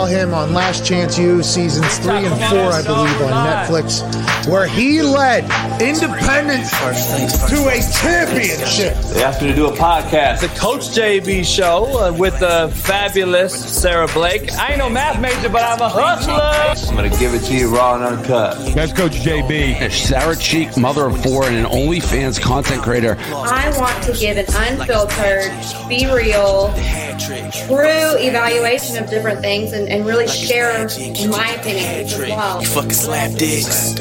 saw him on Last Chance U seasons three and four, I believe, on Netflix, where he led Independence to a championship. They asked me to do a podcast, the Coach JB show uh, with the fabulous Sara Blake. I ain't no math major, but I'm a hustler. I'm gonna give it to you raw and uncut. That's Coach JB. Sarah Cheek, mother of four, and an OnlyFans content creator. I want to give an unfiltered, be real, true evaluation of different things and, and really share my opinions as well. You fucking slap dicks.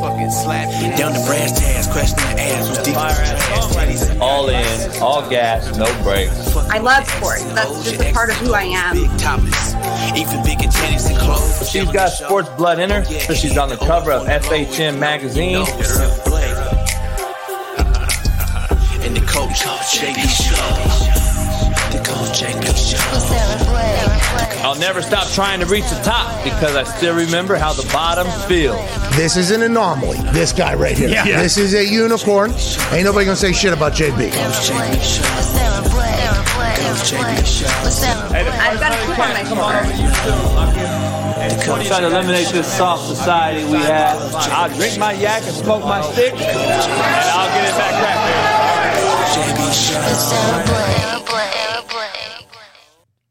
Fucking slap Down the brass tacks, question the ass was deep. All in, all gas, no brakes. I love sports. That's just a part of who I am. Big topless. Even bigger titties and clothes. She's got sports blood in her. so She's on the cover of FHM magazine. And the coach, JB Show. I'll never stop trying to reach the top because I still remember how the bottom feels. This is an anomaly. This guy right here. Yeah. This is a unicorn. Ain't nobody gonna say shit about JB. I've got a chip on my shoulder. I'm trying to eliminate this soft society we have. I'll drink my yak and smoke my stick, and I'll get it back right there.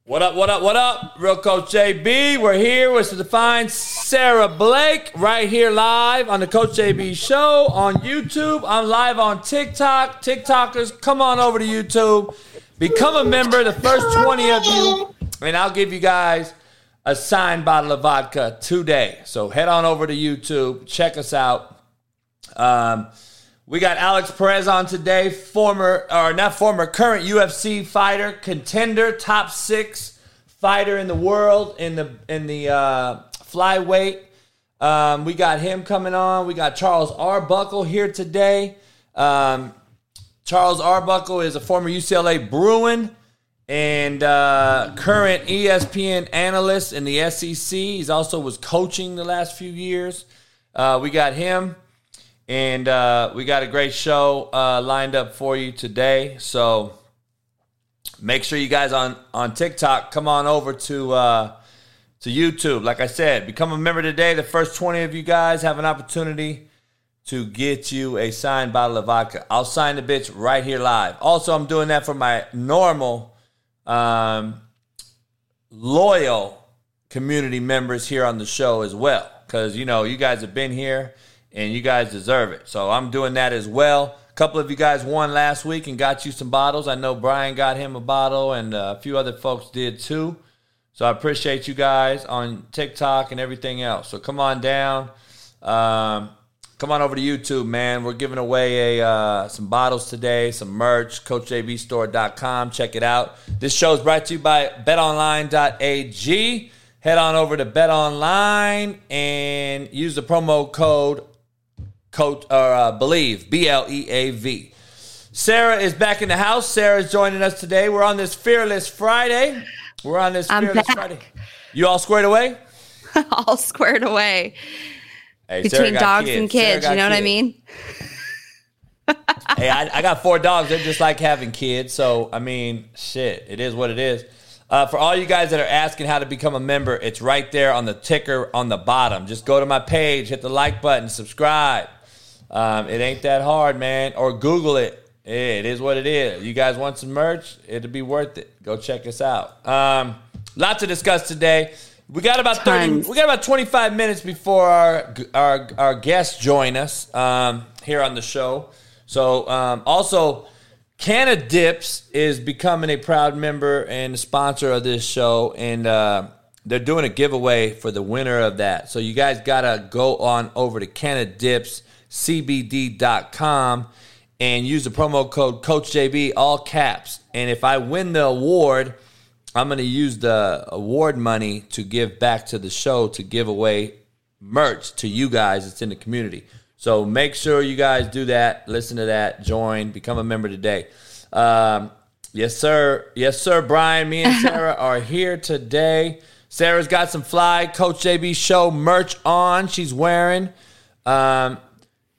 What up, what up, what up? Real Coach JB. We're here with the fine Sara Blake right here live on the Coach JB show on YouTube. I'm live on TikTok. TikTokers, come on over to YouTube. Become a member, the first 20 of you, and I'll give you guys a signed bottle of vodka today. So head on over to YouTube, check us out. Um, we got Alex Perez on today, former or not former, current UFC fighter, contender, top six fighter in the world in the in the uh, flyweight. Um, we got him coming on. We got Charles Arbuckle here today. Um, Charles Arbuckle is a former UCLA Bruin and uh, current ESPN analyst in the SEC. He's also was coaching the last few years. Uh, we got him, and uh, we got a great show uh, lined up for you today. So make sure you guys on on TikTok come on over to uh, to YouTube. Like I said, become a member today. The first twenty of you guys have an opportunity to get you a signed bottle of vodka. I'll sign the bitch right here live. Also, I'm doing that for my normal um, loyal community members here on the show as well. Because, you know, you guys have been here and you guys deserve it. So I'm doing that as well. A couple of you guys won last week and got you some bottles. I know Brian got him a bottle and uh, a few other folks did too. So I appreciate you guys on TikTok and everything else. So come on down. Um, come on over to YouTube, man. We're giving away a uh, some bottles today, some merch. CoachJBStore.com. Check it out. This show is brought to you by BetOnline.ag. Head on over to BetOnline and use the promo code Coach or uh, Believe B L E A V. Sarah is back in the house. Sarah is joining us today. We're on this Fearless Friday. We're on this I'm Fearless back. Friday. You all squared away? all squared away Hey, between dogs and kids. You know what I mean? hey, I, I got four dogs. They're just like having kids. So, I mean, shit, it is what it is. Uh, for all you guys that are asking how to become a member, it's right there on the ticker on the bottom. Just go to my page, hit the like button, subscribe. Um, it ain't that hard, man. Or Google it. Yeah, It is what it is. You guys want some merch? It'll be worth it. Go check us out. Um, lot to discuss today. We got about thirty. Tons. We got about twenty five minutes before our our our guests join us um, here on the show. So um, also, Canna Dips is becoming a proud member and sponsor of this show, and uh, they're doing a giveaway for the winner of that. So you guys gotta go on over to CannaDipsCBD.com and use the promo code CoachJB, all caps. And if I win the award, I'm going to use the award money to give back to the show to give away merch to you guys that's in the community. So make sure you guys do that. Listen to that. Join. Become a member today. Um, yes, sir. Yes, sir. Brian, me and Sarah are here today. Sarah's got some fly Coach JB show merch on. She's wearing. Um,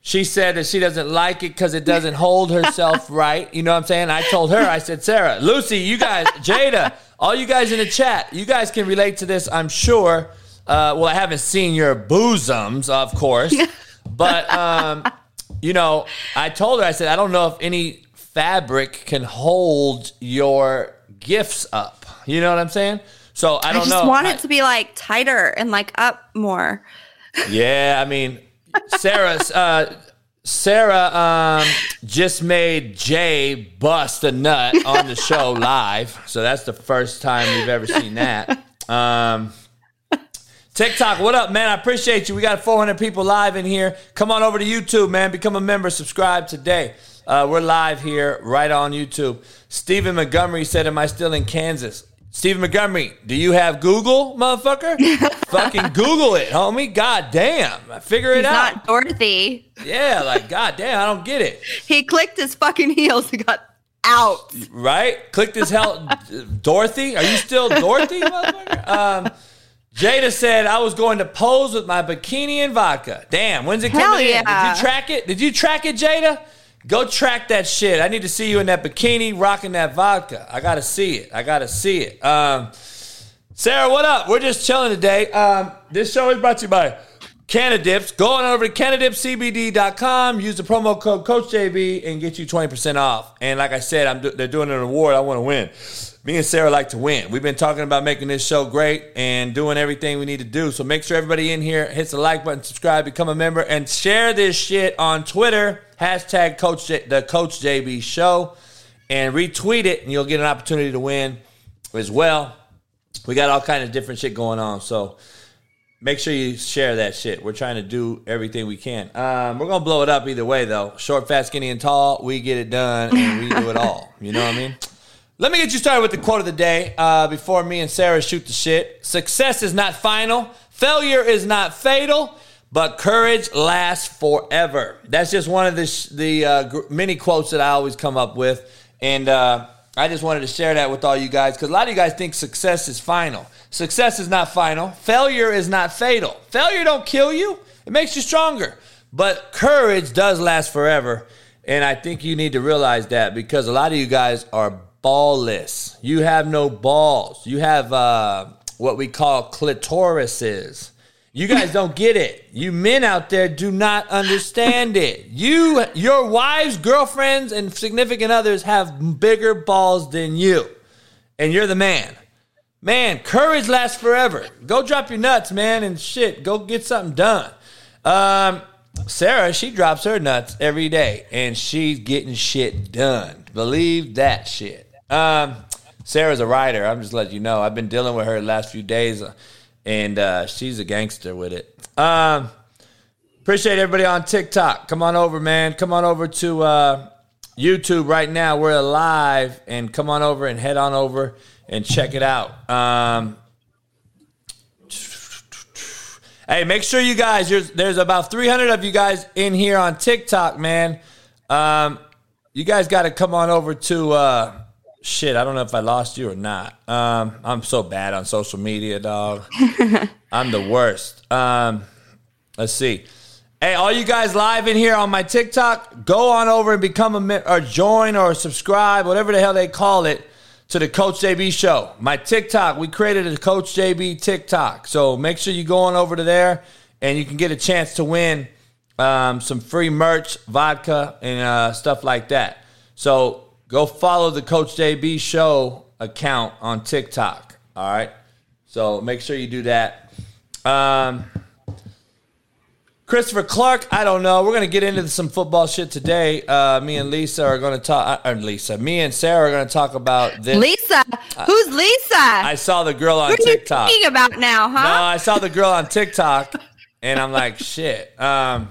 she said that she doesn't like it because it doesn't hold herself right. You know what I'm saying? I told her, I said, Sarah, Lucy, you guys, Jada, all you guys in the chat, you guys can relate to this, I'm sure. Uh, well, I haven't seen your bosoms, of course, but um, you know, I told her, I said, I don't know if any fabric can hold your gifts up. You know what I'm saying? So I I don't just know. want I- it to be like tighter and like up more. Yeah, I mean, Sarah, uh, Sarah um, just made Jay bust a nut on the show live, so that's the first time we've ever seen that. Um, TikTok, what up, man? I appreciate you. We got 400 people live in here. Come on over to YouTube, man. Become a member. Subscribe today. Uh, we're live here right on YouTube. Stephen Montgomery said, Am I still in Kansas? Stephen Montgomery, do you have Google, motherfucker? Fucking Google it, homie. God damn. Figure it He's out. not Dorothy. Yeah, like, god damn, I don't get it. He clicked his fucking heels and got out. Right? Click this hell. Dorothy? Are you still Dorothy, motherfucker? Um, Jada said I was going to pose with my bikini and vodka. Damn, when's it Hell coming in? yeah. Did you track it? Did you track it, Jada? Go track that shit. I need to see you in that bikini rocking that vodka. I gotta see it. I gotta see it. Um, Sarah, what up? We're just chilling today. Um, this show is brought to you by CannaDips. Go on over to CanadipCBD.com. Use the promo code CoachJB and get you 20% off. And like I said, I'm do- they're doing an award. I want to win. Me and Sarah like to win. We've been talking about making this show great and doing everything we need to do. So make sure everybody in here hits the like button, subscribe, become a member, and share this shit on Twitter. Hashtag Coach J- the Coach JB Show and retweet it, and you'll get an opportunity to win as well. We got all kind of different shit going on, so make sure you share that shit. We're trying to do everything we can. Um, we're gonna blow it up either way, though. Short, fast, skinny, and tall. We get it done, and we do it all. You know what I mean? Let me get you started with the quote of the day uh, before me and Sarah shoot the shit. Success is not final. Failure is not fatal. But courage lasts forever. That's just one of the sh- the uh, many quotes that I always come up with, and uh, I just wanted to share that with all you guys because a lot of you guys think success is final. Success is not final. Failure is not fatal. Failure don't kill you; it makes you stronger. But courage does last forever, and I think you need to realize that because a lot of you guys are ballless. You have no balls. You have uh, what we call clitorises. You guys don't get it. You men out there do not understand it. You, your wives, girlfriends, and significant others have bigger balls than you, and you're the man. Man, courage lasts forever. Go drop your nuts, man, and shit. Go get something done. Um, Sarah, she drops her nuts every day, and she's getting shit done. Believe that shit. Um, Sarah's a writer. I'm just letting you know. I've been dealing with her the last few days, uh, and uh, she's a gangster with it. Um, appreciate everybody on TikTok. Come on over, man. Come on over to uh, YouTube right now. We're live, and come on over and head on over and check it out. Um, Hey, make sure you guys, there's, there's about 300 of you guys in here on TikTok, man. Um, you guys got to come on over to, uh, shit, I don't know if I lost you or not. Um, I'm so bad on social media, dog. I'm the worst. Um, let's see. Hey, all you guys live in here on my TikTok, go on over and become a or join or subscribe, whatever the hell they call it, to the Coach JB show. My TikTok, we created a Coach JB TikTok. So make sure you go on over to there and you can get a chance to win um, some free merch, vodka, and uh, stuff like that. So go follow the Coach JB show account on TikTok. All right. So make sure you do that. Um, Christopher Clark, I don't know. We're going to get into some football shit today. Uh, me and Lisa are going to talk. Uh, Lisa, me and Sarah are going to talk about this. Lisa, who's Lisa? I saw the girl on Who are you TikTok. thinking about now, huh? No. I saw the girl on TikTok, and I'm like, shit. Um,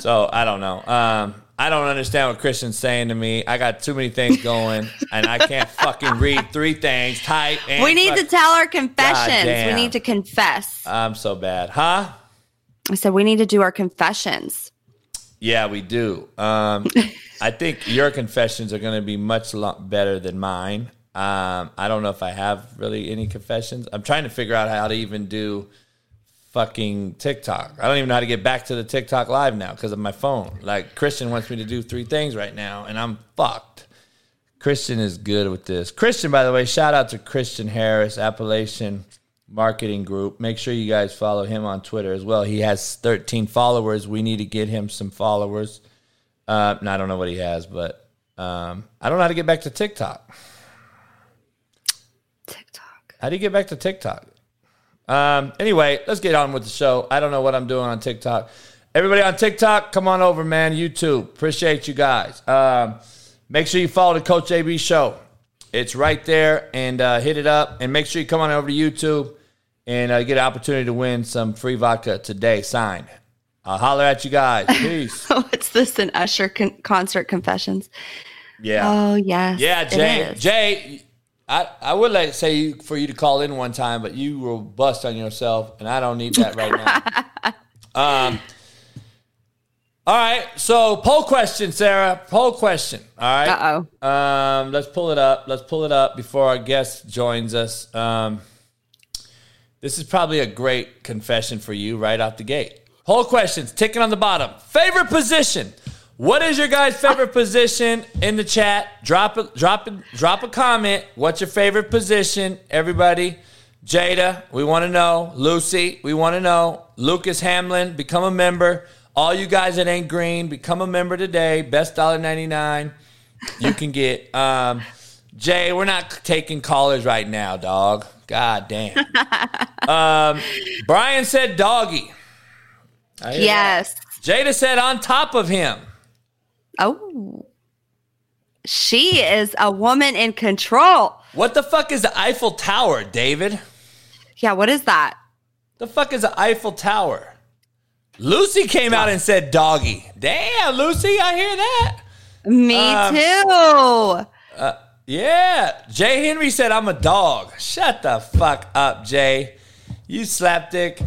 so I don't know. Um, I don't understand what Christian's saying to me. I got too many things going, and I can't fucking read three things. Type. And we need fuck- to tell our confessions. We need to confess. I'm so bad, huh? I said we need to do our confessions. Yeah, we do. Um, I think your confessions are going to be much better than mine. Um, I don't know if I have really any confessions. I'm trying to figure out how to even do fucking TikTok. I don't even know how to get back to the TikTok live now because of my phone. Like Christian wants me to do three things right now, and I'm fucked. Christian is good with this. Christian, by the way, shout out to Christian Harris, Appalachian Marketing Group. Make sure you guys follow him on Twitter as well. He has 13 followers. We need to get him some followers. Uh, I don't know what he has, but um, I don't know how to get back to TikTok. TikTok. How do you get back to TikTok? Um, anyway, let's get on with the show. I don't know what I'm doing on TikTok. Everybody on TikTok, come on over, man. YouTube, appreciate you guys. Um, make sure you follow the Coach AB show. It's right there, and uh, hit it up. And make sure you come on over to YouTube and uh, get an opportunity to win some free vodka today, signed. I'll holler at you guys. Peace. What's this? An Usher con- concert confessions? Yeah. Oh yes. Yeah, Jay. Jay, I, I would like to say you, for you to call in one time, but you will bust on yourself, and I don't need that right now. um. All right. So poll question, Sarah. Poll question. All right. Uh oh. Um. Let's pull it up. Let's pull it up before our guest joins us. Um. This is probably a great confession for you right out the gate. Poll questions ticking on the bottom. Favorite position. What is your guys' favorite position in the chat? Drop a drop a drop a comment. What's your favorite position? Everybody. Jada, we want to know. Lucy, we want to know. Lucas Hamlin, become a member. All you guys that ain't green, become a member today. Best dollar ninety nine you can get. Um, Jay, we're not taking callers right now, dog. God damn. um, Brian said doggy. Hear that. Yes. Jada said on top of him. Oh. She is a woman in control. What the fuck is the Eiffel Tower, David? Yeah, what is that? The fuck is the Eiffel Tower? Lucy came out and said doggy. Damn, Lucy, I hear that. Me Um, too. Yeah. Jay Henry said I'm a dog. Shut the fuck up, Jay. You slapdick.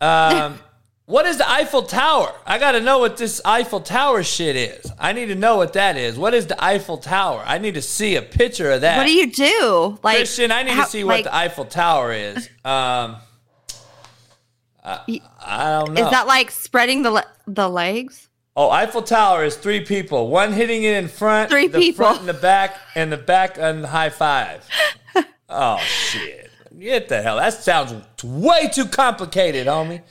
Um, what is the Eiffel Tower? I got to know what this Eiffel Tower shit is. I need to know what that is. What is the Eiffel Tower? I need to see a picture of that. What do you do? Like Christian, I need how- to see what the Eiffel Tower is. Um, I, I don't know. Is that like spreading the le- the legs? Oh, Eiffel Tower is three people. One hitting it in front, Three the people. front and the back, and the back the high five. oh shit! Get the hell. That sounds way too complicated, homie.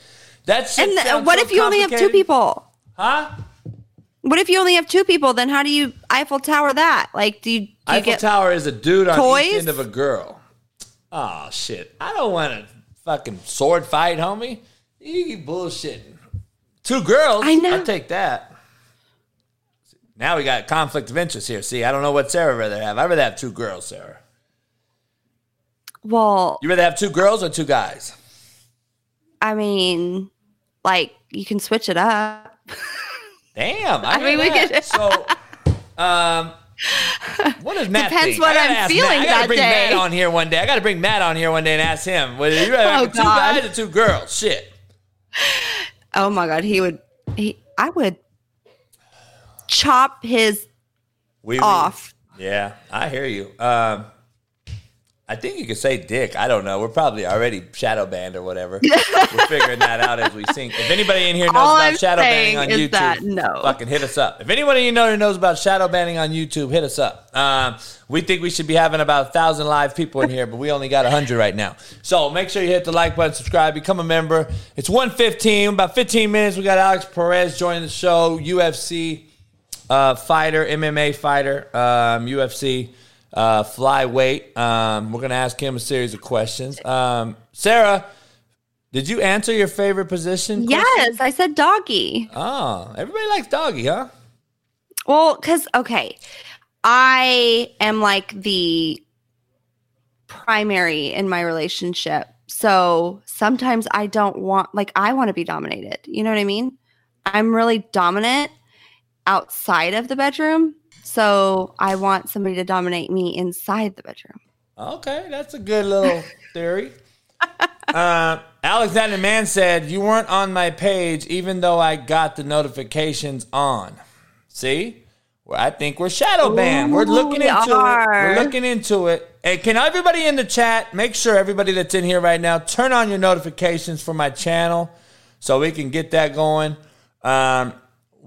That shit And th- sounds what so if you only have two people? Huh? What if you only have two people? Then how do you Eiffel Tower that? Like, do you, do you Eiffel get? Tower is a dude on each toys? end of a girl. Oh shit! I don't want to fucking sword fight, homie. You bullshitting. Two girls. I know. I'll take that. Now we got conflict of interest here. See, I don't know what Sarah rather have. I'd rather have two girls, Sarah. well, You rather have two girls or two guys? I mean, like you can switch it up. Damn. I, I mean, we that. could- So, um, what does Matt Depends think? what I I'm feeling Matt. I gotta bring day. Matt on here one day. I gotta bring Matt on here one day and ask him whether you rather Oh, have two guys or two girls. Shit. Oh my god, he would. He, I would chop his We off. Yeah, I hear you. Um, I think you could say dick. I don't know. We're probably already shadow banned or whatever. We're figuring that out as we sing. If anybody in here knows All about I'm shadow banning on YouTube, no. fucking hit us up. If anybody you know who knows about shadow banning on YouTube, hit us up. Um, we think we should be having about a thousand live people in here, but we only got a hundred right now. So make sure you hit the like button, subscribe, become a member. It's one fifteen. About fifteen minutes. We got Alex Perez joining the show. UFC uh, fighter, MMA fighter, um, UFC uh, flyweight. Um, we're gonna ask him a series of questions. Um, Sarah, did you answer your favorite position? question? Yes, I said doggy. Oh, everybody likes doggy, huh? Well, because okay, I am like the primary in my relationship. So sometimes I don't want, like, I want to be dominated. You know what I mean? I'm really dominant outside of the bedroom. So I want somebody to dominate me inside the bedroom. Okay, that's a good little theory. Uh, Alexander Mann said you weren't on my page, even though I got the notifications on. See, well, I think we're shadow banned. We're Ooh, looking we into it. We're looking into it. And can everybody in the chat make sure everybody that's in here right now turn on your notifications for my channel so we can get that going. Um,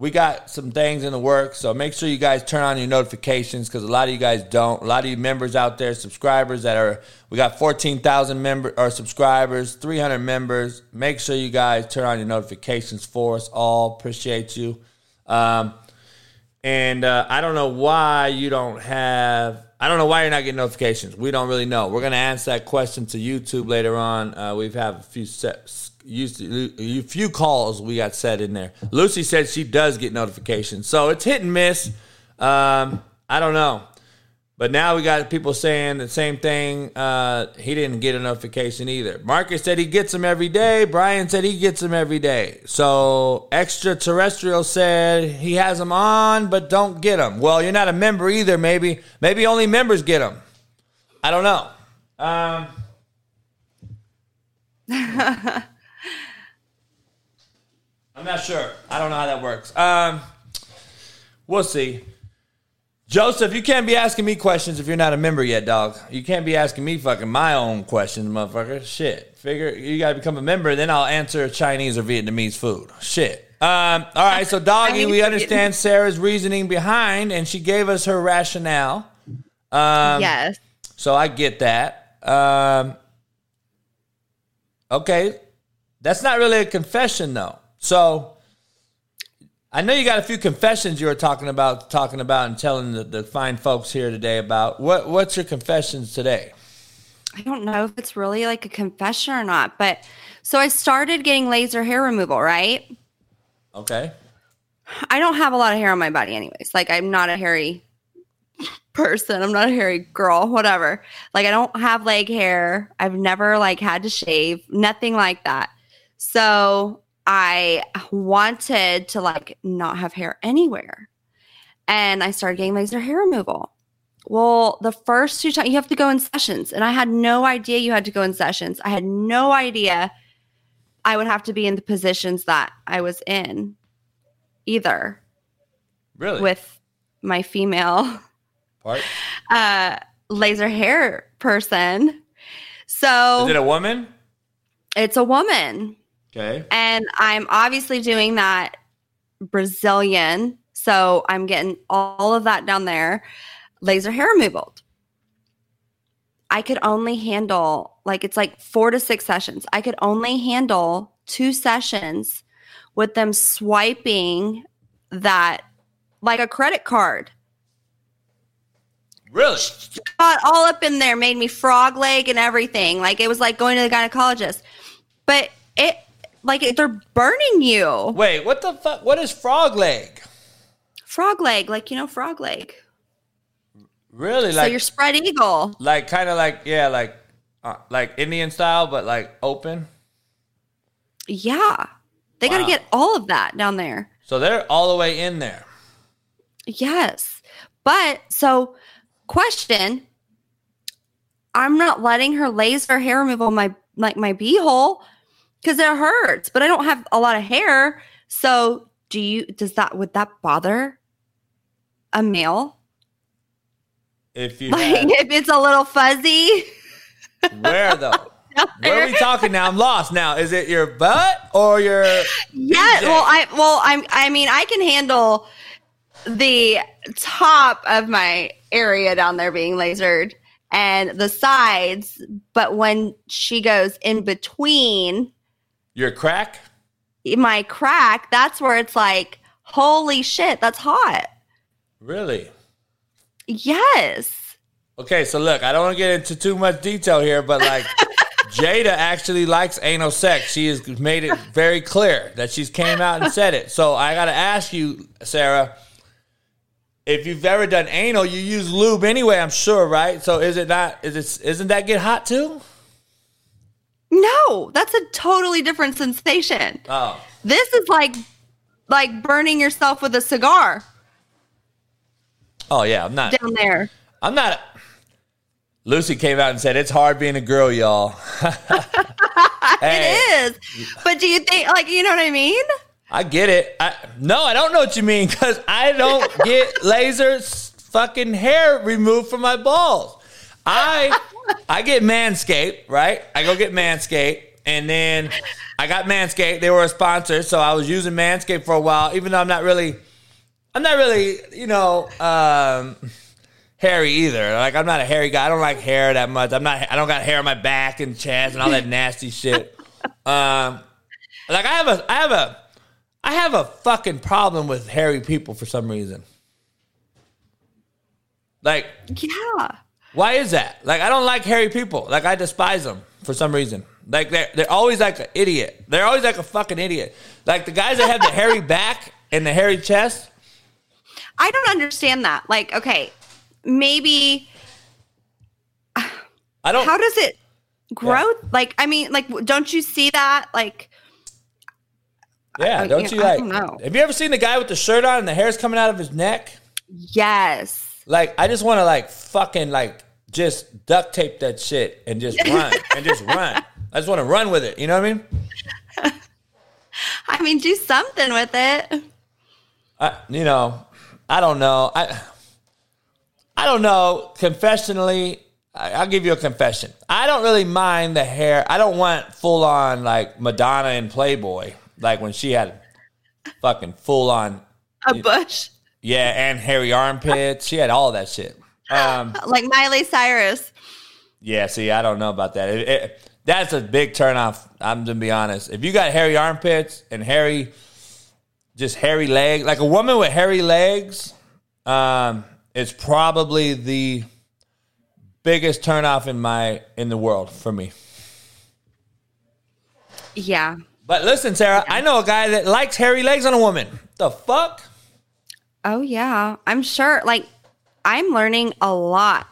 we got some things in the works. So make sure you guys turn on your notifications because a lot of you guys don't. A lot of you members out there, subscribers that are, we got 14,000 members or subscribers, 300 members. Make sure you guys turn on your notifications for us all. Appreciate you. Um, and uh, I don't know why you don't have. I don't know why you're not getting notifications. We don't really know. We're gonna answer that question to YouTube later on. Uh, we've have a few sets, used to, a few calls we got set in there. Lucy said she does get notifications, so it's hit and miss. Um, I don't know. But now we got people saying the same thing. Uh, he didn't get a notification either. Marcus said he gets them every day. Brian said he gets them every day. So extraterrestrial said he has them on, but don't get them. Well, you're not a member either. Maybe maybe only members get them. I don't know. Um, I'm not sure. I don't know how that works. Um, we'll see. Joseph, you can't be asking me questions if you're not a member yet, dog. You can't be asking me fucking my own questions, motherfucker. Shit. Figure you gotta become a member, then I'll answer Chinese or Vietnamese food. Shit. Um, all right, so doggy, we understand Sarah's reasoning behind, and she gave us her rationale. Um, yes. So I get that. Um, okay, that's not really a confession though. So I know you got a few confessions you were talking about, talking about, and telling the, the fine folks here today about. What What's your confessions today? I don't know if it's really like a confession or not, but so I started getting laser hair removal, right? Okay. I don't have a lot of hair on my body, anyways. Like, I'm not a hairy person. I'm not a hairy girl, whatever. Like, I don't have leg hair. I've never like had to shave, nothing like that. So I wanted to like not have hair anywhere. And I started getting laser hair removal. Well, the first two times you have to go in sessions, and I had no idea you had to go in sessions. I had no idea I would have to be in the positions that I was in either Really? with my female Part? uh, laser hair person. So Is it a woman? it's a woman. Okay. And I'm obviously doing that Brazilian. So I'm getting all of that down there. Laser hair removal. I could only handle, like, it's like four to six sessions. I could only handle two sessions with them swiping that like a credit card. Really? Got all up in there, made me frog leg and everything. Like, it was like going to the gynecologist. But it, like, they're burning you. Wait, what the fuck? What is frog leg? Frog leg, like you know, frog leg. Really? so you're spread eagle. like kind of like yeah, like uh, like Indian style, but like open. Yeah. They got to get all of that down there. So they're all the way in there. Yes. But so, question I'm not letting her laser hair removal my like my beehole because it hurts, but I don't have a lot of hair. So, do you, does that, would that bother a male? If you Like, had, if it's a little fuzzy? where though? Where are we talking now? I'm lost now. Is it your butt or your? Yeah, BJ? well, I well, I'm I mean, I can handle the top of my area down there being lasered and the sides, but when she goes in between Your crack? my crack, that's where it's like, holy shit, that's hot. Really? Yes. Okay, so look, I don't want to get into too much detail here, but like Jada actually likes anal sex. She has made it very clear that she's came out and said it. So I got to ask you, Sarah, if you've ever done anal, you use lube anyway, I'm sure, right? So is it not? Is it? Isn't that get hot too? No, that's a totally different sensation. Oh, This is like like burning yourself with a cigar oh yeah. I'm not. down there. I'm not. Lucy came out and said it's hard being a girl, y'all. Hey. It is. But do you think like you know what I mean? I get it. I, no, I don't know what you mean because I don't get laser fucking hair removed from my balls. I I get manscaped, right? I go get manscaped, and then I got Manscaped. They were a sponsor, so I was using Manscaped for a while. Even though I'm not really, I'm not really, you know, um, hairy either. Like I'm not a hairy guy. I don't like hair that much. I'm not. I don't got hair on my back and chest and all that nasty shit. Um, like I have a, I have a, I have a fucking problem with hairy people for some reason. Like, Yeah. Why is that? Like, I don't like hairy people. Like, I despise them for some reason. Like, they're, they're always like an idiot. They're always like a fucking idiot. Like, the guys that have the hairy back and the hairy chest. I don't understand that. Like, okay, maybe I don't. how does it grow? Like, I mean, like, don't you see that? Like, yeah, I- don't you like? don't know. Have you ever seen the guy with the shirt on and the hair's coming out of his neck? yes. Like, I just want to, like, fucking, like, just duct tape that shit and just run and just run. I just want to run with it. You know what I mean? I mean, do something with it. I, you know, I don't know. I I don't know. Confessionally, I, I'll give you a confession. I don't really mind the hair. I don't want full on like Madonna and Playboy, like when she had fucking full on, A bush, yeah, and hairy armpits. She had all that shit. Um, like Miley Cyrus. yeah. See, I don't know about that. It, it, that's a big turnoff. I'm gonna be honest. If you got hairy armpits and hairy, just hairy legs, like a woman with hairy legs, um, it's probably the biggest turnoff in my in the world for me. Yeah. But listen, Sarah, I know a guy that likes hairy legs on a woman. The fuck? Oh yeah, I'm sure. Like, I'm learning a lot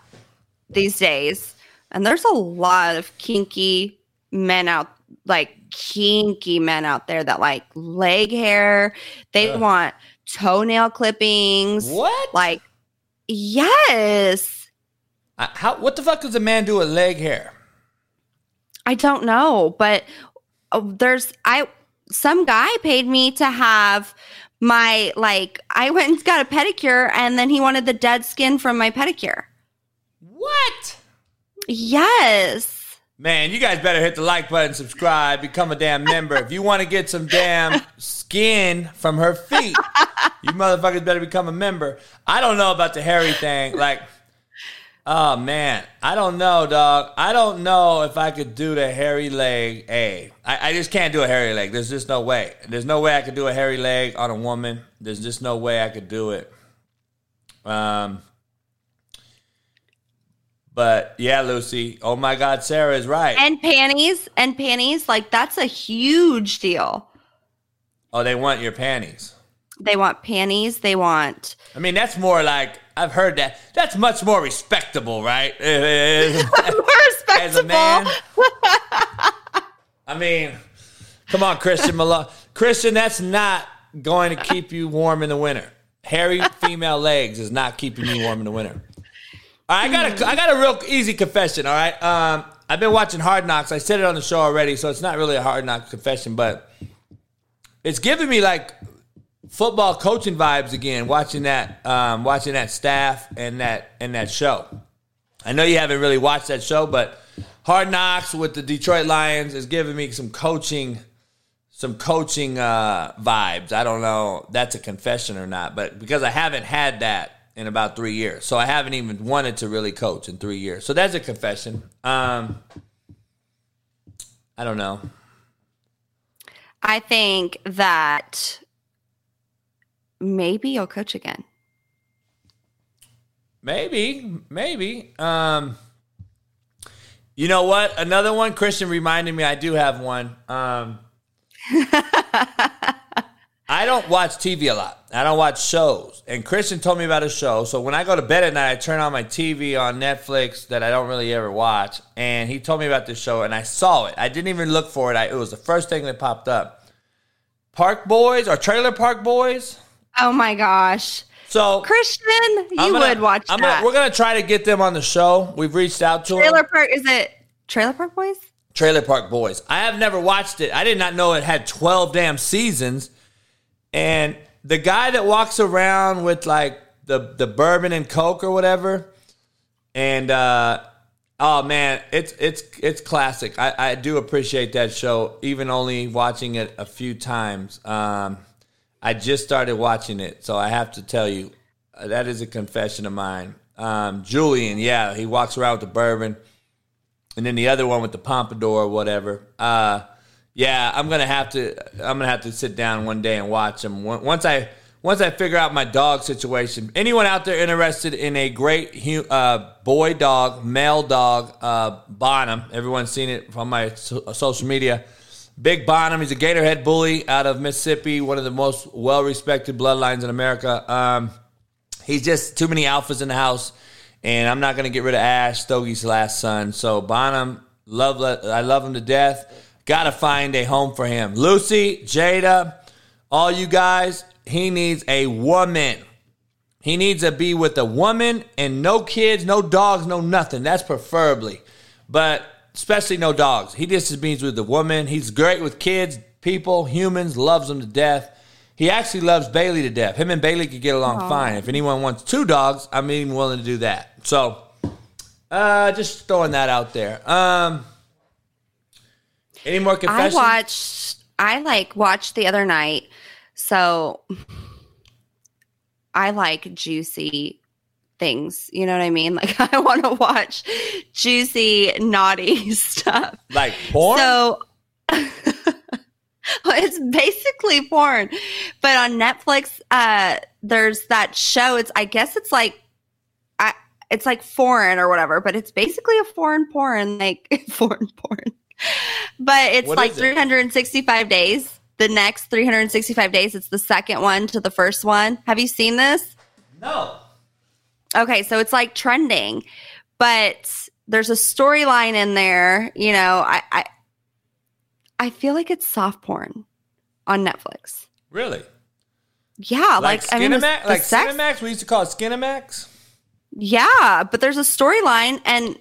these days, and there's a lot of kinky men out, like kinky men out there that like leg hair. They Ugh. want toenail clippings. What? Like, yes. Uh, How? What the fuck does a man do with leg hair? I don't know, but uh, there's I some guy paid me to have my like I went and got a pedicure and then he wanted the dead skin from my pedicure. What? Yes. Man, you guys better hit the like button, subscribe, become a damn member. If you want to get some damn skin from her feet, you motherfuckers better become a member. I don't know about the hairy thing. Like, oh man, I don't know, dog. I don't know if I could do the hairy leg. A, I, I just can't do a hairy leg. There's just no way. There's no way I could do a hairy leg on a woman. There's just no way I could do it. Um. But yeah, Lucy. Oh my God, Sarah is right. And panties and panties like that's a huge deal. oh, they want your panties. They want panties, they want I mean, that's more like I've heard that. That's much more respectable, right? As more a man. respectable. I mean, come on, Christian Malone. Christian, that's not going to keep you warm in the winter. Hairy female legs is not keeping you warm in the winter. All right, I got a, I got a real easy confession. All right, um, I've been watching Hard Knocks. I said it on the show already, so it's not really a Hard Knocks confession, but it's giving me like football coaching vibes again. Watching that, um, watching that staff and that and that show. I know you haven't really watched that show, but Hard Knocks with the Detroit Lions is giving me some coaching, some coaching uh, vibes. I don't know that's a confession or not, but because I haven't had that in about three years, so I haven't even wanted to really coach in three years. So that's a confession. Um, I don't know. I think that maybe you'll coach again. Maybe, maybe. Um, you know what? Another one. Christian reminded me. I do have one. Um, I don't watch TV a lot. I don't watch shows. And Christian told me about a show. So when I go to bed at night, I turn on my TV on Netflix that I don't really ever watch. And he told me about this show, and I saw it. I didn't even look for it. I, it was the first thing that popped up. Park Boys or Trailer Park Boys. Oh my gosh. So Christian, you gonna- would watch I'm that. Gonna, we're gonna try to get them on the show. We've reached out to Trailer them. Park is it Trailer Park Boys? Trailer Park Boys. I have never watched it. I did not know it had 12 damn seasons. And the guy that walks around with like the the bourbon and coke or whatever, and uh, Oh man, it's it's it's classic. I, I do appreciate that show, even only watching it a few times. Um, I just started watching it, so I have to tell you, uh, that is a confession of mine. Um, Julian, yeah, he walks around with the bourbon, and then the other one with the pompadour or whatever. Uh, yeah, I'm gonna have to. I'm gonna have to sit down one day and watch them. Once I once I figure out my dog situation. Anyone out there interested in a great uh, boy dog, male dog, uh, Bonham? Everyone's seen it from my so- social media. Big Bonham, he's a Gatorhead bully out of Mississippi, one of the most well respected bloodlines in America. Um, he's just too many alphas in the house, and I'm not going to get rid of Ash, Stogie's last son. So Bonham, love, I love him to death. Got to find a home for him. Lucy, Jada, all you guys, he needs a woman. He needs to be with a woman and no kids, no dogs, no nothing. That's preferably. But especially no dogs. He just means with a woman. He's great with kids, people, humans, loves them to death. He actually loves Bailey to death. Him and Bailey could get along Aww. fine. If anyone wants two dogs, I'm even willing to do that. So, uh, just throwing that out there. Um, any more confessions? I watched. I like watched the other night. So, I like juicy things. You know what I mean? Like I want to watch juicy, naughty stuff. Like porn. So it's basically porn. But on Netflix, uh, there's that show. It's I guess it's like I it's like foreign or whatever, but it's basically a foreign porn, like foreign porn. But it's what like 365 it? days. The next 365 days, it's the second one to the first one. Have you seen this? No. Okay, so it's like trending, but there's a storyline in there. You know, I, I I feel like it's soft porn on Netflix. Really? Yeah, like, like I mean, the, the like sex- Skinamax. We used to call it Skinamax. Yeah, but there's a storyline, and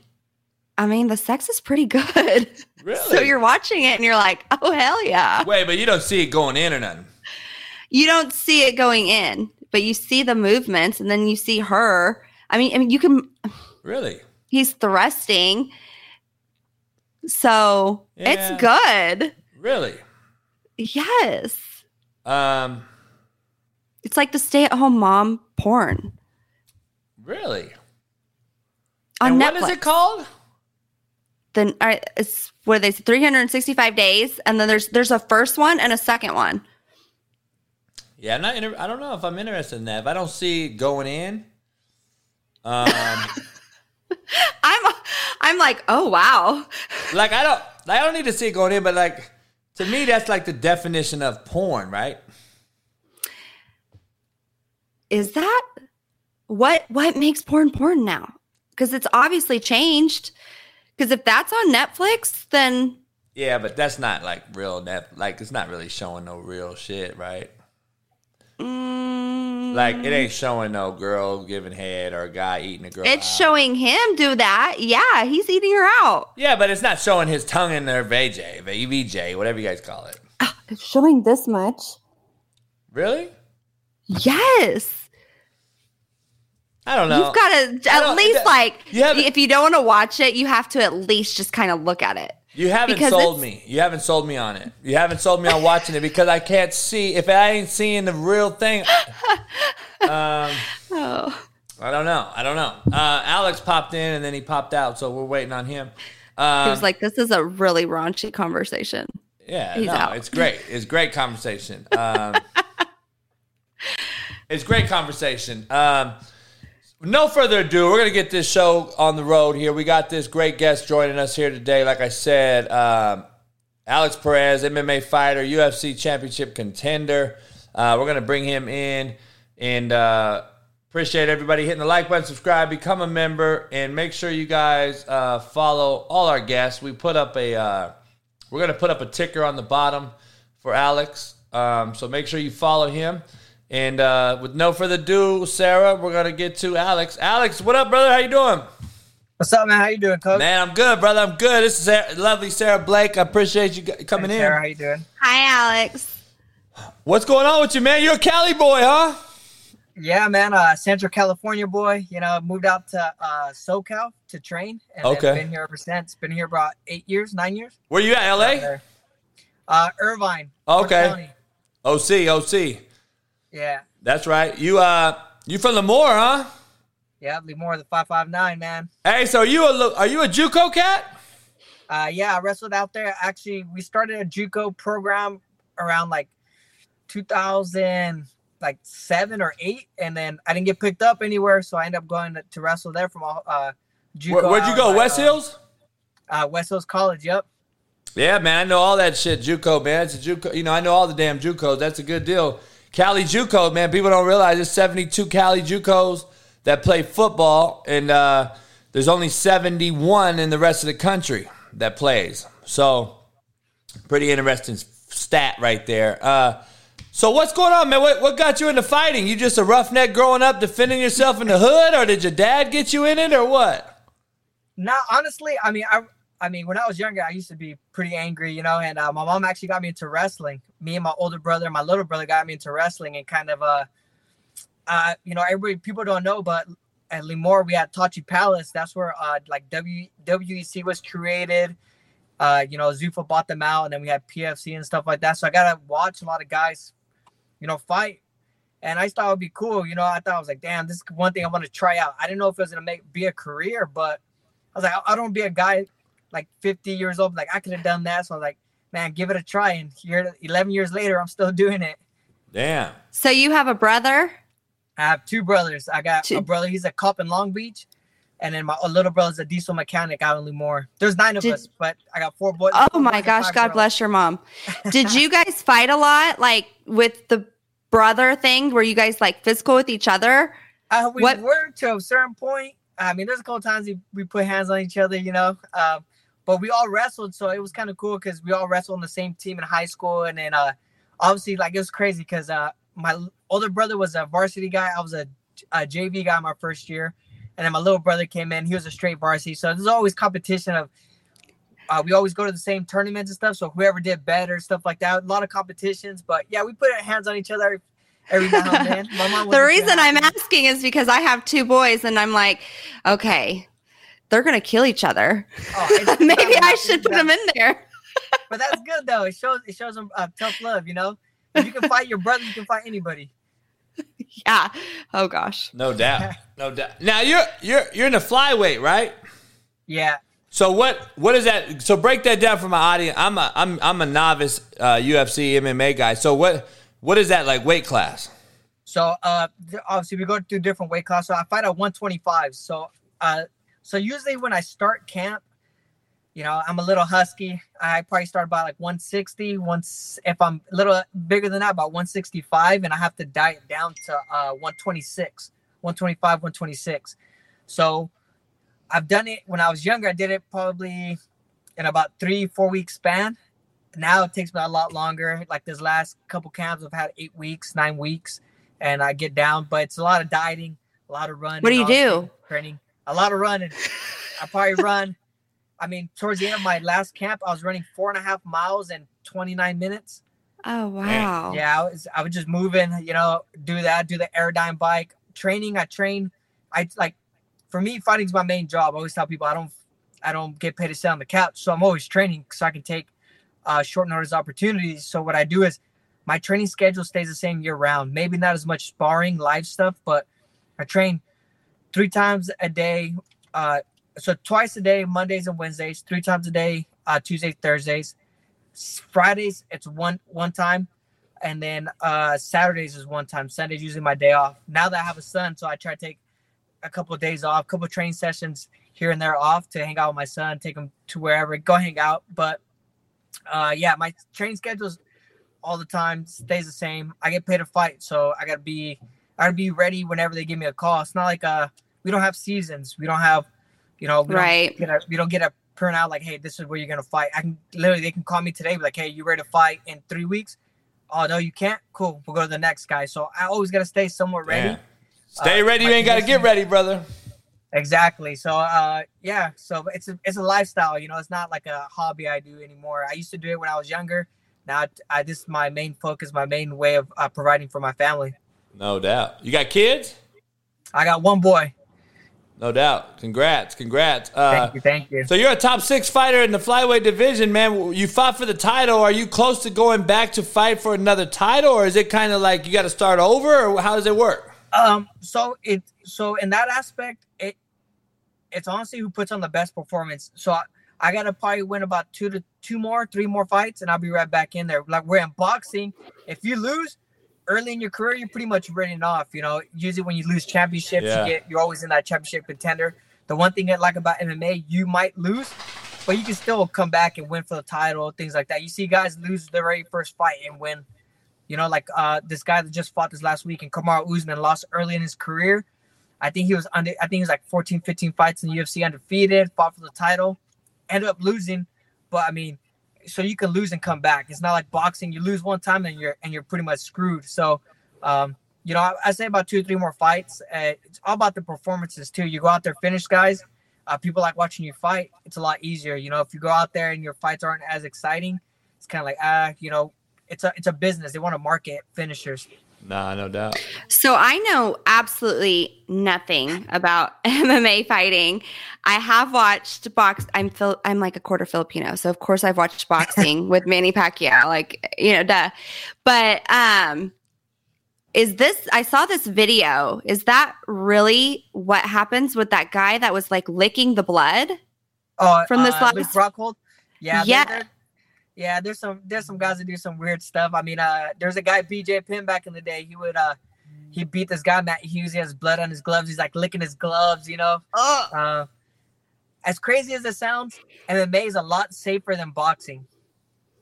I mean, the sex is pretty good. Really? so you're watching it, and you're like, oh hell yeah! Wait, but you don't see it going in or nothing. You don't see it going in but you see the movements and then you see her. I mean, I mean, you can really. He's thrusting, so yeah. it's good. Really? Yes. Um, it's like the stay-at-home mom porn. Really? On and Netflix. what is it called? Then uh, it's what they say 365 days, and then there's there's a first one and a second one. Yeah, I'm not. Inter- I don't know if I'm interested in that. If I don't see going in, um, I'm I'm like, oh wow. Like I don't I don't need to see it going in, but like to me, that's like the definition of porn, right? Is that what what makes porn porn now? Because it's obviously changed. Because if that's on Netflix, then yeah, but that's not like real net. Like it's not really showing no real shit, right? Mm. Like it ain't showing no girl giving head or a guy eating a girl. It's out. showing him do that. Yeah, he's eating her out. Yeah, but it's not showing his tongue in their VJ, VJ, whatever you guys call it. Oh, it's showing this much. Really? Yes. I don't know. You've got to at least like you if you don't want to watch it, you have to at least just kind of look at it. You haven't because sold me. You haven't sold me on it. You haven't sold me on watching it because I can't see if I ain't seeing the real thing. Um, oh. I don't know. I don't know. Uh, Alex popped in and then he popped out, so we're waiting on him. Um, he was like, "This is a really raunchy conversation." Yeah, He's no, out. it's great. It's great conversation. Um, it's great conversation. Um, no further ado, we're going to get this show on the road here. We got this great guest joining us here today. Like I said, um, Alex Perez, MMA fighter, UFC championship contender. Uh, we're going to bring him in and uh, appreciate everybody hitting the like button, subscribe, become a member, and make sure you guys uh, follow all our guests. We put up a, uh, we're going to put up a ticker on the bottom for Alex. Um, so make sure you follow him. And uh, with no further ado, Sarah, we're gonna get to Alex. Alex, what up, brother? How you doing? What's up, man? How you doing, Coach? Man, I'm good, brother. I'm good. This is Sarah, lovely Sara Blake. I appreciate you coming hey, in. Sarah, how you doing? Hi, Alex. What's going on with you, man? You're a Cali boy, huh? Yeah, man. Uh, Central California boy. You know, moved out to uh, SoCal to train, and Okay. been here ever since. Been here about eight years, nine years. Where you at, LA? Uh, Irvine. Okay. OC, OC. Yeah. That's right. You uh, you from Lemoore, huh? Yeah, Lemoore, the five five nine man. Hey, so are you a are you a JUCO cat? Uh, yeah, I wrestled out there. Actually, we started a JUCO program around like 2000, like seven or eight, and then I didn't get picked up anywhere, so I ended up going to, to wrestle there from all. uh, JUCO. Where, would you go? West uh, Hills? Uh, West Hills College. Yep. Yeah, man, I know all that shit. JUCO, man, it's a JUCO. You know, I know all the damn JUCOs. That's a good deal. Cali JUCO, man. People don't realize there's 72 Cali JUCOs that play football, and uh, there's only 71 in the rest of the country that plays. So, pretty interesting stat right there. Uh, so, what's going on, man? What, what got you into fighting? You just a roughneck growing up, defending yourself in the hood, or did your dad get you in it, or what? No, honestly, I mean, I, I mean, when I was younger, I used to be pretty angry, you know. And uh, my mom actually got me into wrestling. Me and my older brother, and my little brother, got me into wrestling, and kind of, uh, uh, you know, everybody people don't know, but at Lemoore we had Tachi Palace. That's where uh, like W WEC was created. Uh, you know, Zuffa bought them out, and then we had PFC and stuff like that. So I got to watch a lot of guys, you know, fight. And I thought it would be cool. You know, I thought I was like, damn, this is one thing I want to try out. I didn't know if it was gonna make be a career, but I was like, I I don't be a guy like 50 years old. Like I could have done that. So I was like, man, give it a try. And here, 11 years later, I'm still doing it. Damn. So you have a brother? I have two brothers. I got Two- a brother. He's a cop in Long Beach, and then my a little brother's a diesel mechanic out in Lemoore. There's nine of Did- us, but I got four boys. Oh my gosh, God girls. bless your mom. Did you guys fight a lot like with the brother thing? Were you guys like physical with each other? Uh, we What- were to a certain point. I mean, there's a couple times we, we put hands on each other, you know. Um, but we all wrestled, so it was kind of cool because we all wrestled on the same team in high school, and then uh, obviously, like it was crazy because uh, my older brother was a varsity guy. I was a, a JV guy my first year, and then my little brother came in. He was a straight varsity, so there's always competition of. Uh, we always go to the same tournaments and stuff, so whoever did better, stuff like that. A lot of competitions, but yeah, we put our hands on each other every, every now and then. The reason I'm asking is because I have two boys and I'm like, okay, they're going to kill each other. Oh, Maybe I should put them in there. But that's good though. It shows it shows them uh, tough love. You know, if you can fight your brother, you can fight anybody. Yeah. Oh gosh. No doubt. No doubt. Now you're you're you're in the flyweight, right? Yeah. So what what is that? So break that down for my audience. I'm a I'm I'm a novice uh, UFC MMA guy. So what what is that like weight class? So uh, obviously we go through different weight classes. So I fight at 125. So uh, so usually when I start camp, you know, I'm a little husky. I probably start about like 160. Once if I'm a little bigger than that, about 165, and I have to diet down to uh 126, 125, 126. So I've done it when I was younger. I did it probably in about three, four week span. Now it takes me a lot longer. Like this last couple camps, I've had eight weeks, nine weeks, and I get down. But it's a lot of dieting, a lot of running. What do you do? Training, a lot of running. I probably run. I mean, towards the end of my last camp, I was running four and a half miles in 29 minutes. Oh wow. Yeah, I was I was just moving, you know, do that, do the Airdyne bike. Training, I train. I like for me, fighting's my main job. I always tell people I don't I don't get paid to sit on the couch. So I'm always training so I can take uh short notice opportunities. So what I do is my training schedule stays the same year round. Maybe not as much sparring, live stuff, but I train three times a day. Uh so twice a day, Mondays and Wednesdays, three times a day, uh Tuesdays, Thursdays. Fridays it's one one time and then uh Saturdays is one time. Sunday's usually my day off. Now that I have a son, so I try to take a couple of days off, a couple of training sessions here and there off to hang out with my son, take him to wherever, go hang out. But uh yeah, my training schedule's all the time stays the same. I get paid to fight, so I gotta be I gotta be ready whenever they give me a call. It's not like uh we don't have seasons. We don't have you know we Right. don't get a, we don't get a printout like hey this is where you're gonna fight. I can literally they can call me today be like hey you ready to fight in three weeks? Oh no you can't. Cool, we'll go to the next guy. So I always gotta stay somewhat ready. Damn. Stay Uh, ready. You ain't got to get ready, brother. Exactly. So uh yeah, so it's a it's a lifestyle, you know, it's not like a hobby I do anymore. I used to do it when I was younger. Now I, this is my main focus, my main way of uh, providing for my family. No doubt. You got kids? I got one boy. No doubt. Congrats. Congrats. Uh, Thank you, thank you. So you're a top six fighter in the flyweight division, man. You fought for the title. Are you close to going back to fight for another title, or is it kind of like you got to start over, or how does it work? Um, so it so in that aspect, it it's honestly who puts on the best performance. So I, I gotta probably win about two to two more, three more fights, and I'll be right back in there. Like we're in boxing, if you lose early in your career, you're pretty much written off. You know, usually when you lose championships, Yeah. you get you're always in that championship contender. The one thing I like about MMA, you might lose, but you can still come back and win for the title, things like that. You see guys lose their very first fight and win. You know, like uh this guy that just fought this last week and Kamaru Usman lost early in his career. I think he was under I think he was like 14, 15 fights in the UFC undefeated, fought for the title, ended up losing. But I mean, so you can lose and come back. It's not like boxing. You lose one time and you're and you're pretty much screwed. So um, you know, I, I say about two, three more fights. Uh, it's all about the performances too. You go out there, finish guys. Uh, people like watching you fight. It's a lot easier. You know, if you go out there and your fights aren't as exciting, it's kind of like ah, you know, it's a it's a business. They want to market finishers. Nah, no doubt. So I know absolutely nothing about MMA fighting. I have watched box. I'm Phil. I'm like a quarter Filipino, so of course I've watched boxing with Manny Pacquiao. Like you know, duh. But um, is this? I saw this video. Is that really what happens with that guy that was like licking the blood? Oh, From this uh, Luke last- Rockhold. Yeah, Yeah. there- there- yeah. There's some there's some guys that do some weird stuff. I mean, uh, there's a guy BJ Penn back in the day. He would uh, he beat this guy Matt Hughes. He has blood on his gloves. He's like licking his gloves. You know. Uh, as crazy as it sounds, MMA is a lot safer than boxing.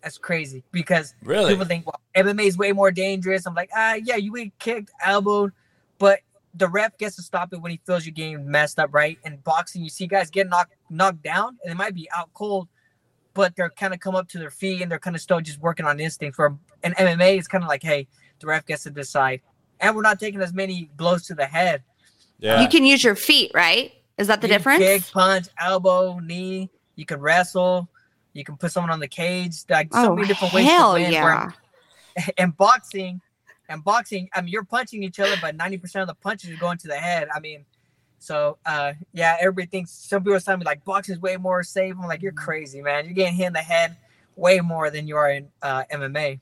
That's crazy because Really? people think well, MMA is way more dangerous. I'm like, ah, yeah, you get kicked, elbowed, but the ref gets to stop it when he feels you're getting messed up, right? And boxing, you see guys get knocked knocked down, and they might be out cold, but they're kind of come up to their feet and they're kind of still just working on instinct. For an MMA, it's kind of like, hey, the ref gets to decide, and we're not taking as many blows to the head. Yeah. You can use your feet, right? Is that the You difference? Kick, punch, elbow, knee. You can wrestle. You can put someone on the cage. Like so oh many different ways hell to win. yeah! Where in boxing, and boxing, I mean, you're punching each other, but ninety percent of the punches are going to the head. I mean, so uh, yeah, everybody thinks. Some people are telling me like boxing is way more safe. I'm like, you're crazy, man. You're getting hit in the head way more than you are in uh, MMA.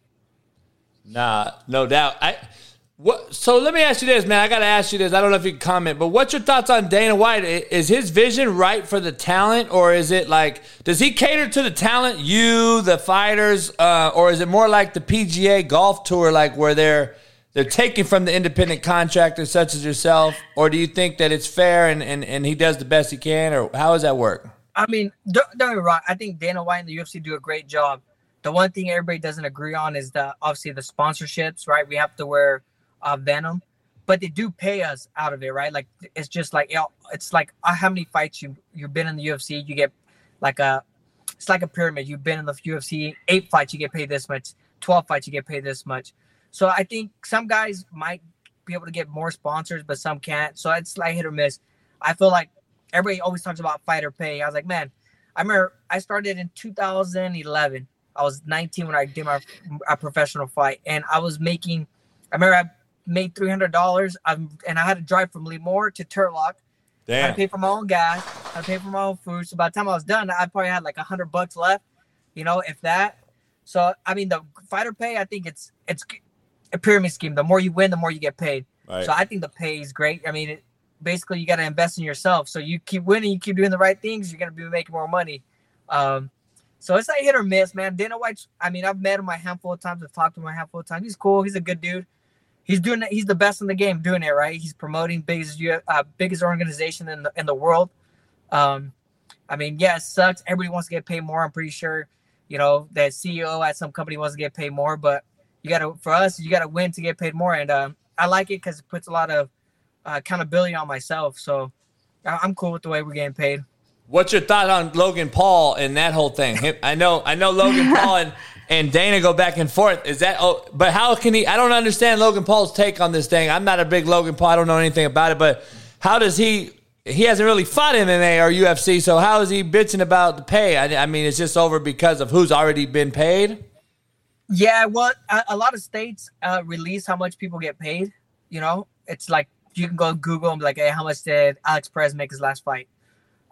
Nah, no doubt. I what? So let me ask you this, man. I got to ask you this. I don't know if you can comment, but what's your thoughts on Dana White? Is his vision right for the talent, or is it like does he cater to the talent, you, the fighters, uh, or is it more like the PGA Golf Tour, like where they're they're taking from the independent contractors such as yourself, or do you think that it's fair and and, and he does the best he can, or how does that work? I mean, don't, don't get me wrong. I think Dana White and the UFC do a great job. The one thing everybody doesn't agree on is the obviously the sponsorships, right? We have to wear uh, Venum, but they do pay us out of it, right? Like it's just like you know, it's like uh, how many fights you you've been in the UFC, you get like a it's like a pyramid. You've been in the UFC eight fights, you get paid this much. Twelve fights, you get paid this much. So I think some guys might be able to get more sponsors, but some can't. So it's like hit or miss. I feel like everybody always talks about fighter pay. I was like, man, I remember I started in 2011. I was 19 when I did my, my professional fight, and I was making. I remember I made three hundred dollars. I'm and I had to drive from Lemoore to Turlock. I had to pay for my own gas. I pay for my own food. So by the time I was done, I probably had like a hundred bucks left. You know, if that. So I mean, the fighter pay. I think it's it's a pyramid scheme. The more you win, the more you get paid. Right. So I think the pay is great. I mean, it, basically, you got to invest in yourself. So you keep winning, you keep doing the right things, you're gonna be making more money. Um, so it's like hit or miss, man. Dana White's. I mean, I've met him a handful of times. I've talked to him a handful of times. He's cool. He's a good dude. He's doing it. He's the best in the game doing it right. He's promoting biggest uh, biggest organization in the in the world. Um, I mean, yeah, it sucks. Everybody wants to get paid more. I'm pretty sure, you know, that CEO at some company wants to get paid more, but you got to, for us, you got to win to get paid more. And um, I like it because it puts a lot of uh, accountability on myself. So I- I'm cool with the way we're getting paid. What's your thought on Logan Paul and that whole thing? Him- I know, I know Logan Paul and, and Dana go back and forth. Is that? Oh, but how can he? I don't understand Logan Paul's take on this thing. I'm not a big Logan Paul. I don't know anything about it. But how does he? He hasn't really fought MMA or UFC. So how is he bitching about the pay? I, I mean, it's just over because of who's already been paid. Yeah, well, a, a lot of states uh, release how much people get paid. You know, it's like you can go Google and be like, hey, how much did Alex Perez make his last fight?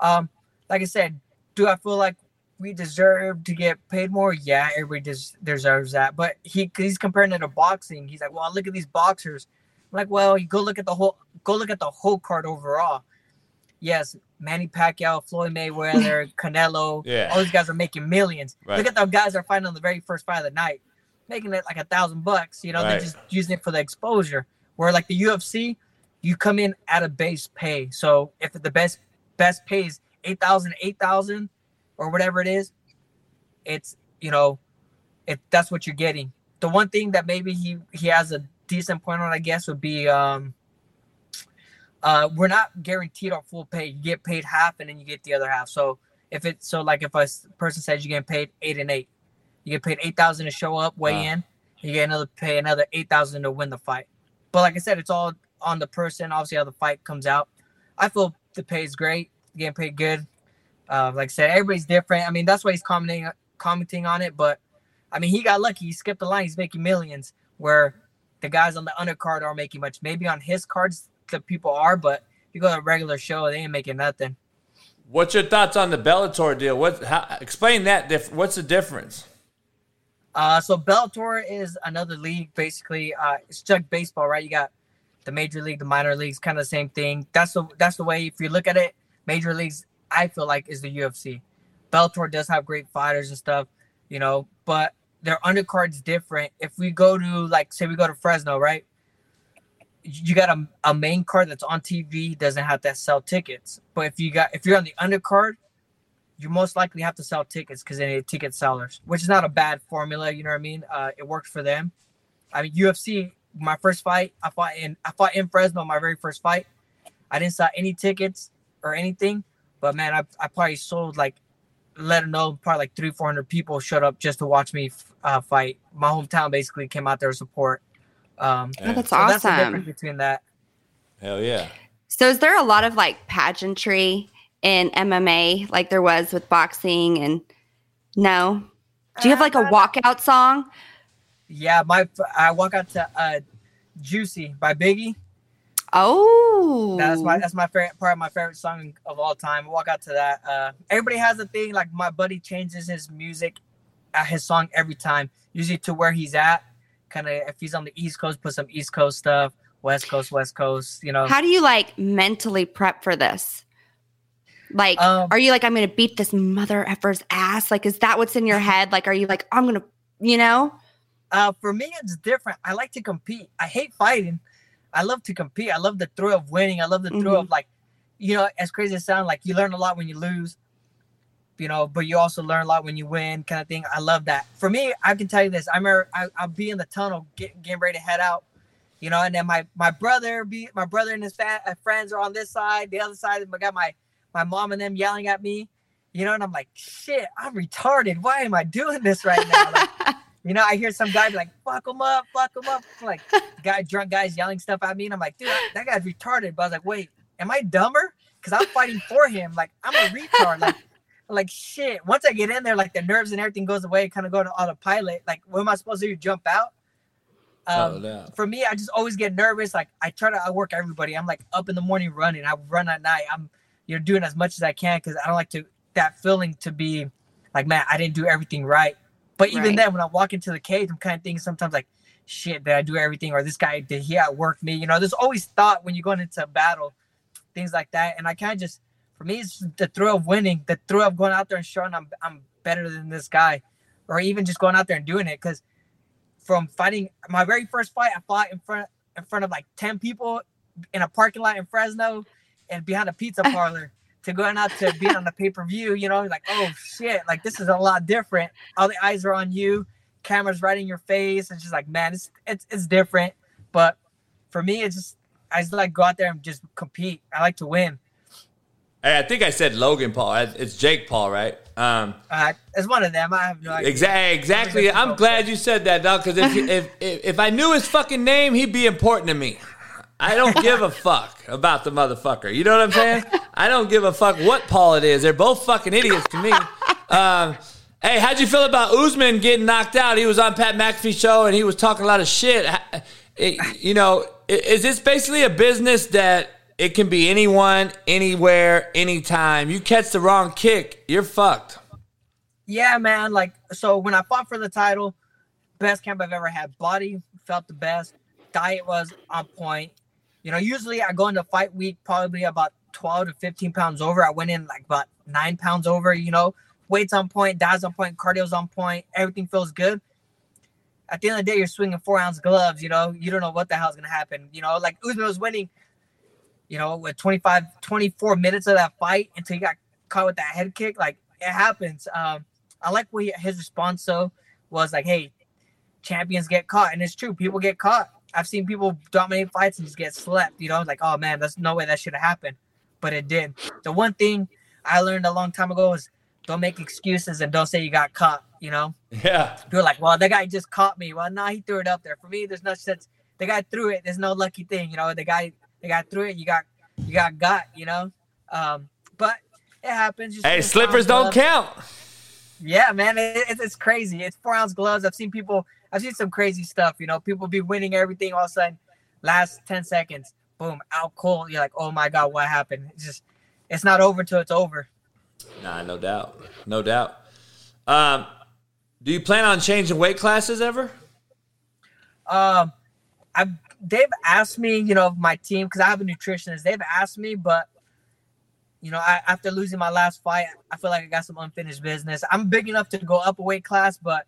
Um, like I said, do I feel like we deserve to get paid more? Yeah, everybody des- deserves that. But he he's comparing it to boxing. He's like, well, look at these boxers. I'm like, well, you go look at the whole go look at the whole card overall. Yes, Manny Pacquiao, Floyd Mayweather, Canelo, Yeah. all these guys are making millions. Right. Look at the guys that are fighting on the very first fight of the night, making it like a thousand bucks. You know, Right. they're just using it for the exposure. Where like the UFC, you come in at a base pay. So if the best best pays 8,000, 8,000 or whatever it is, it's, you know, it that's what you're getting. The one thing that maybe he he has a decent point on, I guess, would be um uh we're not guaranteed our full pay. You get paid half and then you get the other half. So if it's so like if a person says you're getting paid eight and eight, you get paid eight thousand to show up, weigh Wow. in, you get another pay another eight thousand to win the fight. But like I said, it's all on the person, obviously how the fight comes out. I feel the pay is great, getting paid good. Uh, like I said, everybody's different. I mean, that's why he's commenting commenting on it. But I mean, he got lucky. He skipped the line. He's making millions, where the guys on the undercard aren't making much. Maybe on his cards, the people are, but if you go to a regular show, they ain't making nothing. What's your thoughts on the Bellator deal? What? How, explain that. Diff- what's the difference? Uh, so Bellator is another league, basically. Uh, it's just baseball, right? You got the major league, the minor leagues, kind of the same thing. That's the that's the way. If you look at it, major leagues, I feel like is the UFC. Bellator does have great fighters and stuff, you know, but their undercard's different. If we go to like, say, we go to Fresno, right? You got a, a main card that's on TV, doesn't have to sell tickets. But if you got if you're on the undercard, you most likely have to sell tickets because they need ticket sellers, which is not a bad formula. You know what I mean? Uh, it worked for them. I mean, UFC. My first fight, I fought in I fought in Fresno. My very first fight, I didn't sell any tickets or anything. But man, I, I probably sold like, let them know, probably like three four hundred people showed up just to watch me uh, fight. My hometown basically came out there to support. Um, Oh, that's so that's the awesome. difference between that. Hell yeah. So is there a lot of like pageantry in MMA like there was with boxing and no? Do you have like a Uh, walkout song? Yeah, my I walk out to uh, "Juicy" by Biggie. Oh. That's my that's my favorite part of my favorite song of all time. Walk out to that. Uh, everybody has a thing. Like my buddy changes his music, uh, his song every time. Usually to where he's at. Kind of if he's on the East Coast, put some East Coast stuff. West Coast, West Coast. You know. How do you like mentally prep for this? Like, Um, are you like, I'm gonna beat this mother effer's ass? Like, is that what's in your head? Like, are you like, I'm gonna, you know? Uh, for me, it's different. I like to compete. I hate fighting. I love to compete. I love the thrill of winning. I love the thrill of like, you know, as crazy as it sounds, like you learn a lot when you lose, you know, but you also learn a lot when you win, kind of thing. I love that. For me, I can tell you this. I remember I, I'll be in the tunnel, get, getting ready to head out, you know, and then my my brother be my brother and his fa- uh, friends are on this side, the other side. I got my my mom and them yelling at me, you know, and I'm like, shit, I'm retarded. Why am I doing this right now? Like, you know, I hear some guy be like, fuck him up, fuck him up. Like, guy, drunk guys yelling stuff at me. And I'm like, dude, that guy's retarded. But I was like, wait, am I dumber? Because I'm fighting for him. Like, I'm a retard. Like, like shit. Once I get in there, like the nerves and everything goes away, kind of go to autopilot. Like, what am I supposed to do? Jump out? Oh, Um, no. for me, I just always get nervous. Like I try to I work everybody. I'm like up in the morning running. I run at night. I'm you're doing as much as I can because I don't like to that feeling to be like, man, I didn't do everything right. But even Right. then, when I walk into the cage, I'm kind of thinking sometimes like, shit, did I do everything? Or this guy did he outwork me? You know, there's always thought when you're going into a battle, things like that. And I kind of just, for me, it's the thrill of winning, the thrill of going out there and showing I'm I'm better than this guy, or even just going out there and doing it because from fighting my very first fight, I fought in front in front of like ten people in a parking lot in Fresno and behind a pizza parlor. to going out to being on the pay per view, you know, like oh shit, like this is a lot different. All the eyes are on you, cameras right in your face. It's just like man, it's it's it's different. But for me, it's just I just like go out there and just compete. I like to win. Hey, I think I said Logan Paul. It's Jake Paul, right? Um, Uh, it's one of them. I have no idea. exactly. Exactly. I'm glad you said that, dog. Because if, if if if I knew his fucking name, he'd be important to me. I don't give a fuck about the motherfucker. You know what I'm saying? I don't give a fuck what Paul it is. They're both fucking idiots to me. Um, Hey, how'd you feel about Usman getting knocked out? He was on Pat McAfee show and he was talking a lot of shit. It- you know, is this basically a business that it can be anyone, anywhere, anytime? You catch the wrong kick, you're fucked. Yeah, man. Like, so when I fought for the title, best camp I've ever had. Body felt the best. Diet was on point. You know, usually I go into fight week probably about 12 to 15 pounds over. I went in like about nine pounds over, you know, weight's on point, diet's on point, cardio's on point, everything feels good. At the end of the day, you're swinging four ounce gloves, you know, you don't know what the hell's going to happen. You know, like Usman was winning, you know, with 25, 24 minutes of that fight until he got caught with that head kick. Like, it happens. Um, I like what he, his response though was like, "Hey, champions get caught," and it's true. People get caught. I've seen people dominate fights and just get slept. You know, like, oh man, that's no way that should have happened, but it did. The one thing I learned a long time ago is don't make excuses and don't say you got caught. You know, Yeah. you're like, well, that guy just caught me. Well, nah, he threw it up there. For me, there's no sense. The guy threw it. There's no lucky thing. You know, the guy, the guy threw it. You got, you got got. You know, um, but it happens. Just Hey, slippers don't gloves. count. Yeah, man, it, it- it's crazy. It's four ounce gloves. I've seen people. I've seen some crazy stuff. You know, people be winning everything. All of a sudden, last ten seconds, boom, out cold. You're like, oh my god, what happened? It's just, it's not over till it's over. Nah, no doubt. No doubt. Um, do you plan on changing weight classes ever? Um, I've they've asked me, you know, my team because I have a nutritionist. They've asked me, but you know, I, after losing my last fight, I feel like I got some unfinished business. I'm big enough to go up a weight class, but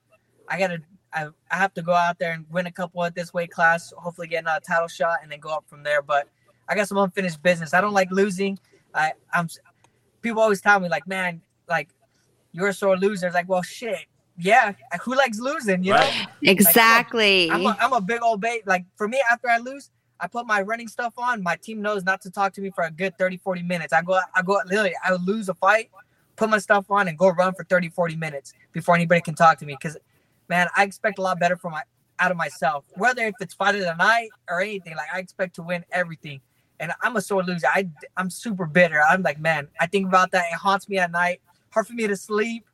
I gotta, I, I have to go out there and win a couple at this weight class. Hopefully, get another title shot and then go up from there. But I got some unfinished business. I don't like losing. I, I'm. People always tell me like, man, like you're a sore loser. It's like, well, shit. Yeah, who likes losing? You know. Right. Exactly. I'm a, I'm a big old bait. Like for me, after I lose, I put my running stuff on. My team knows not to talk to me for a good 30, 40 minutes. I go, I go, literally, I lose a fight, put my stuff on, and go run for 30, 40 minutes before anybody can talk to me. Because, man, I expect a lot better from my out of myself. Whether if it's fight of the night or anything, like I expect to win everything. And I'm a sore loser. I, I'm super bitter. I'm like, man, I think about that. It haunts me at night. Hard for me to sleep.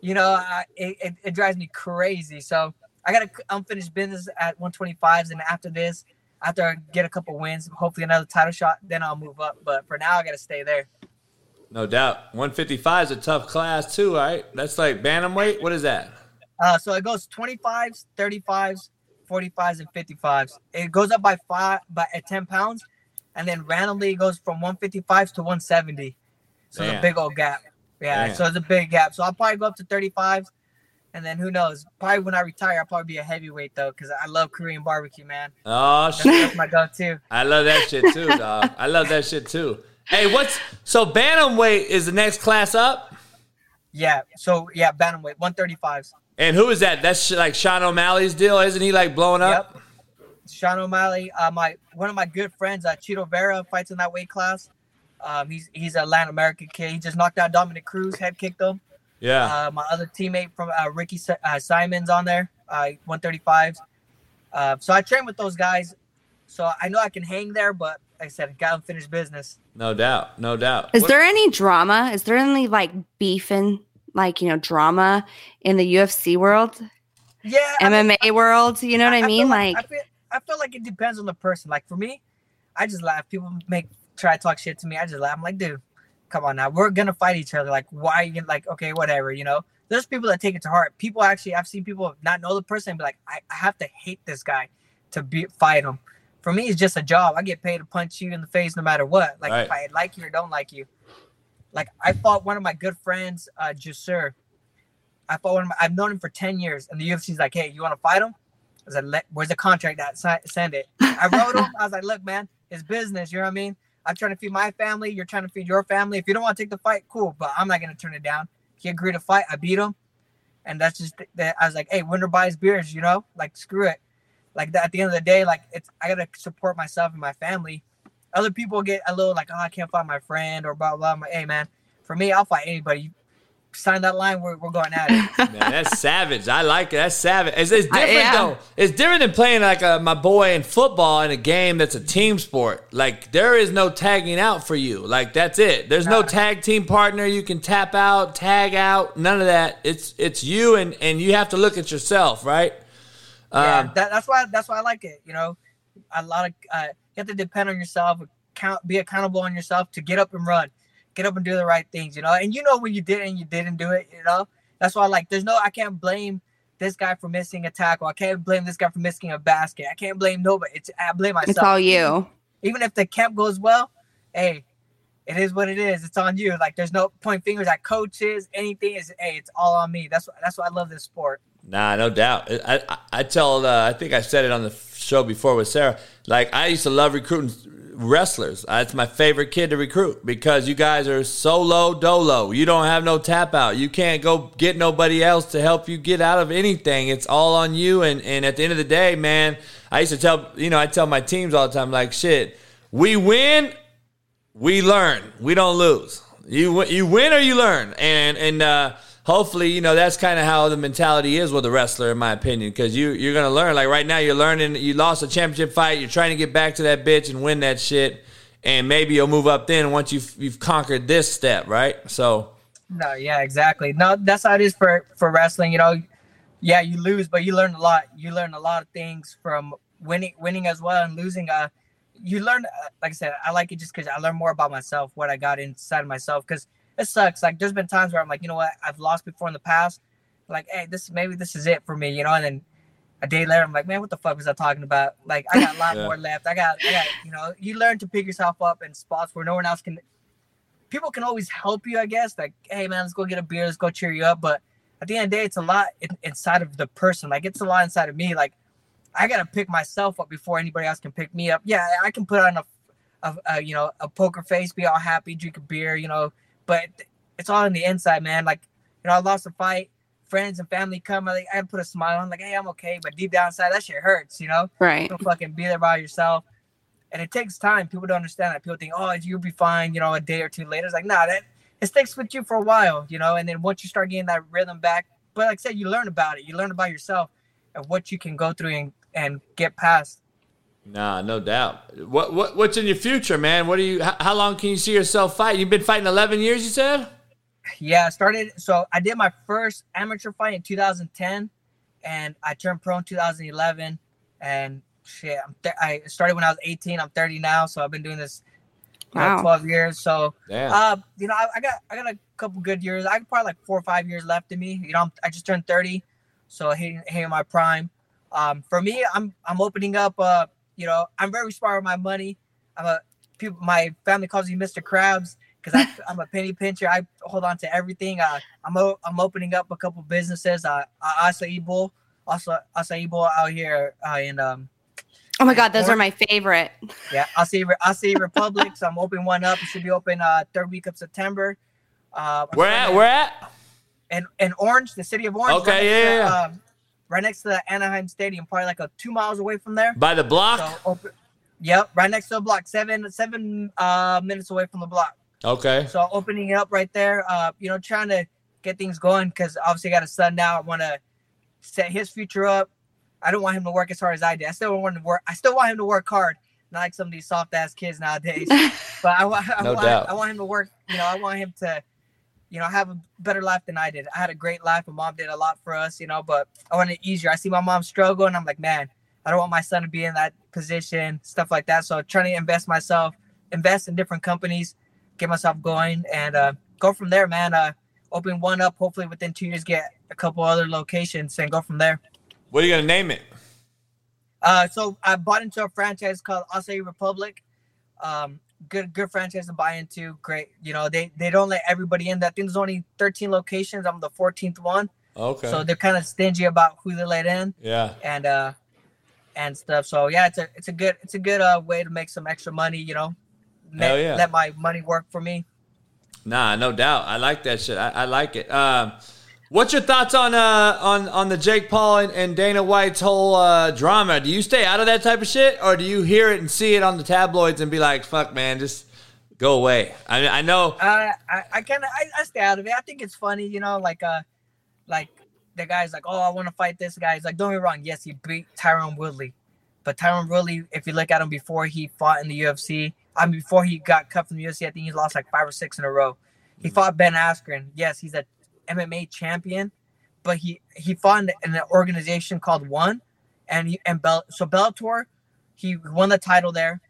You know, I, it, it, drives me crazy. So I got a unfinished business at 125s, and after this, after I get a couple wins, hopefully another title shot, then I'll move up. But for now, I got to stay there. No doubt. 155 is a tough class too, right? That's like bantamweight. What is that? Uh, so it goes 25s, 35s, 45s, and 55s. It goes up by five, by at 10 pounds, and then randomly it goes from 155s to 170. So it's a big old gap. Yeah, Damn. so it's a big gap. So I'll probably go up to 35s, and then who knows? Probably when I retire, I'll probably be a heavyweight though, because I love Korean barbecue, man. Oh That's, shit. that's my go-to. I love that shit too, dog. I love that shit too. Hey, what's so bantamweight is the next class up? Yeah. So yeah, bantamweight, 135s. And who is that? That's like Sean O'Malley's deal, isn't he? Like blowing up? Yep. Sean O'Malley, uh, my one of my good friends, uh, Chito Vera, fights in that weight class. Um, he's he's a Latin American kid. He just knocked out Dominick Cruz, head kicked him. Yeah. Uh, my other teammate from uh, Ricky Si- uh, Simons on there, uh, 135s. Uh, so I train with those guys. So I know I can hang there, but like I said, got unfinished business. No doubt. No doubt. Is What- there any drama? Is there any like beefing, like you know, drama in the UFC world, Yeah. I mean, MMA world? You know what I, mean? feel Like, I feel, I feel like it depends on the person. Like for me, I just laugh. People make try to talk shit to me. I just laugh. I'm like, dude, come on now. We're gonna fight each other. Like, why are you like? Okay, whatever. You know. There's people that take it to heart. People actually, I've seen people not know the person and be like, I, I have to hate this guy to be fight him. For me, it's just a job. I get paid to punch you in the face no matter what. Like if I like you or don't like you. Like I fought one of my good friends, uh, Jussier. I fought one of my, I've known him for 10 years, and the UFC's like, hey, you want to fight him? I said, "Let- where's the contract si- send it? I wrote him. I was like, look, man, it's business. You know what I mean? I'm trying to feed my family. You're trying to feed your family. If you don't want to take the fight, cool. But I'm not gonna turn it down. He agreed to fight. I beat him, and that's just that. I was like, hey, winner buys beers. You know, like screw it. Like at the end of the day, like it's I gotta support myself and my family. Other people get a little like, oh, I can't find my friend or blah blah. I'm like, hey, man, for me, I'll fight anybody. sign that line, we're, we're going at it. Man, that's savage. I like it. That's savage. It's, it's different yeah. though. It's different than playing like a, my boy in football in a game that's a team sport. Like there is no tagging out for you. Like that's it. There's no tag team partner you can tap out, tag out. None of that. It's it's you and and you have to look at yourself, right? yeah, Um, that, that's why that's why I like it. You know, a lot of uh, you have to depend on yourself, count, be accountable on yourself to get up and run, get up and do the right things. You know, and you know when you did and you didn't do it. You know, that's why like there's no I can't blame this guy for missing a tackle. I can't blame this guy for missing a basket. I can't blame nobody. It's I blame myself. It's all you. Even if the camp goes well, hey. It is what it is. It's on you. Like there's no point fingers at coaches, anything. Is hey, it's all on me. That's that's why I love this sport. Nah, no doubt. I I, I tell. Uh, I think I said it on the show before with Sara. Like I used to love recruiting wrestlers. That's my favorite kid to recruit because you guys are solo dolo. You don't have no tap out. You can't go get nobody else to help you get out of anything. It's all on you. And and at the end of the day, man, I used to tell you know I tell my teams all the time like shit. We win, we learn. We don't lose. You you win or you learn. And and uh, hopefully you know that's kind of how the mentality is with a wrestler, in my opinion, because you you're gonna learn. Like right now, you're learning. You lost a championship fight. You're trying to get back to that bitch and win that shit. And maybe you'll move up then once you've you've conquered this step, right? So No, yeah, exactly. No, that's how it is for for wrestling. You know, yeah, you lose, but you learn a lot. You learn a lot of things from winning, winning as well, and losing. Uh, you learn, uh, like I said, I like it just because I learn more about myself, what I got inside of myself. Because it sucks. Like, there's been times where I'm like, you know what, I've lost before in the past. Like, hey, this maybe this is it for me, you know. And then a day later, I'm like, man, what the fuck was I talking about? Like, I got a lot Yeah. more left. I got, I got, you know, you learn to pick yourself up in spots where no one else can people can always help you, I guess. Like, hey man, let's go get a beer, let's go cheer you up. But at the end of the day, it's a lot in, inside of the person. Like, it's a lot inside of me. Like, I gotta pick myself up before anybody else can pick me up. Yeah, I can put on a, a, a you know, a poker face, be all happy, drink a beer, you know. But it's all in the inside, man. Like, you know, I lost a fight. Friends and family come. Like, I put a smile on, like, hey, I'm okay. But deep down inside, that shit hurts, you know. Right. Don't fucking be there by yourself. And it takes time. People don't understand that. People think, oh, you'll be fine, you know, a day or two later. It's like, nah, that it sticks with you for a while, you know, and then once you start getting that rhythm back, but like I said, you learn about it. You learn about yourself and what you can go through and, and get past. Nah, no doubt. What what what's in your future, man? What do you? How, how long can you see yourself fight? You've been fighting 11 years, you said. Yeah, I started. So I did my first amateur fight in 2010, and I turned pro in 2011. And shit, I'm th- I started when I was 18. I'm 30 now, so I've been doing this you know, 12 years. So Damn. Uh, you know, I, I got I got a couple good years. I got probably like four or five years left in me. You know, I'm, I just turned 30, so hitting hitting my prime. Um, for me, I'm I'm opening up. Uh, you know, I'm very smart with my money. I'm a people. My family calls me Mr. Krabs because I'm a penny pincher. I hold on to everything. Uh, I'm o- I'm opening up a couple businesses. Uh, Acai Bowl, also Acai Bowl out here uh, in um Oh my God, those are my favorite. yeah, I'll see. Acai Republic. so I'm opening one up. It should be open uh third week of September. Uh, I'm Where at? to- Where at? And in Orange, the city of Orange. Okay, right yeah, to, yeah. Um, right next to the Anaheim Stadium, probably like a two miles away from there. By the block. So open, yep, right next to the block, seven seven uh minutes away from the block. Okay. So opening it up right there, uh, you know, trying to get things going because obviously I got a son now. I want to set his future up. I don't want him to work as hard as I did. I still want him to work. I still want him to work hard, not like some of these soft ass kids nowadays. but I, I No want doubt. I want him to work. You know, I want him to, you know, have a better life than I did. I had a great life. My mom did a lot for us, you know, but I want it easier. I see my mom struggle, and I'm like, man, I don't want my son to be in that position, stuff like that. So I'm trying to invest myself, invest in different companies, get myself going, and uh, go from there, man. Uh, open one up, hopefully within two years, get a couple other locations, and go from there. What are you gonna name it? Uh, so I bought into a franchise called Acai Republic. Um, good, good franchise to buy into. Great, you know they they don't let everybody in. That think there's only 13 locations. I'm the 14th one, Okay. so they're kind of stingy about who they let in yeah. and uh and stuff. So yeah, it's a it's a good it's a good uh way to make some extra money. You know, Hell let, yeah. let my money work for me. Nah, no doubt. I like that shit. I, I like it. Um, what's your thoughts on uh on on the Jake Paul and, and Dana White's whole uh, drama? Do you stay out of that type of shit, or do you hear it and see it on the tabloids and be like, "Fuck, man, just go away? I mean, I know. Uh, I, I kind of I, I stay out of it. I think it's funny, you know, like uh, like the guy's like, oh, I want to fight this guy. He's like, don't get me wrong, yes, he beat Tyron Woodley, but Tyron Woodley, if you look at him before he fought in the UFC, I mean, before he got cut from the UFC, I think he lost like five or six in a row. He fought Ben Askren. Yes, he's a MMA champion, but he he fought in, an organization called One, and he and Bell so Bellator, he won the title there.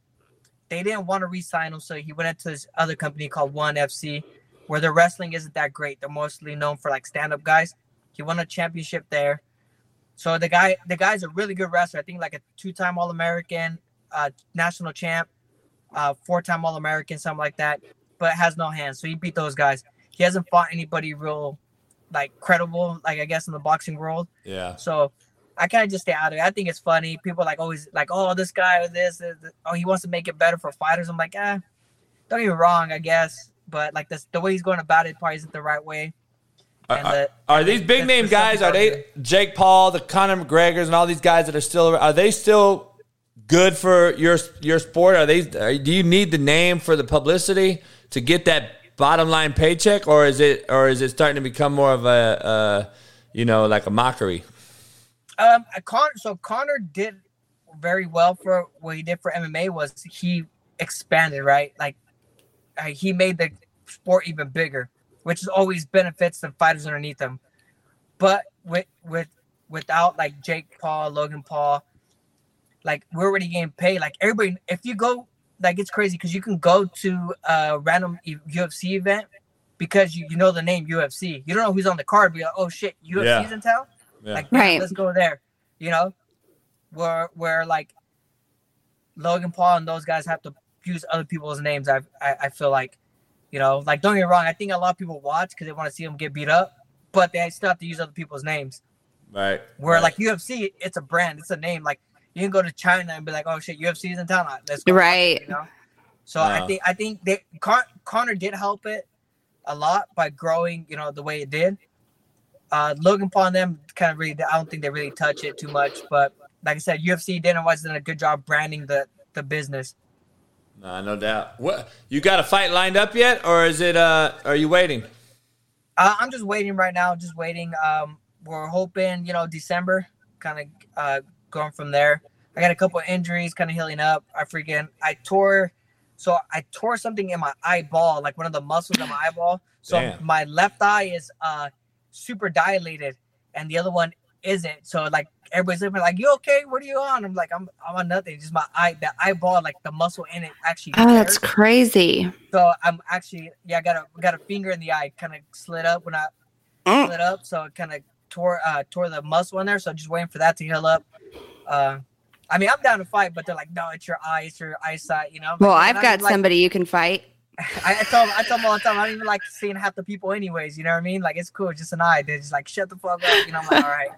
They didn't want to re-sign him, so he went into this other company called One FC, where the wrestling isn't that great. They're mostly known for like stand-up guys. He won a championship there. So the guy, the guy's a really good wrestler. I think like a two-time All-American, uh, national champ, uh, four-time All-American, something like that. But has no hands, so he beat those guys. He hasn't fought anybody real, like credible, like I guess in the boxing world. Yeah. So I kind of just stay out of it. I think it's funny. People like always like, oh, this guy or this, this, this. oh, he wants to make it better for fighters. I'm like, ah, don't get me wrong, I guess, but like this, the way he's going about it probably isn't the right way. Are, the- are these big the- name the guys? Are they Jake Paul, the Conor McGregor's, and all these guys that are still? Are they still good for your your sport? Are they? Are, do you need the name for the publicity to get that bottom line paycheck, or is it or is it starting to become more of a, uh, you know, like a mockery? Um, so Conor did very well for what he did for MMA was he expanded right, like he made the sport even bigger, which always benefits the fighters underneath him. But with with without like Jake Paul, Logan Paul, like we're already getting paid. Like everybody, if you go, like it's crazy because you can go to a random E- UFC event because you, you know the name UFC. You don't know who's on the card, but you're like, oh shit, UFC's Yeah. in town. Yeah. Like, Right. let's go there. You know, where where like Logan Paul and those guys have to use other people's names. I I, I feel like, you know, like don't get me wrong. I think a lot of people watch because they want to see them get beat up, but they still have to use other people's names. Right. Where right. like UFC, it's a brand, it's a name. Like you can go to China and be like, oh shit, UFC's in town. Let's go. Right. You know. So I think I think they Con- Conor did help it a lot by growing, you know, the way it did. Uh, Logan Paul and them kind of really, I don't think they really touch it too much. But like I said, UFC didn't was done a good job branding the the business. No, no doubt. What you got a fight lined up yet, or is it? Uh, are you waiting? Uh, I'm just waiting right now, just waiting. Um, we're hoping, you know, December, kind of uh, going from there. I got a couple of injuries, kind of healing up. I freaking I tore, so I tore something in my eyeball, like one of the muscles in my eyeball. So Damn. my left eye is uh super dilated, and the other one isn't. So like everybody's looking like, "You okay? What are you on?" I'm like, "I'm I'm on nothing. Just my eye, the eyeball, like the muscle in it actually." Oh, that's crazy. So I'm actually yeah, I got a got a finger in the eye, kind of slid up when I Mm. split up, so it kind of tore uh tore the muscle in there. So just waiting for that to heal up. Uh, I mean, I'm down to fight, but they're like, no, it's your eye, it's your eyesight, you know. I'm Well, like, I've got don't like-" somebody you can fight. I, I tell them, I tell them all the time, I don't even like seeing half the people, anyways. You know what I mean? Like it's cool, just an eye. They're just like, shut the fuck up. You know, I'm like, all right.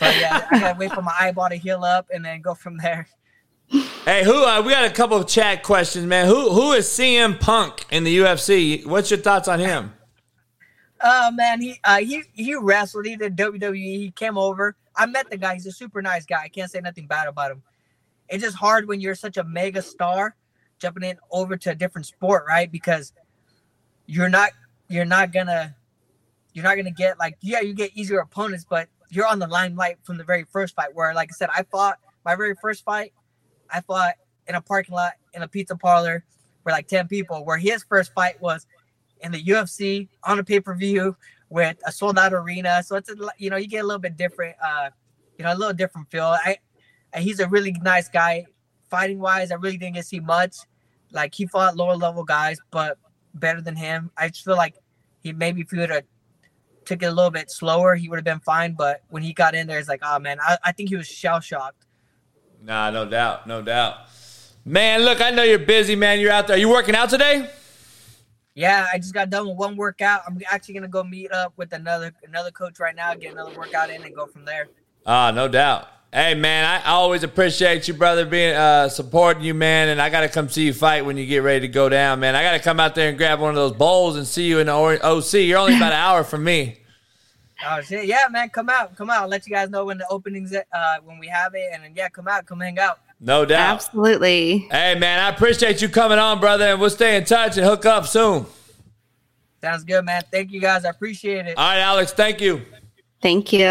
But yeah, I gotta wait for my eyeball to heal up and then go from there. Hey, who? Uh, we got a couple of chat questions, man. Who who is CM Punk in the UFC? What's your thoughts on him? Oh man, he uh he he wrestled. He did WWE. He came over. I met the guy. He's a super nice guy. I can't say nothing bad about him. It's just hard when you're such a mega star, jumping in over to a different sport, right? Because you're not you're not gonna you're not gonna get like yeah you get easier opponents, but you're on the limelight from the very first fight. Where like I said, I fought my very first fight. I fought in a parking lot in a pizza parlor for like ten people. Where his first fight was in the UFC on a pay per view with a sold out arena. So it's a, you know you get a little bit different, uh, you know, a little different feel. I and he's a really nice guy. Fighting wise, I really didn't get to see much. Like he fought lower level guys, but better than him. I just feel like he maybe if he would have took it a little bit slower, he would have been fine. But when he got in there, it's like, oh man, I, I think he was shell shocked. Nah, no doubt, no doubt. Man, look, I know you're busy, man. You're out there. Are you working out today? Yeah, I just got done with one workout. I'm actually gonna go meet up with another another coach right now, get another workout in, and go from there. Ah, no doubt. Hey, man, I, always appreciate you, brother, being uh, supporting you, man. And I got to come see you fight when you get ready to go down, man. I got to come out there and grab one of those bowls and see you in the OC. You're only about an hour from me. Oh shit! Yeah, man, come out, come out. I'll let you guys know when the openings, uh, when we have it, and then, yeah, come out, come hang out. No doubt. Absolutely. Hey, man, I appreciate you coming on, brother, and we'll stay in touch and hook up soon. Sounds good, man. Thank you guys. I appreciate it. All right, Alex, thank you. Thank you.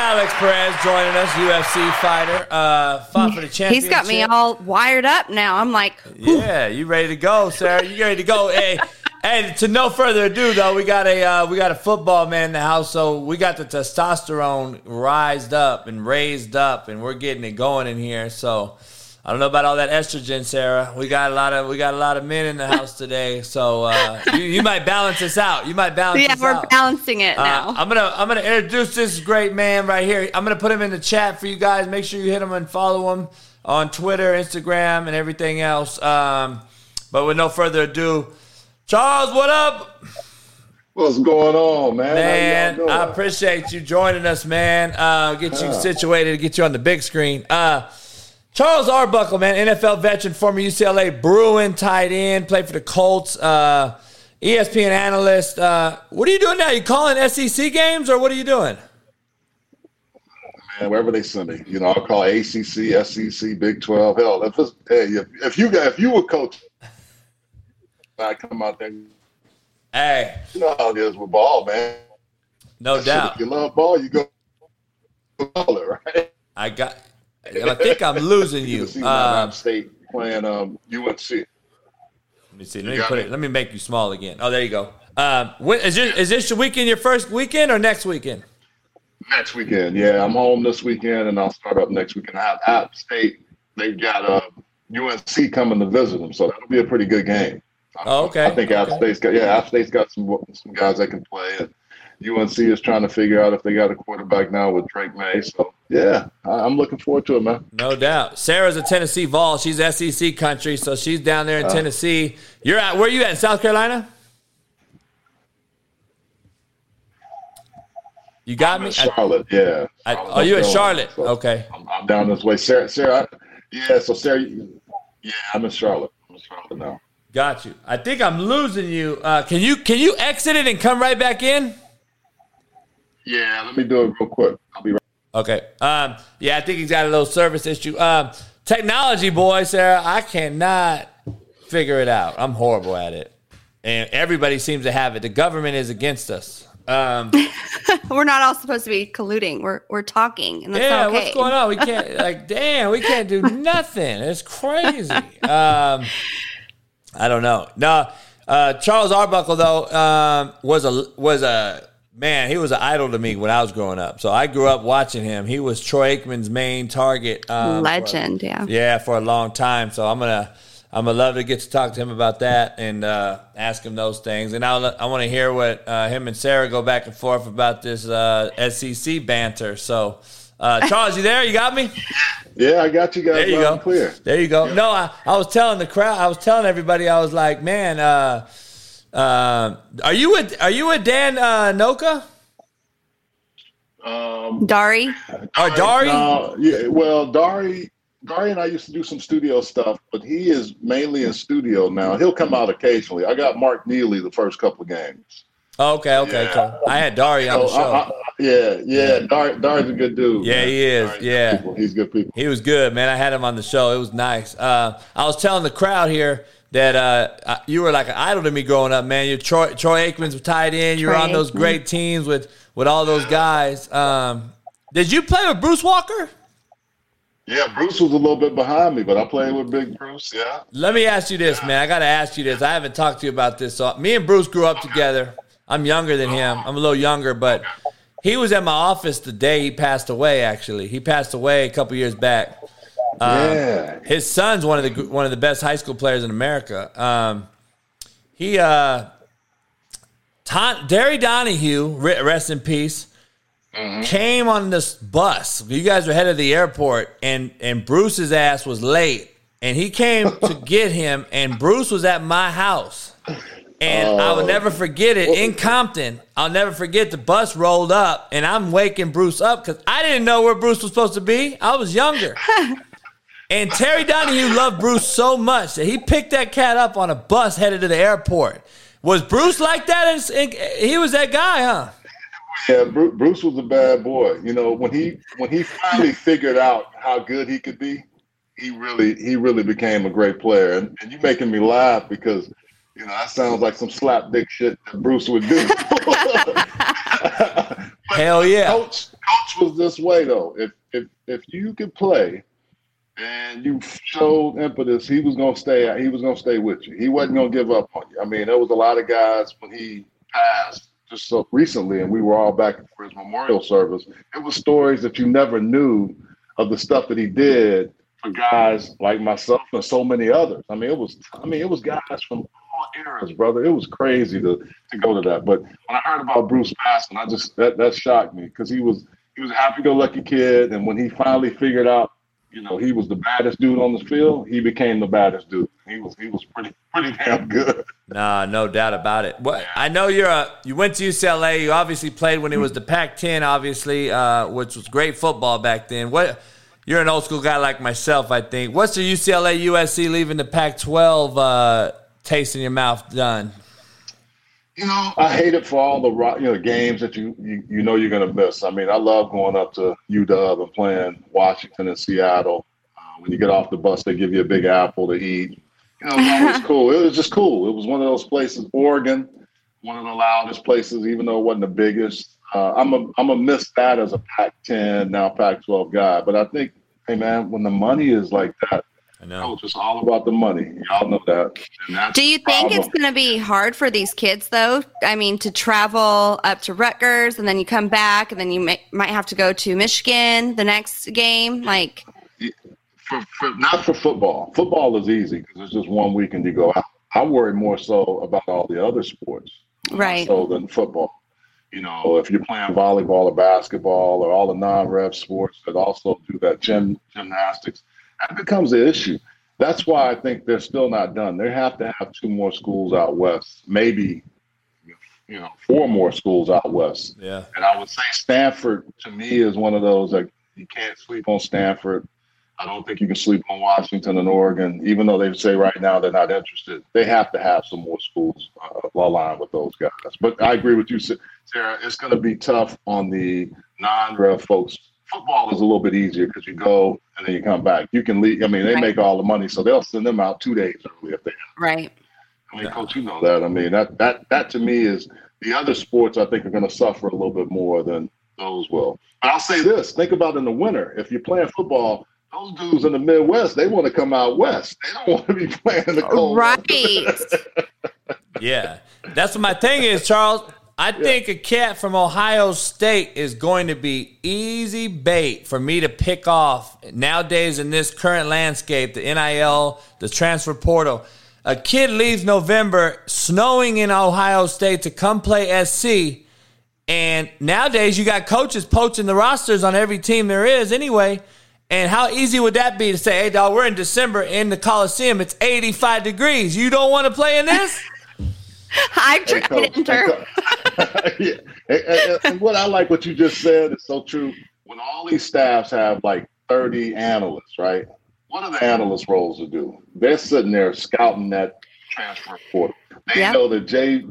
Alex Perez joining us, UFC fighter, uh, fought for the championship. He's got me all wired up now. I'm like, Yeah, you ready to go, Sara? You ready to go? hey, hey. To no further ado, though, we got a uh, we got a football man in the house, so we got the testosterone rised up and raised up, and we're getting it going in here. So I don't know about all that estrogen, Sara. We got a lot of we got a lot of men in the house today, so uh, you, you might balance this out. You might balance. yeah, we're out. balancing it Uh, now. I'm gonna I'm gonna introduce this great man right here. I'm gonna put him in the chat for you guys. Make sure you hit him and follow him on Twitter, Instagram, and everything else. Um, but with no further ado, Charles, what up, What's going on, man? Man? I appreciate you joining us, man. Uh, get you situated, get you on the big screen. Uh, Charles Arbuckle, man, NFL veteran, former UCLA Bruin tight end, played for the Colts. Uh, ESPN analyst. Uh, what are you doing now? You calling SEC games or what are you doing? man, wherever they send me. You know, I'll call ACC, SEC, Big Twelve. Hell, if it's, hey, if, if you got if you were coach, I come out there. Hey, You know how it is with ball, man. no Shit, doubt. If you love ball, you go ball it, right? I got. I think I'm losing You you. can see Uh, App State playing um, UNC. let me see. Let You me put me. it. Let me make you small again. Oh, there you go. Um, when, is this is this your weekend? Your first weekend or next weekend? Next weekend, yeah, I'm home this weekend, and I'll start up next weekend. I have App State. They've got uh, UNC coming to visit them, so that'll be a pretty good game. Oh, okay. I think App State's got yeah, App State's got some some guys that can play, and UNC is trying to figure out if they got a quarterback now with Drake Maye. So yeah, I, I'm looking forward to it, man. No doubt. Sarah's a Tennessee Vol. She's SEC country, so she's down there in Uh. Tennessee. You're at where are you at in South Carolina? You got I'm me. in Charlotte, yeah. I, I, Charlotte, oh, you in Charlotte? So Okay. I'm, I'm down this way, Sarah. Sarah, I, yeah. So Sarah, yeah, I'm in Charlotte. I'm in Charlotte now. Got you. I think I'm losing you. Uh, can you can you exit it and come right back in? Yeah, let me do it real quick. I'll be right. Okay. Um, yeah, I think he's got a little service issue. Um, technology, boy, Sarah, I cannot figure it out. I'm horrible at it, and everybody seems to have it. The government is against us. Um, we're not all supposed to be colluding. We're we're talking, and that's yeah, not okay. what's going on? We can't like, damn, we can't do nothing. It's crazy. Um, I don't know. No, uh, Charles Arbuckle though um, was a was a man. He was an idol to me when I was growing up. So I grew up watching him. He was Troy Aikman's main target. Um, Legend, yeah. yeah, for a long time. So I'm gonna I'm gonna love to get to talk to him about that and uh, ask him those things. And I'll, I want to hear what uh, him and Sarah go back and forth about this uh, SEC banter. So. Uh, Charles, you there? You got me? Yeah, I got you guys There you go. clear. There you go. No, I, I was telling the crowd, I was telling everybody, I was like, man, uh, uh, are you with are you with Dan uh, Nowkhah Um, Dari, or Dari? No, yeah, well, Dari, Dari and I used to do some studio stuff, but he is mainly in studio now. He'll come out occasionally. I got Mark Neely the first couple of games. Oh, okay, okay, Yeah. cool. I had Dari on the show. I- I- yeah, yeah, Dari, Dari's a good dude. Yeah, man. he is. Dari's Yeah. people. he's good people. He was good, man. I had him on the show. It was nice. Uh, I was telling the crowd here that uh, you were like an idol to me growing up, man. You're Troy, Troy Aikman's was tied in. You were Troy on those Aikman. great teams with with all those guys. Um, did you play with Bruce Walker? Yeah, Bruce was a little bit behind me, but I played with Big Bruce. Yeah, Let me ask you this, man. I got to ask you this. I haven't talked to you about this. So, me and Bruce grew up together. I'm younger than him. I'm a little younger, but he was at my office the day he passed away. Actually, he passed away a couple years back. Um, yeah. His son's one of the one of the best high school players in America. Um, he uh, Ton, Terry Donahue, rest in peace, came on this bus. You guys were headed to the airport, and and Bruce's ass was late, and he came to get him, and Bruce was at my house. And oh. I will never forget it in Compton. I'll never forget the bus rolled up, and I'm waking Bruce up because I didn't know where Bruce was supposed to be. I was younger. And Terry Donahue loved Bruce so much that he picked that cat up on a bus headed to the airport. Was Bruce like that? And- He was that guy, huh? Yeah, Bruce, was a bad boy. You know, when he when he finally figured out how good he could be, he really he really became a great player. And, and you making me laugh because you know that sounds like some slap dick shit that Bruce would do. Hell yeah. Coach coach was this way though. If if if you could play and you showed impetus, he was gonna stay he was gonna stay with you. He wasn't gonna give up on you. I mean, there was a lot of guys when he passed just so recently and we were all back for his memorial service. It was stories that you never knew of the stuff that he did for guys like myself and so many others. I mean, it was I mean, it was guys from all brother. It was crazy to to go to that. But when I heard about Bruce passing, I just that that shocked me because he was he was a happy-go-lucky kid, and when he finally figured out, you know, he was the baddest dude on the field, he became the baddest dude. He was he was pretty pretty damn good. Nah, no doubt about it. What I know you're a you went to UCLA. You obviously played when it was the Pac-10, obviously, uh, which was great football back then. What you're an old school guy like myself, I think. What's the UCLA USC leaving the Pac-12 uh, taste in your mouth done? You know, I hate it for all the ro- you know games that you, you you know you're gonna miss. I mean, I love going up to UW and playing Washington and Seattle. Uh, when you get off the bus, they give you a big apple to eat. You know, it was cool. It was just cool. It was one of those places. Oregon, one of the loudest places, even though it wasn't the biggest. Uh, I'm a I'm a miss that as a Pac-10 now Pac-12 guy, but I think, hey man, when the money is like that, I know. Oh, it's just all about the money. Y'all know that. Do you the think it's going to be hard for these kids, though? I mean, to travel up to Rutgers and then you come back and then you may, might have to go to Michigan the next game. Like, for, for not for football. Football is easy because it's just one weekend you go out. I worry more so about all the other sports right. so than football. You know, if you're playing volleyball or basketball or all the non-rev sports that also do that gym gymnastics, that becomes an issue. That's why I think they're still not done. They have to have two more schools out west, maybe you know, four more schools out west. Yeah. And I would say Stanford to me is one of those that you can't sleep on Stanford. I don't think you can sleep on Washington and Oregon, even though they say right now they're not interested. They have to have some more schools uh, aligned with those guys. But I agree with you, Sarah. It's going to be tough on the non-rev folks. Football is a little bit easier because you go and then you come back. You can leave. I mean, they Right. make all the money, so they'll send them out two days early if they. Right. I mean, coach, you know that. I mean, that that that to me is the other sports. I think are going to suffer a little bit more than those will. But I'll say this: think about in the winter. If you're playing football, those dudes in the Midwest, they want to come out west. They don't want to be playing in the cold. Right. Yeah, that's what my thing is, Charles. I think a cat from Ohio State is going to be easy bait for me to pick off nowadays in this current landscape, the NIL, the transfer portal. A kid leaves November snowing in Ohio State to come play SC. And nowadays, you got coaches poaching the rosters on every team there is anyway. And how easy would that be to say, hey, dog, we're in December in the Coliseum. It's 85 degrees. You don't want to play in this? I tried Coach, enter. yeah. And, and- and what I like what you just said is so true. When all these staffs have like 30 analysts, right? What are the analyst roles to do? They're sitting there scouting that transfer portal. They Yeah. know the J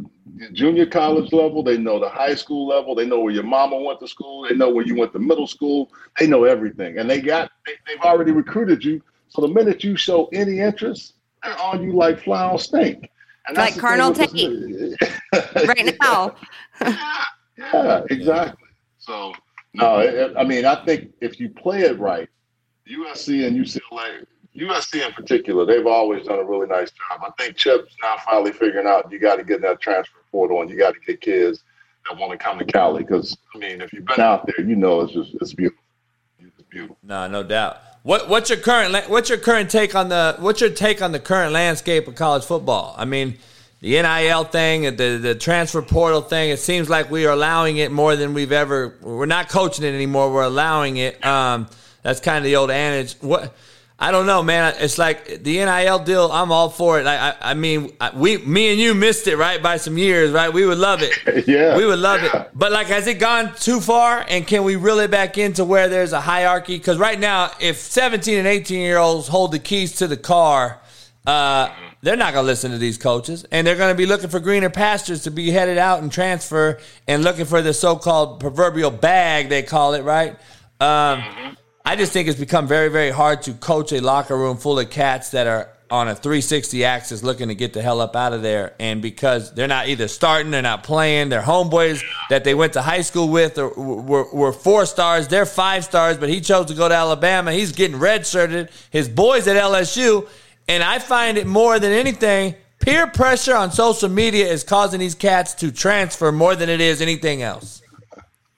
junior college level, they know the high school level, they know where your mama went to school, they know where you went to middle school, they know everything. And they got they, they've already recruited you. So the minute you show any interest, they're on you like fly on stink. And Like the thing Carnal with right now. yeah, exactly. So no, it, it- I mean, I think if you play it right, USC and UCLA, USC in particular, they've always done a really nice job. I think Chip's now finally figuring out you got to get in that transfer portal and you got to get kids that want to come to Cali because I mean, if you've been out there, you know it's just it's beautiful. It's beautiful. No, no doubt. What what's your current what's your current take on the what's your take on the current landscape of college football? I mean, the NIL thing, the the transfer portal thing. It seems like we are allowing it more than we've ever. We're not coaching it anymore. We're allowing it. Um, that's kind of the old adage. What I don't know, man. It's like the NIL deal. I'm all for it. I, I, I mean, I- we, me and you missed it, right, by some years, right? We would love it. Yeah, we would love it. But like, has it gone too far? And can we reel it back into where there's a hierarchy? Because right now, if 17 and 18 year olds hold the keys to the car, uh, they're not going to listen to these coaches, and they're going to be looking for greener pastures to be headed out and transfer, and looking for the so-called proverbial bag they call it, right? Um, I just think it's become very, very hard to coach a locker room full of cats that are on a 360 axis looking to get the hell up out of there. And because they're not either starting, they're not playing, they're homeboys that they went to high school with or were, were four stars, they're five stars, but he chose to go to Alabama. He's getting redshirted. His boys at LSU. And I find it more than anything, peer pressure on social media is causing these cats to transfer more than it is anything else.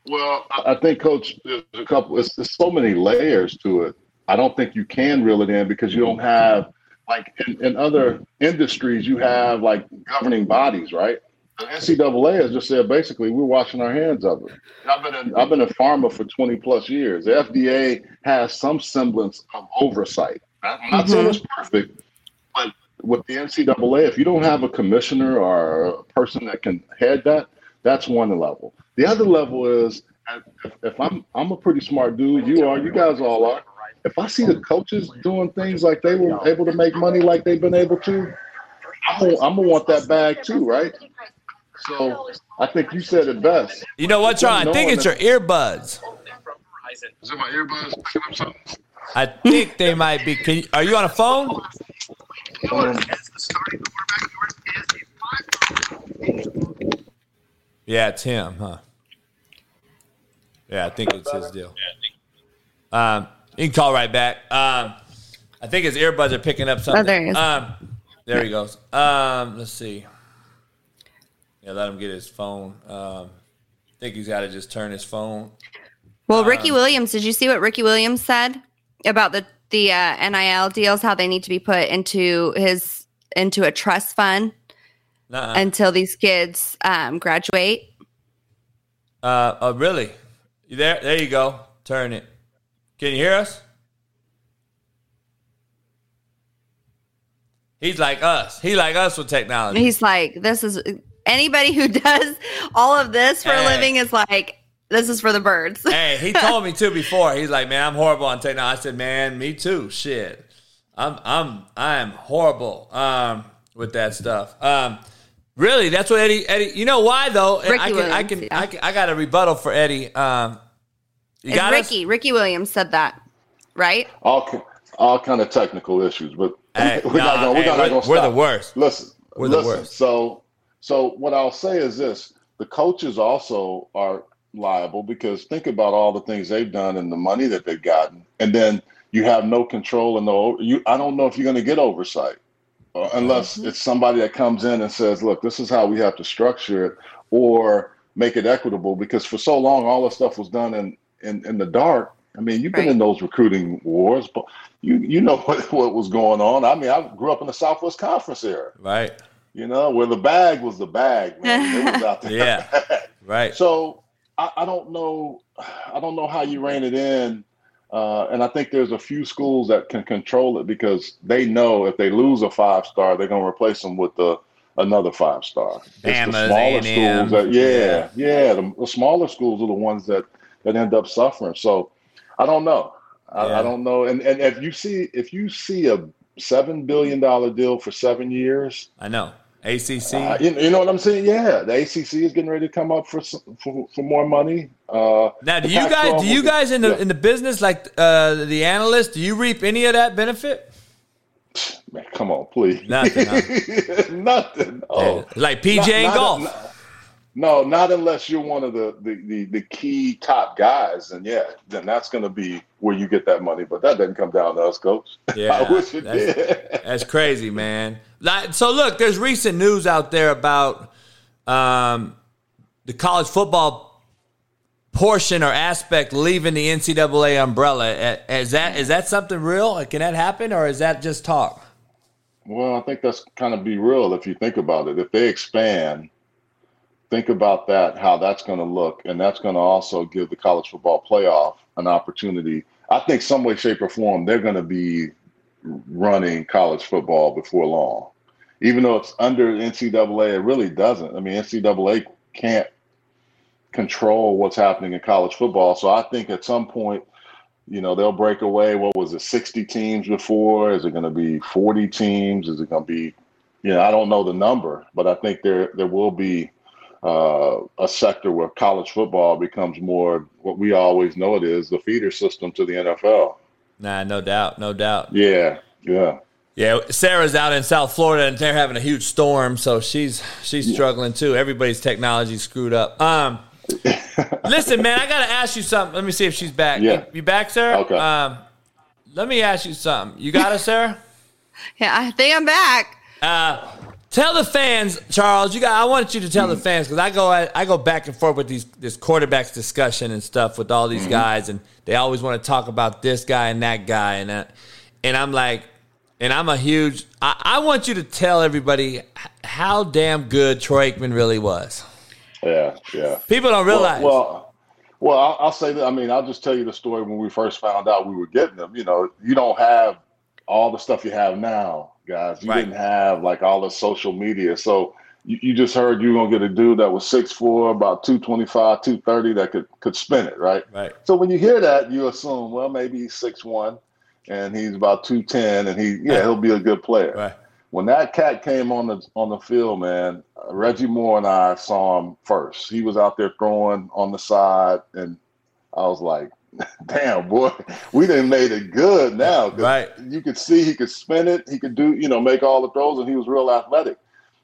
Well, I I think, Coach, there's a couple. There's, there's so many layers to it. I don't think you can reel it in because you don't have like in, in other industries, you have like governing bodies, right? Uh-huh. The NCAA has just said basically we're washing our hands of it. I've been in, I've been a farmer for 20 plus years. The FDA has some semblance of oversight. I'm not saying mm-hmm. it's perfect, but with the NCAA, if you don't have a commissioner or a person that can head that, that's one level. The other level is if, if I'm I'm a pretty smart dude, you are, you guys all are. If I see the coaches doing things like they were able to make money like they've been able to, I'm gonna, I'm gonna want that bag too, right? So I think you said it best. You know what, John? I think it's your earbuds. Is it my earbuds picking up something? I think they might be. Can you, are you on a phone? Yeah, it's him, huh? Yeah, I think it's his deal. Um, you can call right back. Um, I think his earbuds are picking up something. Oh, there he is. Um, there he goes. Um, let's see. Yeah, let him get his phone. Um, I think he's got to just turn his phone. Well, Ricky Williams, did you see what Ricky Williams said about the the uh, NIL deals? How they need to be put into his into a trust fund Nuh-uh. until these kids um, graduate. Uh, oh, really? You there? There you go. Turn it. Can you hear us? He's like us. He like us with technology. He's like, this is anybody who does all of this for a living is like, this is for the birds. hey, he told me too before. He's like, man, I'm horrible on technology. I said, man, me too. Shit, I'm, I'm, I am horrible um, with that stuff. Um, really, that's what Eddie, Eddie. You know why though? Ricky I can, I can, yeah. I can, I got a rebuttal for Eddie. Um, you It's got us? Ricky. Ricky Williams said that, right? All all kind of technical issues, but Hey, we're nah, not gonna, we're hey, not we're- gonna we're the worst. Listen, We're the worst. So, so what I'll say is this: the coaches also are liable because think about all the things they've done and the money that they've gotten, and then you have no control and no. You, I don't know if you're going to get oversight unless Mm-hmm. it's somebody that comes in and says, "Look, this is how we have to structure it," or make it equitable. Because for so long, all this stuff was done in in, in the dark. I mean, you've been Right. in those recruiting wars, but you you know what, what was going on. I mean, I grew up in the Southwest Conference era, Right, you know, where the bag was the bag, man. It was out there. Yeah. right. So I, I don't know, I don't know how you rein it in. Uh, and I think there's a few schools that can control it because they know if they lose a five star, they're going to replace them with the another five star. It's the smaller A&M. schools that, yeah, yeah, the, the smaller schools are the ones that that end up suffering. So I don't know. I, Yeah. I don't know. And and if you see if you see a seven billion dollar deal for seven years, I know. ACC. uh, you, you know what I'm saying? Yeah, the ACC is getting ready to come up for some, for, for more money. Uh, now, do you guys, Pac-12 do you guys in the yeah. in the business like uh, the analysts? Do you reap any of that benefit? Man, come on, please. Nothing, huh? Nothing. Oh, like PJ Not- and golf. not- no, not unless you're one of the the, the, the key top guys, and yeah, then that's going to be where you get that money. But that doesn't come down to us, coach. Yeah, I wish it that's- did. That's crazy, man. Like, so look, there's recent news out there about um, the college football portion or aspect leaving the NCAA umbrella. Is that is that something real? Can that happen, or is that just talk? Well, I think that's kind of be real if you think about it. If they expand, think about that, how that's going to look, and that's going to also give the college football playoff an opportunity. I think some way, shape, or form, they're going to be running college football before long. Even though it's under NCAA, it really doesn't. I mean, NCAA can't control what's happening in college football. So I think at some point, You know, they'll break away. What was it, 60 teams before? Is it going to be 40 teams? Is it going to be, you know, I don't know the number, but I think there there will be uh, a sector where college football becomes more what we always know it is the feeder system to the NFL. Nah, no doubt, no doubt. Yeah, yeah. Yeah, Sarah's out in South Florida and they're having a huge storm, so she's she's struggling too. Everybody's technology screwed up. Um, listen, man, I gotta ask you something. Let me see if she's back. Yeah. You, you back, Sarah? Okay. Um, let me ask you something. You got us, Sarah? Yeah, I think I'm back. Uh, tell the fans, Charles. You got. I want you to tell the mm. fans because I go I go back and forth with these this quarterbacks discussion and stuff with all these mm-hmm. guys, and they always want to talk about this guy and that guy, and that, and I'm like, and I'm a huge. I, I want you to tell everybody how damn good Troy Aikman really was. Yeah, yeah. People don't realize. Well, well, well I'll, I'll say that. I mean, I'll just tell you the story when we first found out we were getting them. You know, you don't have all the stuff you have now, guys. You Right. didn't have like all the social media. So you, you just heard you were gonna get a dude that was 6'4", about 225, 230 that could could spin it, right? right. So when you hear that, you assume, well, maybe he's 6'1", and he's about 210, and he yeah, he'll be a good player Right. when that cat came on the on the field, man, Reggie Moore and I saw him first. He was out there throwing on the side, and I was like, "Damn, boy, we didn't made it good now. Right. You could see he could spin it, he could do, you know, make all the throws, and he was real athletic.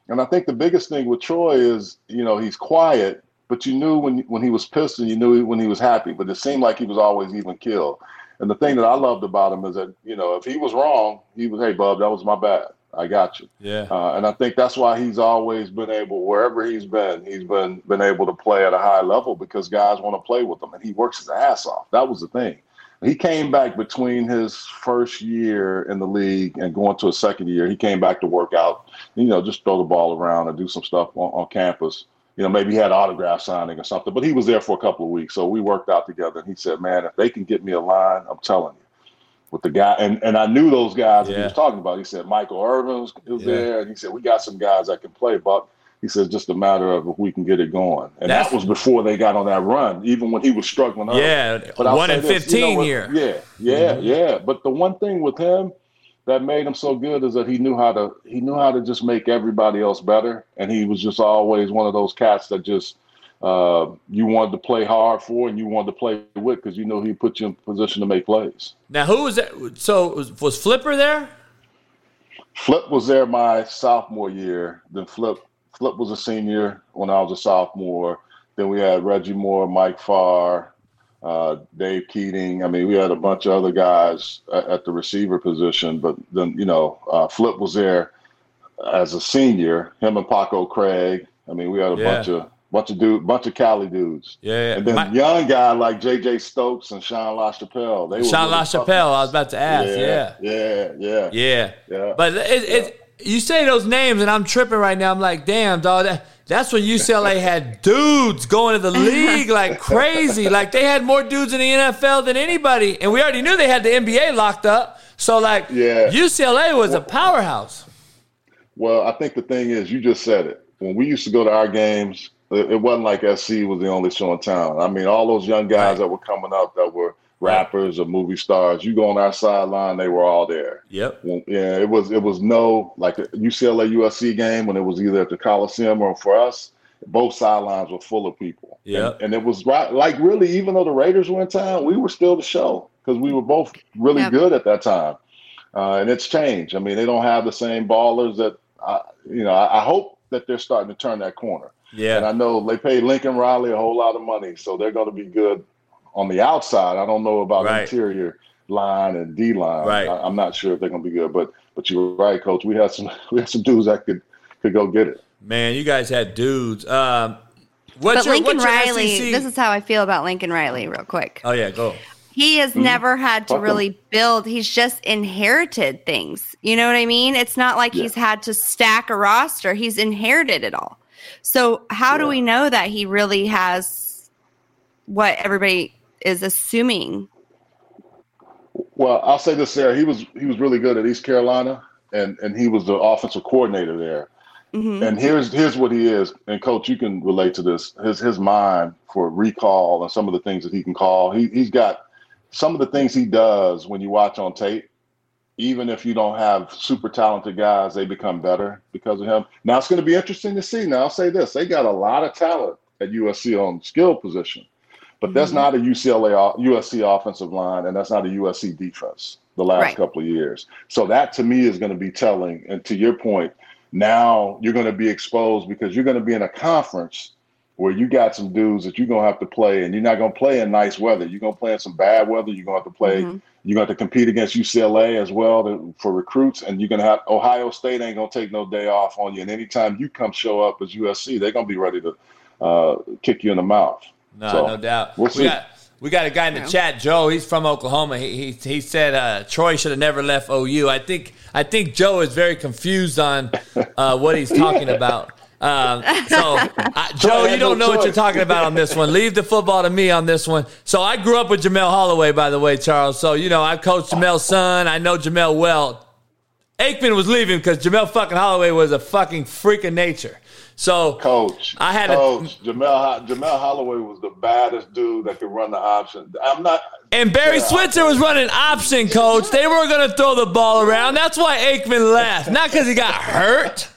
And I think the biggest thing with Troy is, you know, he's quiet, but you knew when when he was pissed, and you knew when he was happy. But it seemed like he was always even killed. And the thing that I loved about him is that, you know, if he was wrong, he was, "Hey, bub, that was my bad. I got you." Yeah. Uh, and I think that's why he's always been able, wherever he's been, he's been been able to play at a high level because guys want to play with him, and he works his ass off. That was the thing. He came back between his first year in the league and going to a second year. He came back to work out, you know, just throw the ball around and do some stuff on, on campus. You know, maybe he had autograph signing or something, but he was there for a couple of weeks. So we worked out together. And he said, "Man, if they can get me a line, I'm telling you." With the guy, and, and I knew those guys that he was talking about. He said Michael Irvin was, was Yeah. there, and he said we got some guys that can play, but He said just a matter of if we can get it going, and That's- that was before they got on that run, even when he was struggling. Yeah. But I'll One in this, you know fifteen year. Yeah, yeah, Mhm. yeah. But the one thing with him that made him so good is that he knew how to he knew how to just make everybody else better, and he was just always one of those cats that just uh, you wanted to play hard for and you wanted to play with because you know he put you in position to make plays. Now who was that? So was, was Flipper there? Flip was there my sophomore year. Then Flip Flip was a senior when I was a sophomore. Then we had Reggie Moore, Mike Farr, uh, Dave Keating. I mean, we had a bunch of other guys at, at the receiver position. But then you know, uh, Flip was there as a senior. Him and Paco Craig. I mean, we had a Yeah. bunch of bunch of dude, bunch of Cali dudes. Yeah. yeah. And then My- young guy like J.J. Stokes and Sean LaChapelle. They were Sean really LaChapelle. I was about to ask. Yeah. yeah, yeah, Yeah. yeah. But it, it, you say those names, and I'm tripping right now. I'm like, damn, dog. That, that's when UCLA had dudes going to the league like crazy. Like they had more dudes in the NFL than anybody, and we already knew they had the NBA locked up. So like, Yeah. UCLA was a powerhouse. Well, I think the thing is, you just said it. When we used to go to our games, it it wasn't like SC was the only show in town. I mean, all those young guys Right. that were coming up that were rappers or movie stars, you go on our sideline, they were all there. Yep. Well, yeah, it was it was no like a UCLA USC game when it was either at the Coliseum or for us, both sidelines were full of people. Yeah. And, and it was right like really, even though the Raiders were in town, we were still the show because we were both really Yep. good at that time. Uh, and it's changed. I mean, they don't have the same ballers that I, you know. I, I hope that they're starting to turn that corner. And I know they paid Lincoln Riley a whole lot of money, so they're going to be good on the outside. I don't know about Right. interior line and D line. Right. I, I'm not sure if they're going to be good, but but you're right, coach. We had some we had some dudes that could could go get it. Man, you guys had dudes. Um, what's but your, Lincoln what's your Riley, SEC? this is how I feel about Lincoln Riley, real quick. oh yeah, go. He has never had to Fuck him. really build. He's just inherited things. You know what I mean? It's not like Yeah. he's had to stack a roster. He's inherited it all. So how do we know that he really has what everybody is assuming? Well, I'll say this, Sarah. He was he was really good at East Carolina, and and he was the offensive coordinator there. hmm And here's here's what he is, and coach, you can relate to this. His his mind for recall and some of the things that he can call. He he's got some of the things he does when you watch on tape, even if you don't have super talented guys, they become better because of him. Now it's going to be interesting to see. Now I'll say this: they got a lot of talent at USC on skill position, but that's Mhm. not a UCLA USC offensive line, and that's not a USC defense. The last Right. couple of years, so that to me is going to be telling. And to your point, now you're going to be exposed because you're going to be in a conference where you got some dudes that you're going to have to play, and you're not going to play in nice weather. You're going to play in some bad weather. You're going to have to play. Mhm. You're going to have to compete against UCLA as well to, for recruits, and you're going to have Ohio State ain't going to take no day off on you. And anytime you come show up as USC, they're going to be ready to uh, kick you in the mouth. No, So, no doubt. we'll we got we got a guy in the Yeah. chat, Joe. He's from Oklahoma. He he, he said uh, Troy should have never left OU. I think I think Joe is very confused on uh, what he's talking about. Um, so, I, Joe, you don't know what you're talking about on this one. Leave the football to me on this one. So, I grew up with Jamelle Holieway, by the way, Charles. So, you know, I coached Jamelle's son. I know Jamelle well. Aikman was leaving because Jamelle fucking Holieway was a fucking freak of nature. So, Coach, I had a- coach Jamelle Jamelle Holieway was the baddest dude that could run the option. I'm not. And Barry Yeah. Switzer was running option coach. They were going to throw the ball around. That's why Aikman left, not because he got hurt.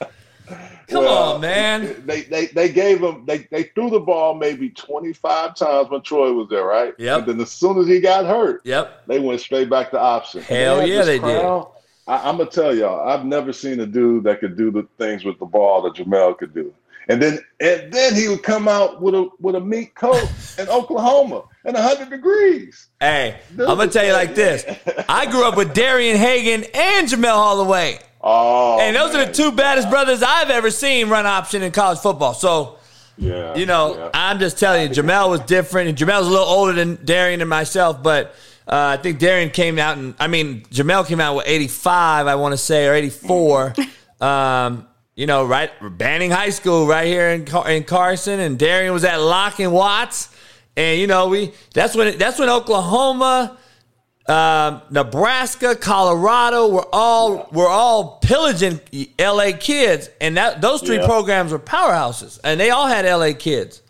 Come well, on, man. They, they they gave him they they threw the ball maybe 25 times when Troy was there, right? Yep. And then as soon as he got hurt, Yep. they went straight back to option. Hell had yeah, this they did. crowd. I, I'm gonna tell y'all, I've never seen a dude that could do the things with the ball that Jamelle could do. And then and then he would come out with a with a meat coat in Oklahoma and 100 degrees. Hey, I'm going to tell you like this. I grew up with Darian Hagan and Jamelle Holieway. Oh, And those are the two baddest brothers I've ever seen run option in college football. So, Yeah, you know, yeah. I'm just telling you, Jamelle was different. And Jamelle's a little older than Darian and myself, but uh, I think Darian came out and I mean, Jamelle came out with 85, I want to say, or 84. um, you know, right, Banning High School right here in Car- in Carson, and Darian was at Locke and Watts, and you know, we that's when that's when Oklahoma. Um, Nebraska, Colorado, were all were all pillaging LA kids, and that those three Yeah. programs were powerhouses, and they all had LA kids.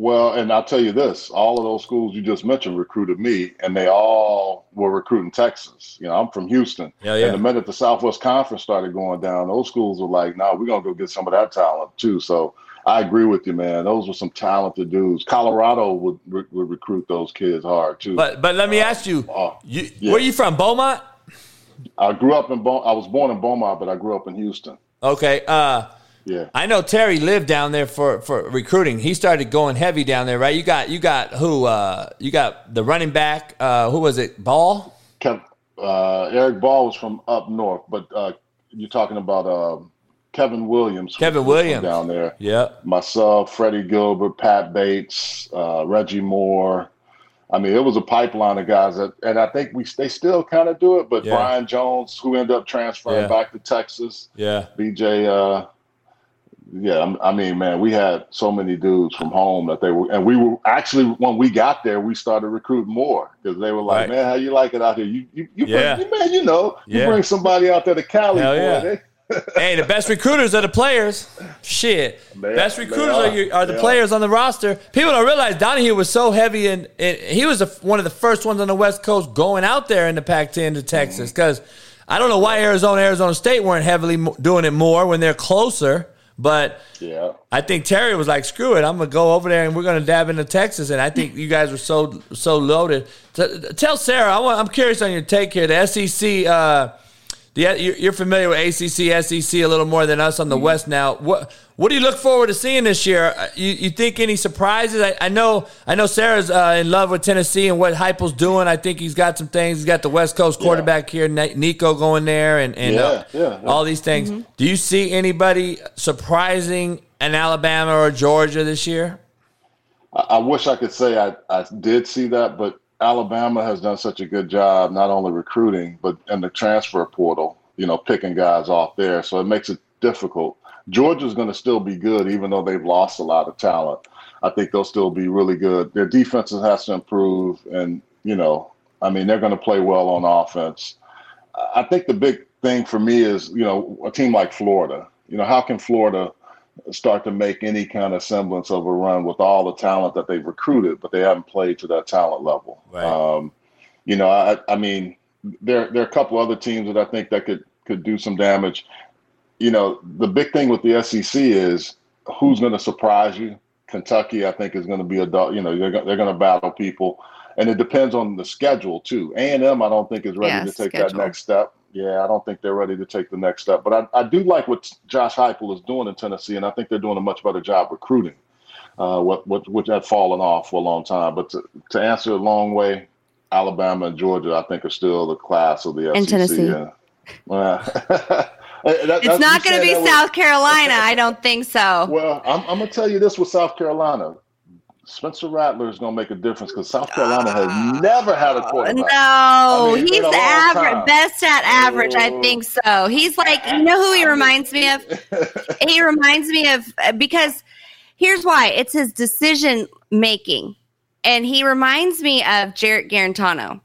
Well, and I'll tell you this: all of those schools you just mentioned recruited me, and they all were recruiting Texas. You know, I'm from Houston, Yeah, yeah. and the minute the Southwest Conference started going down, those schools were like, "No, we're gonna go get some of that talent too." So I agree with you, man. Those were some talented dudes. Colorado would would recruit those kids hard too. But but let me ask you, Oh, you yeah. where you from? Beaumont? I grew up in Beau- I was born in Beaumont, but I grew up in Houston. Okay. Uh, Yeah. I know Terry lived down there for, for recruiting. He started going heavy down there, right? You got you got who? Uh, you got the running back. Uh, who was it? Ball. Kev, uh, Eric Ball was from up north, but uh, you're talking about um Kevin Williams. Kevin Williams. down there. Yeah. myself, Freddie Gilbert, Pat Bates, uh, Reggie Moore. I mean, it was a pipeline of guys that, and I think we they still kind of do it. But Yeah. Brian Jones, who ended up transferring Yeah. back to Texas, Yeah. BJ. Uh, yeah, I'm- mean, man, we had so many dudes from home that they were, and we were actually when we got there, we started recruiting more because they were like, Right. "Man, how you like it out here? You, you, you Yeah. bring, man, you know, you bring somebody out there to Cali, Hell boy, yeah. they- hey, the best recruiters are the players. Shit, They best recruiters are, are. are the They are. players on the roster. People don't realize Donahue was so heavy, and he was the, one of the first ones on the West Coast going out there in the Pac-10 to Texas. Because I don't know why Arizona, Arizona State weren't heavily doing it more when they're closer, but. yeah. I think Terry was like, "Screw it, I'm gonna go over there and we're gonna dab into Texas." And I think you guys were so so loaded. T- tell Sarah, I want, I'm curious on your take here. The SEC, uh, the you're you're familiar with ACC, SEC a little more than us on the West now. What what do you look forward to seeing this year? Uh, You, you think any surprises? I, I know I know Sarah's uh, in love with Tennessee and what Heupel's doing. I think he's got some things. He's got the West Coast quarterback here, Nico going there, and and uh, Yeah, yeah, yeah. all these things. Do you see anybody surprising in Alabama or Georgia this year? I, I wish I could say I, I did see that, but Alabama has done such a good job, not only recruiting, but in the transfer portal, you know, picking guys off there. So it makes it difficult. Georgia's going to still be good, even though they've lost a lot of talent. I think they'll still be really good. Their defense has to improve. And, you know, I mean, they're going to play well on offense. I think the big thing for me is, you know, a team like Florida. You know, how can Florida start to make any kind of semblance of a run with all the talent that they've recruited, but they haven't played to that talent level? Right. Um, you know, I, I mean, there there are a couple other teams that I think that could could do some damage. You know, the big thing with the SEC is who's going to surprise you. Kentucky, I think, is going to be a you know they're they're going to battle people, and it depends on the schedule too. A and M, I don't think is ready Yeah, to take schedule. that next step. Yeah, I don't think they're ready to take the next step. But I, I do like what Josh Heupel is doing in Tennessee, and I think they're doing a much better job recruiting. Uh, what what which had fallen off for a long time. But to, to answer a long way, Alabama and Georgia, I think, are still the class of the And SEC. Tennessee. Yeah. That- It's not going to be South Carolina. I don't think so. well, I'm, I'm gonna tell you this with South Carolina. Spencer Rattler is gonna make a difference because South Carolina has ah. never had a quarterback. No, mean, he's average, time. best at average. I Oh. think so. He's like, you know who he reminds me of? He reminds me of uh, because here's why it's his decision making, and he reminds me of Jarrett Guarantano.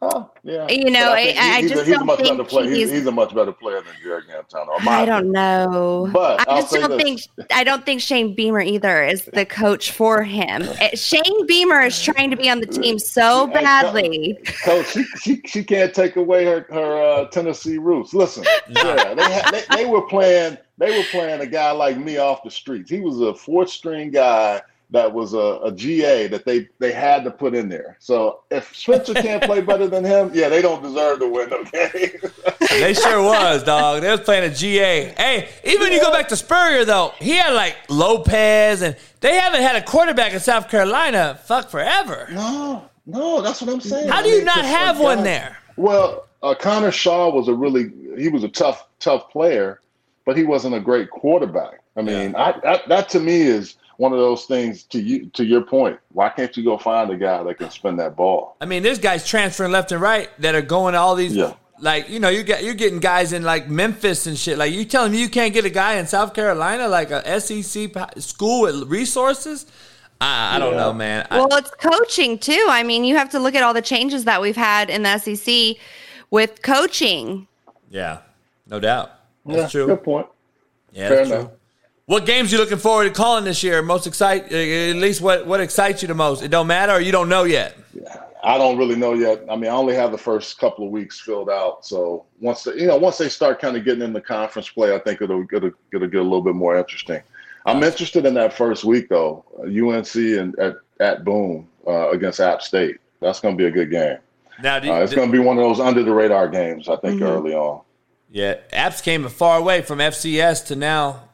Oh, yeah. You know, But I- I he's just a, don't much think better player. He's, he's- he's a much better player than Jarrett Guarantano. I don't know. But I just don't this. think I don't think Shane Beamer either is the coach for him. Shane Beamer is trying to be on the team so Hey, co- badly. Coach, she, she, she can't take away her her uh, Tennessee roots. Listen, yeah, they, had, they they were playing they were playing a guy like me off the streets. He was a fourth string guy that was a, a GA that they they had to put in there. So if Spencer can't play better than him, yeah, they don't deserve to win. Okay, They sure was, dog. They was playing a GA. Hey, even when you go back to Spurrier though, he had like Lopez, and they haven't had a quarterback in South Carolina fuck forever. no, no, that's what I'm saying. How do you mean, not have one there? Well, uh, Connor Shaw was a really he was a tough tough player, but he wasn't a great quarterback. I mean, I, that that to me is one of those things. To you to your point, why can't you go find a guy that can spin that ball? I mean, there's guys transferring left and right that are going to all these. Yeah. Like you know, you get you're getting guys in like Memphis and shit. Like you telling me you can't get a guy in South Carolina like a SEC school with resources? I, I don't Yeah. know, man. I- Well, it's coaching too. I mean, you have to look at all the changes that we've had in the SEC with coaching. yeah, no doubt. That's yeah, true. Good point. Yeah, Fair that's enough. true. What games you looking forward to calling this year? Most excite, uh, at least what what excites you the most? It don't matter, or you don't know yet. I don't really know yet. I mean, I only have the first couple of weeks filled out. So once the, you know, once they start kind of getting in the conference play, I think it'll it'll, it'll get a little bit more interesting. I'm interested in that first week though. Uh, UNC and at at Boone uh, against App State. That's going to be a good game. Now, do you, Uh, it's going to be one of those under the radar games. I think early on. yeah, Apps came a far way from FCS to now,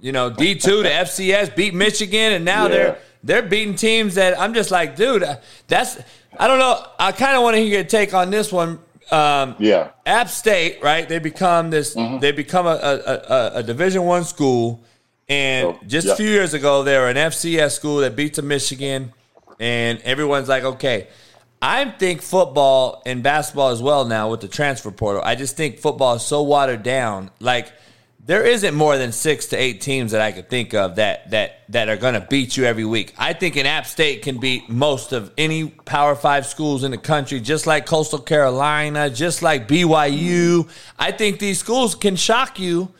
you know, D two to FCS beat Michigan, and now Yeah. they're they're beating teams that I'm just like, dude, uh, that's I don't know. I kind of want to hear your take on this one. Um, Yeah. App State, right? They become this. Mm-hmm. They become a, a, a, a Division One school, and Oh, just yeah. a few years ago, they were an FCS school that beats a Michigan, and everyone's like, okay. I think football and basketball as well now with the transfer portal. I just think football is so watered down. Like there isn't more than six to eight teams that I could think of that that that are going to beat you every week. I think an App State can beat most of any Power Five schools in the country, just like Coastal Carolina, just like BYU. I think these schools can shock you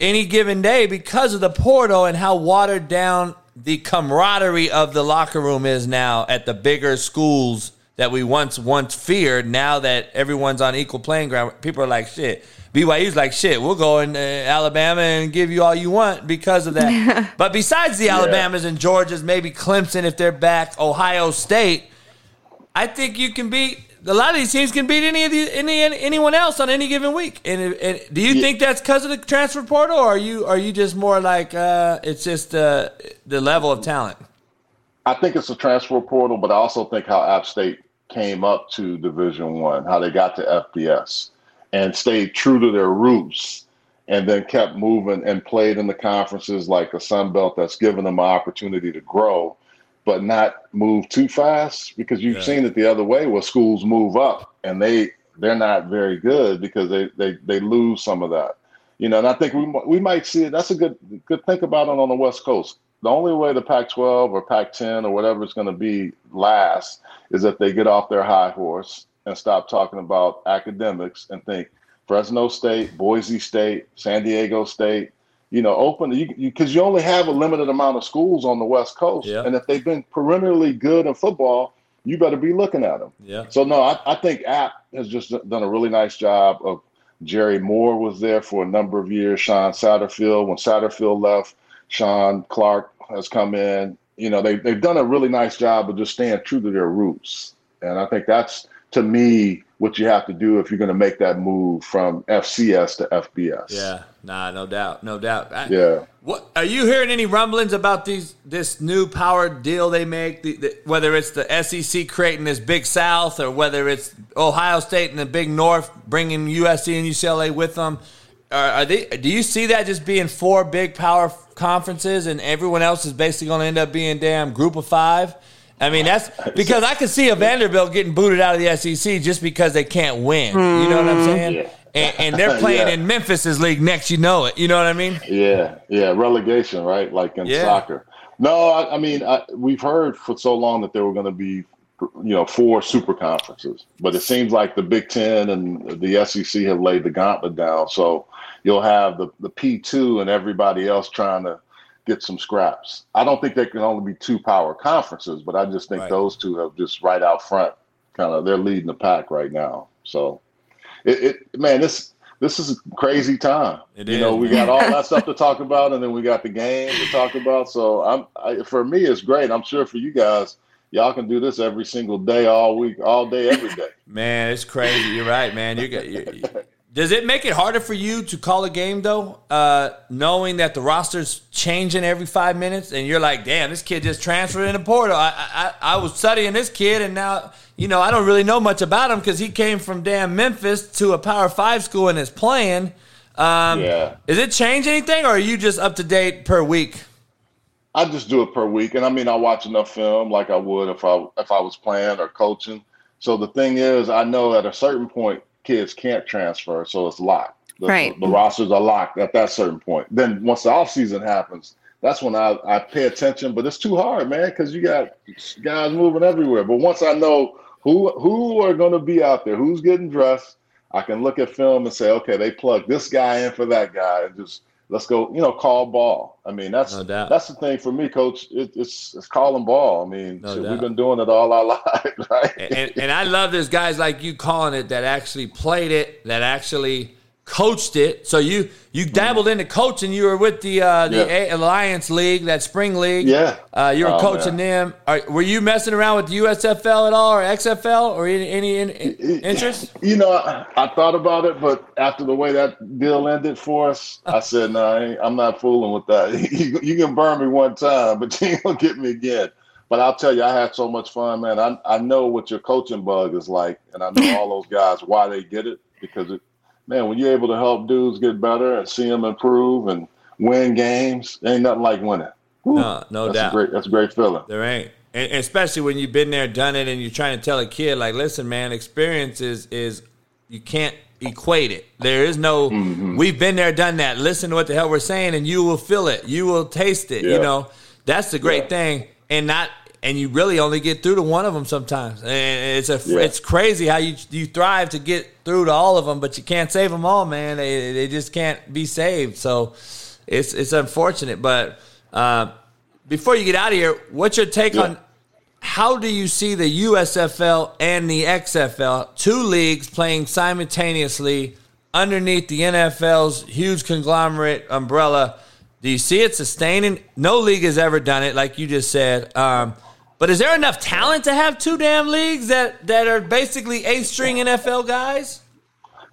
any given day because of the portal and how watered down the camaraderie of the locker room is now at the bigger schools that we once once feared. Now that everyone's on equal playing ground, people are like, "Shit." BYU's like, "Shit, we'll go in uh, Alabama and give you all you want because of that." but besides the Alabamas and Georgias, maybe Clemson if they're back, Ohio State, I think you can beat a lot of these teams can beat any of the any anyone else on any given week. And, and do you think that's because of the transfer portal, or are you are you just more like uh, it's just uh, the level of talent? I think it's a transfer portal, but I also think how App State came up to Division One, how they got to FBS, and stayed true to their roots, and then kept moving and played in the conferences like a Sun Belt that's given them an opportunity to grow, but not move too fast because you've Yeah. seen it the other way where schools move up and they they're not very good because they they they lose some of that. You know, and I think we we might see it. That's a good good think about it on the West Coast. The only way the Pac-12 or Pac-10 or whatever it's going to be last is if they get off their high horse and stop talking about academics and think Fresno State, Boise State, San Diego State. You know, open you because you, only have a limited amount of schools on the West Coast, Yeah. and if they've been perennially good in football, you better be looking at them. Yeah. So no, I, I think App has just done a really nice job of. Jerry Moore was there for a number of years. Sean Satterfield, when Satterfield left, Shawn Clark has come in. You know, they they've done a really nice job of just staying true to their roots, and I think that's to me what you have to do if you're going to make that move from FCS to FBS. Yeah, nah, no doubt, no doubt. I, Yeah. What are you hearing any rumblings about these this new power deal they make? The, the, whether it's the SEC creating this big South, or whether it's Ohio State and the Big North bringing USC and UCLA with them. Are, are they? Do you see that just being four big power conferences, and everyone else is basically going to end up being damn group of five? I mean, that's because I could see a Vanderbilt getting booted out of the SEC just because they can't win. You know what I'm hmm. saying? Yeah. And, and they're playing Yeah. in Memphis's league next. You know it. You know what I mean? Yeah, yeah, relegation, right? Like in Yeah. soccer. No, I, I mean, I, we've heard for so long that there were going to be, you know, four super conferences, but it seems like the Big Ten and the SEC have laid the gauntlet down. So you'll have the the P two and everybody else trying to get some scraps. I don't think there can only be two power conferences, but I just think Right. those two have just right out front, kind of they're leading the pack right now. So, it, it man, this this is a crazy time. It you is, know, we man. got all that stuff to talk about, and then we got the game to talk about. So I'm I, for me, it's great. I'm sure for you guys, y'all can do this every single day, all week, all day, every day. Man, it's crazy. You're right, man. You got. You, does it make it harder for you to call a game though, uh, knowing that the roster's changing every five minutes, and you're like, "Damn, this kid just transferred in the portal." I, I, I was studying this kid, and now you know I don't really know much about him because he came from damn Memphis to a Power Five school and is playing. Um, Yeah. Is it change anything, or are you just up to date per week? I just do it per week, and I mean, I watch enough film like I would if I if I was playing or coaching. So the thing is, I know at a certain point, kids can't transfer, so it's locked. The, Right. The, rosters are locked at that certain point. Then once the off season happens, that's when I, I pay attention. But it's too hard, man, because you got guys moving everywhere. But once I know who who are going to be out there, who's getting dressed, I can look at film and say, okay, they plugged this guy in for that guy, and just let's go, you know, call ball. I mean, that's No that's the thing for me, coach. It, it's it's calling ball. I mean, No shit, we've been doing it all our lives, right? and, and I love there's guys like you calling it that actually played it, that actually coached it. So you you dabbled into coaching. You were with the uh, the Yeah. A- Alliance League, that spring league. Yeah. uh, you were Oh, coaching them. Are, were you messing around with the USFL at all, or XFL, or any, any in, in- interest? You know, I, I thought about it, but after the way that deal ended for us, I said, "No, I ain't, I'm not fooling with that. you, you can burn me one time, but you ain't gonna get me again." But I'll tell you, I had so much fun, man. I I know what your coaching bug is like, and I know all those guys why they get it because it, man, when you're able to help dudes get better and see them improve and win games, ain't nothing like winning. Whew. No, no that's doubt. A great, that's a great feeling. There ain't. And and especially when you've been there, done it, and you're trying to tell a kid, like, listen, man, experience is is you can't equate it. There is no Mm-hmm. we've been there, done that. Listen to what the hell we're saying, and you will feel it. You will taste it. You know, that's the great Yeah. thing. And not and you really only get through to one of them sometimes. And it's a Yeah. it's crazy how you you thrive to get through to all of them, but you can't save them all, man. They they just can't be saved. So it's it's unfortunate, but. Uh, before you get out of here, what's your take Yeah. on how do you see the USFL and the XFL, two leagues playing simultaneously underneath the NFL's huge conglomerate umbrella? Do you see it sustaining? No league has ever done it, like you just said. Um, but is there enough talent to have two damn leagues that, that are basically eighth string NFL guys?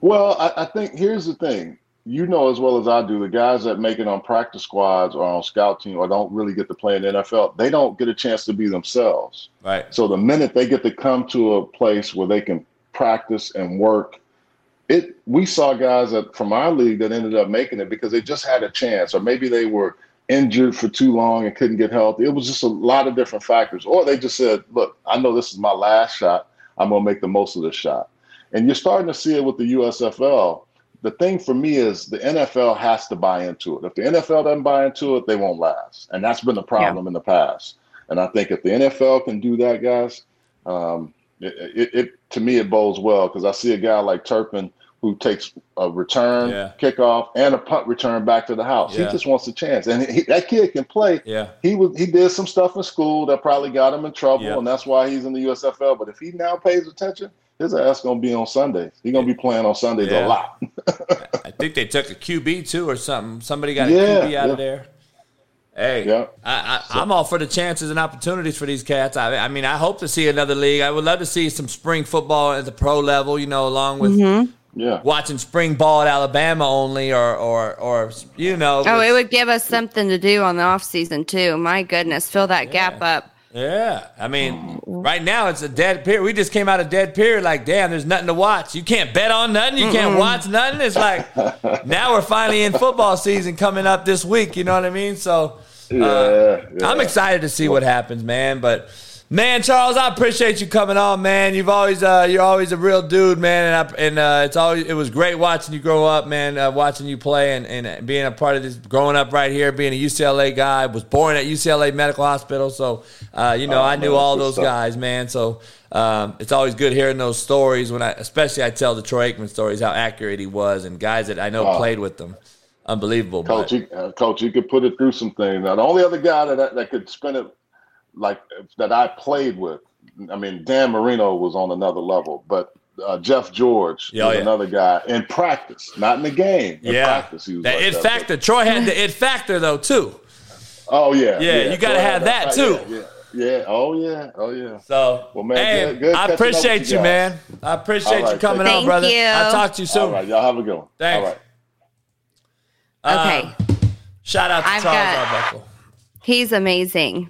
Well, I, I think here's the thing. You know as well as I do, the guys that make it on practice squads or on scout team or don't really get to play in the NFL, they don't get a chance to be themselves. Right. So the minute they get to come to a place where they can practice and work, it we saw guys that from our league that ended up making it because they just had a chance, or maybe they were injured for too long and couldn't get healthy. It was just a lot of different factors. Or they just said, Look, I know this is my last shot. I'm gonna make the most of this shot. And you're starting to see it with the USFL. The thing for me is the NFL has to buy into it. If the NFL doesn't buy into it, they won't last. And that's been the problem in the past. And I think if the NFL can do that, guys, um, it, it, it to me it bodes well because I see a guy like Turpin who takes a return, Yeah. kickoff, and a punt return back to the house. Yeah. He just wants a chance, and he, that kid can play. Yeah. He was he did some stuff in school that probably got him in trouble, Yeah. and that's why he's in the USFL. But if he now pays attention, his ass gonna be on Sundays. He's gonna be playing on Sundays Yeah. a lot. I think they took a QB too or something. Somebody got a QB out of there. Hey, Yeah. I, I, I'm all for the chances and opportunities for these cats. I, I mean, I hope to see another league. I would love to see some spring football at the pro level. You know, along with mm-hmm. Yeah. watching spring ball at Alabama only, or or or you know. Oh, it would give us something to do on the off season too. My goodness, fill that gap up. Yeah, I mean, right now it's a dead period. We just came out of dead period. Like, damn, there's nothing to watch. You can't bet on nothing. You can't watch nothing. It's like now we're finally in football season coming up this week. You know what I mean? So, uh, Yeah, yeah. I'm excited to see what happens, man. But man, Charles, I appreciate you coming on, man. You've always uh, you're always a real dude, man. And I, and uh, it's always it was great watching you grow up, man. Uh, watching you play and, and being a part of this, growing up right here, being a UCLA guy. Was born at UCLA Medical Hospital, so uh, you know Oh, I knew all those stuff. guys, man. So. Um, it's always good hearing those stories when I, especially I tell the Troy Aikman stories, how accurate he was, and guys that I know Oh. played with them, unbelievable. Coach, but- you, uh, coach, you could put it through some things. Now, the only other guy that that could spin it like that I played with, I mean, Dan Marino was on another level, but uh, Jeff George Yeah, was yeah. another guy in practice, not in the game. In yeah, practice, he was that like it that. factor. Troy had the it factor though too. Oh yeah, Yeah, you gotta have had that, too. Yeah, yeah, yeah. Oh yeah, oh yeah. So, Well, man, hey, good- good I catching up with appreciate you you, man. I appreciate All you coming take on, brother. Thank you. I'll talk to you soon. All right, y'all have a good one. Thanks. All right. Okay, Shout out to I've Charles got- Arbuckle. he's amazing.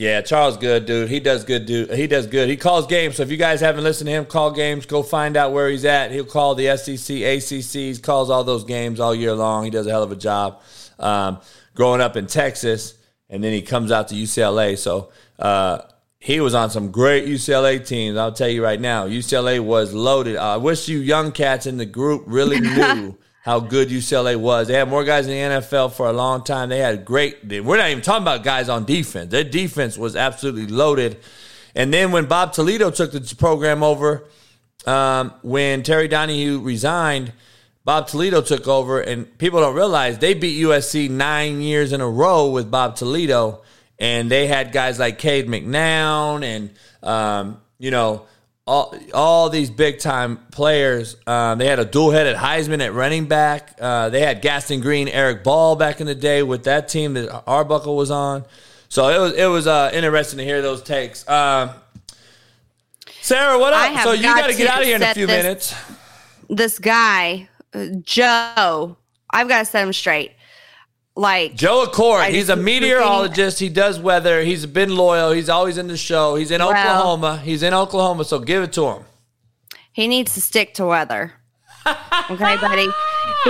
Yeah, Charles, good dude. He does good, dude. He does good. He calls games. So if you guys haven't listened to him call games, go find out where he's at. He'll call the SEC, ACCs, calls all those games all year long. He does a hell of a job. Um, growing up in Texas, and then he comes out to UCLA. So uh, he was on some great UCLA teams. I'll tell you right now, UCLA was loaded. I wish you young cats in the group really knew how good UCLA was. They had more guys in the NFL for a long time. They had great. We're not even talking about guys on defense. Their defense was absolutely loaded. And then when Bob Toledo took the program over, um, when Terry Donahue resigned, Bob Toledo took over, and people don't realize they beat USC nine years in a row with Bob Toledo, and they had guys like Cade McNown and um, you know all all these big time players. Um, they had a dual headed Heisman at running back. Uh, they had Gaston Green, Eric Ball back in the day with that team that Arbuckle was on. So it was it was uh, interesting to hear those takes. Um, Sara, what up? So you got to get out of here in a few this- minutes. This guy, uh, Joe, I've got to set him straight. Like Joe Accord, he's a meteorologist. He does weather. He's been loyal. He's always in the show. He's in Well- Oklahoma. He's in Oklahoma, so give it to him. he needs to stick to weather. Okay, buddy.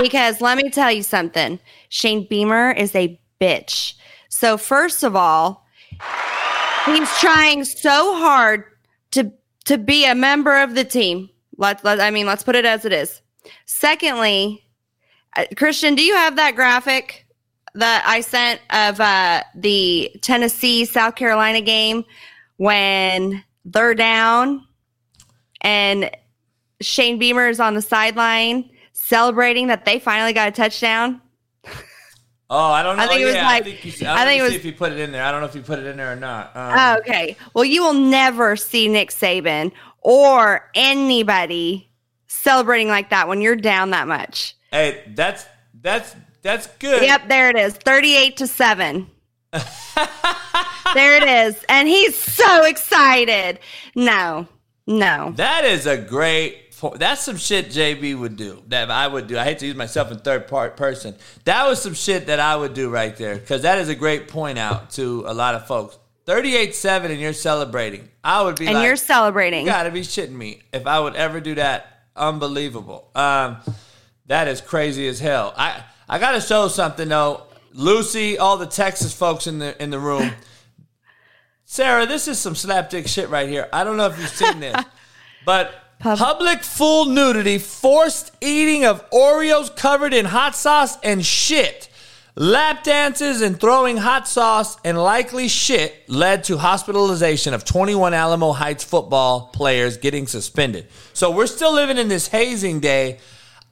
Because let me tell you something. Shane Beamer is a bitch. So first of all, he's trying so hard to to be a member of the team. Let, let I mean, let's put it as it is. Secondly, uh, Christian, do you have that graphic that I sent of uh, the Tennessee South Carolina game when they're down and Shane Beamer is on the sideline celebrating that they finally got a touchdown? Oh, I don't know. I think it was yeah, like- I think, you, I I think it was- if you put it in there. I don't know if you put it in there or not. Um, Oh, okay. Well, you will never see Nick Saban or anybody celebrating like that when you're down that much. Hey, that's that's that's good. Yep, there it is. 38 to 7. there it is. And he's so excited. No. No. That is a great. That's some shit JB would do. That I would do. I hate to use myself in third part person. That was some shit that I would do right there because that is a great point out to a lot of folks. Thirty-eight seven, and you're celebrating. I would be And like, you're celebrating. You gotta be shitting me if I would ever do that. Unbelievable. Um, that is crazy as hell. I I gotta show something though. Lucy, all the Texas folks in the in the room. Sara, this is some slapdick shit right here. I don't know if you've seen this, but Pub- public full nudity, forced eating of Oreos covered in hot sauce and shit. Lap dances and throwing hot sauce and likely shit led to hospitalization of 21 Alamo Heights football players getting suspended. So we're still living in this hazing day.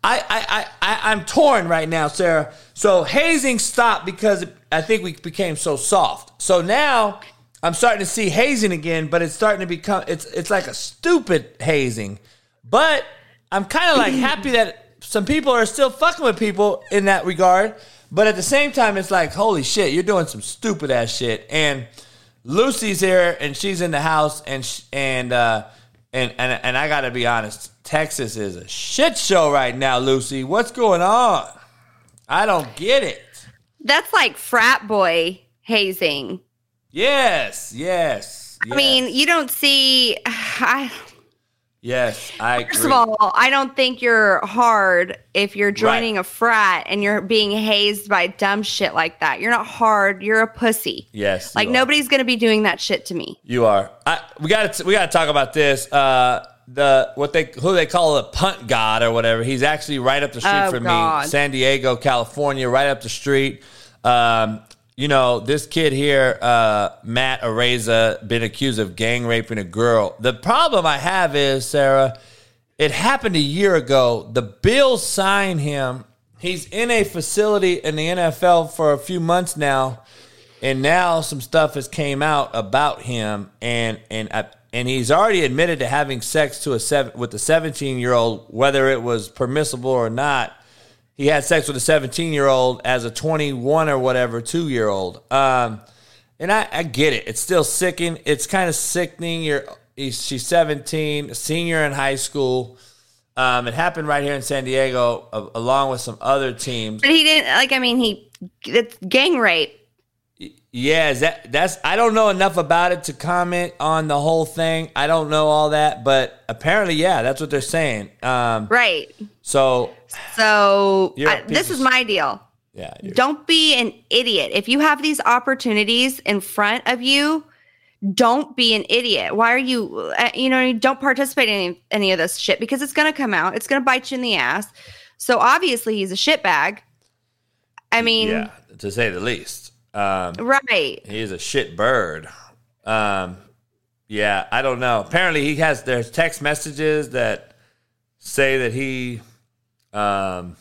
I, I, I, I, I'm torn right now, Sara. So hazing stopped because I think we became so soft. So now I'm starting to see hazing again, but it's starting to become it's it's like a stupid hazing. But I'm kind of like happy that some people are still fucking with people in that regard. But at the same time, it's like, holy shit, you're doing some stupid ass shit. And Lucy's here, and she's in the house, and sh- and uh, and and and I gotta be honest, Texas is a shit show right now, Lucy. What's going on? I don't get it. That's like frat boy hazing. Yes, yes. I mean, you don't see. I, yes, I. first agree. of all, I don't think you're hard if you're joining a frat and you're being hazed by dumb shit like that. You're not hard. You're a pussy. yes, Like nobody's gonna be doing that shit to me. You are. I, we got to we got to talk about this. Uh, the what they who they call the punt god or whatever. He's actually right up the street Oh, from God. me, San Diego, California, right up the street. Um, you know, this kid here, uh, Matt Araiza, been accused of gang raping a girl. The problem I have is, Sara, it happened a year ago. The Bills signed him. He's in a facility in the NFL for a few months now and now some stuff has came out about him and and uh, and he's already admitted to having sex to a seven with a 17 year old whether it was permissible or not he had sex with a 17 year old as a 21 or whatever two year old um and I, I get it it's still sickening it's kind of sickening you're she's 17 a senior in high school um, it happened right here in San Diego, a- along with some other teams. But he didn't like. I mean, he it's gang rape. Yeah, that that's I don't know enough about it to comment on the whole thing. I don't know all that, but apparently, yeah, that's what they're saying. Um, Right. so So I, this is my deal. yeah, Don't be an idiot. If you have these opportunities in front of you, don't be an idiot. Why are you, uh, you know, don't participate in any, any of this shit because it's going to come out. It's going to bite you in the ass. So obviously he's a shitbag. I mean, yeah, to say the least. Um, right. he is a shit bird. Um, yeah, I don't know. Apparently, he has there's text messages that say that he um,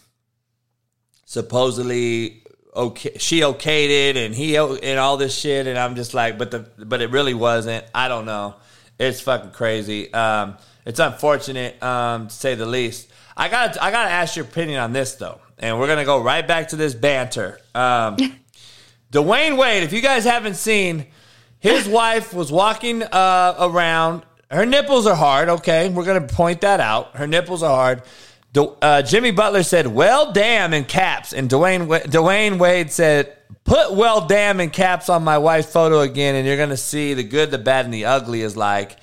supposedly okay she okayed it and he and all this shit. And I'm just like but the but it really wasn't. I don't know. It's fucking crazy. Um it's unfortunate um to say the least. I got I got to ask your opinion on this though. And we're going to go right back to this banter. Um Dwayne Wade if you guys haven't seen his wife was walking uh, around. Her nipples are hard. Okay, we're gonna point that out. Her nipples are hard. Du- uh, Jimmy Butler said, "Well, damn" in caps, and Dwayne Wa- Dwayne Wade said, "Put well, damn" in caps on my wife's photo again, and you're gonna see the good, the bad, and the ugly is like."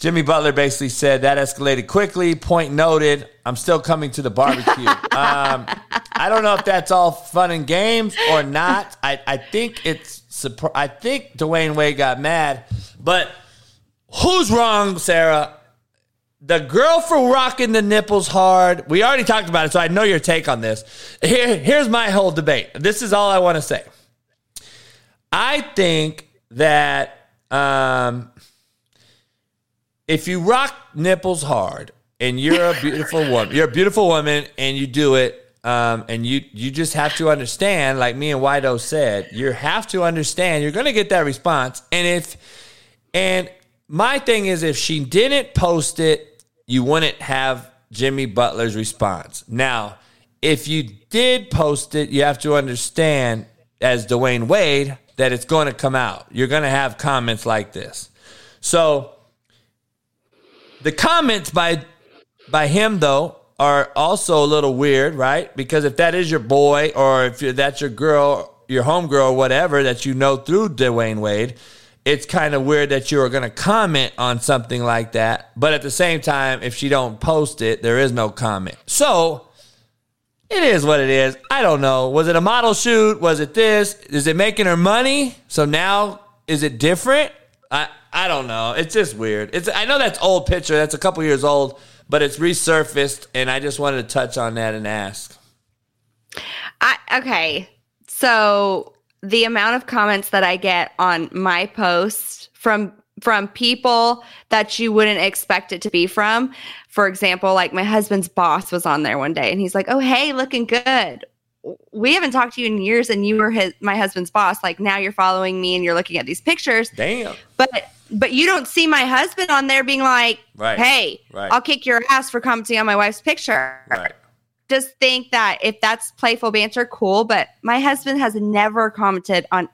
Jimmy Butler basically said that escalated quickly. Point noted. I'm still coming to the barbecue. um, I don't know if that's all fun and games or not. I, I think it's I think Dwayne Wade got mad, but who's wrong, Sara? The girl for rocking the nipples hard. We already talked about it, so I know your take on this. Here, here's my whole debate. This is all I want to say. I think that um, if you rock nipples hard and you're a beautiful woman, you're a beautiful woman and you do it, um, and you you just have to understand, like me and Wido said, you have to understand you're gonna get that response. And if and my thing is if she didn't post it, you wouldn't have Jimmy Butler's response. Now, if you did post it, you have to understand as Dwayne Wade that it's going to come out. You're going to have comments like this. So the comments by by him though are also a little weird, right? Because if that is your boy or if that's your girl, your homegirl, whatever that you know through Dwayne Wade, it's kind of weird that you are going to comment on something like that. But at the same time, if she don't post it, there is no comment. So it is what it is. I don't know. Was it a model shoot? Was it this? Is it making her money? So now is it different? I I don't know. It's just weird. It's I know that's old picture. That's a couple years old, but it's resurfaced, and I just wanted to touch on that and ask. I okay. So the amount of comments that I get on my posts from from people that you wouldn't expect it to be from. For example, like my husband's boss was on there one day and he's like, "Oh, hey, looking good." We haven't talked to you in years and you were his my husband's boss. Like now you're following me and you're looking at these pictures. Damn. But but you don't see my husband on there being like, Right. "Hey, Right. I'll kick your ass for commenting on my wife's picture." Right. Just think that if that's playful banter, cool. But my husband has never commented on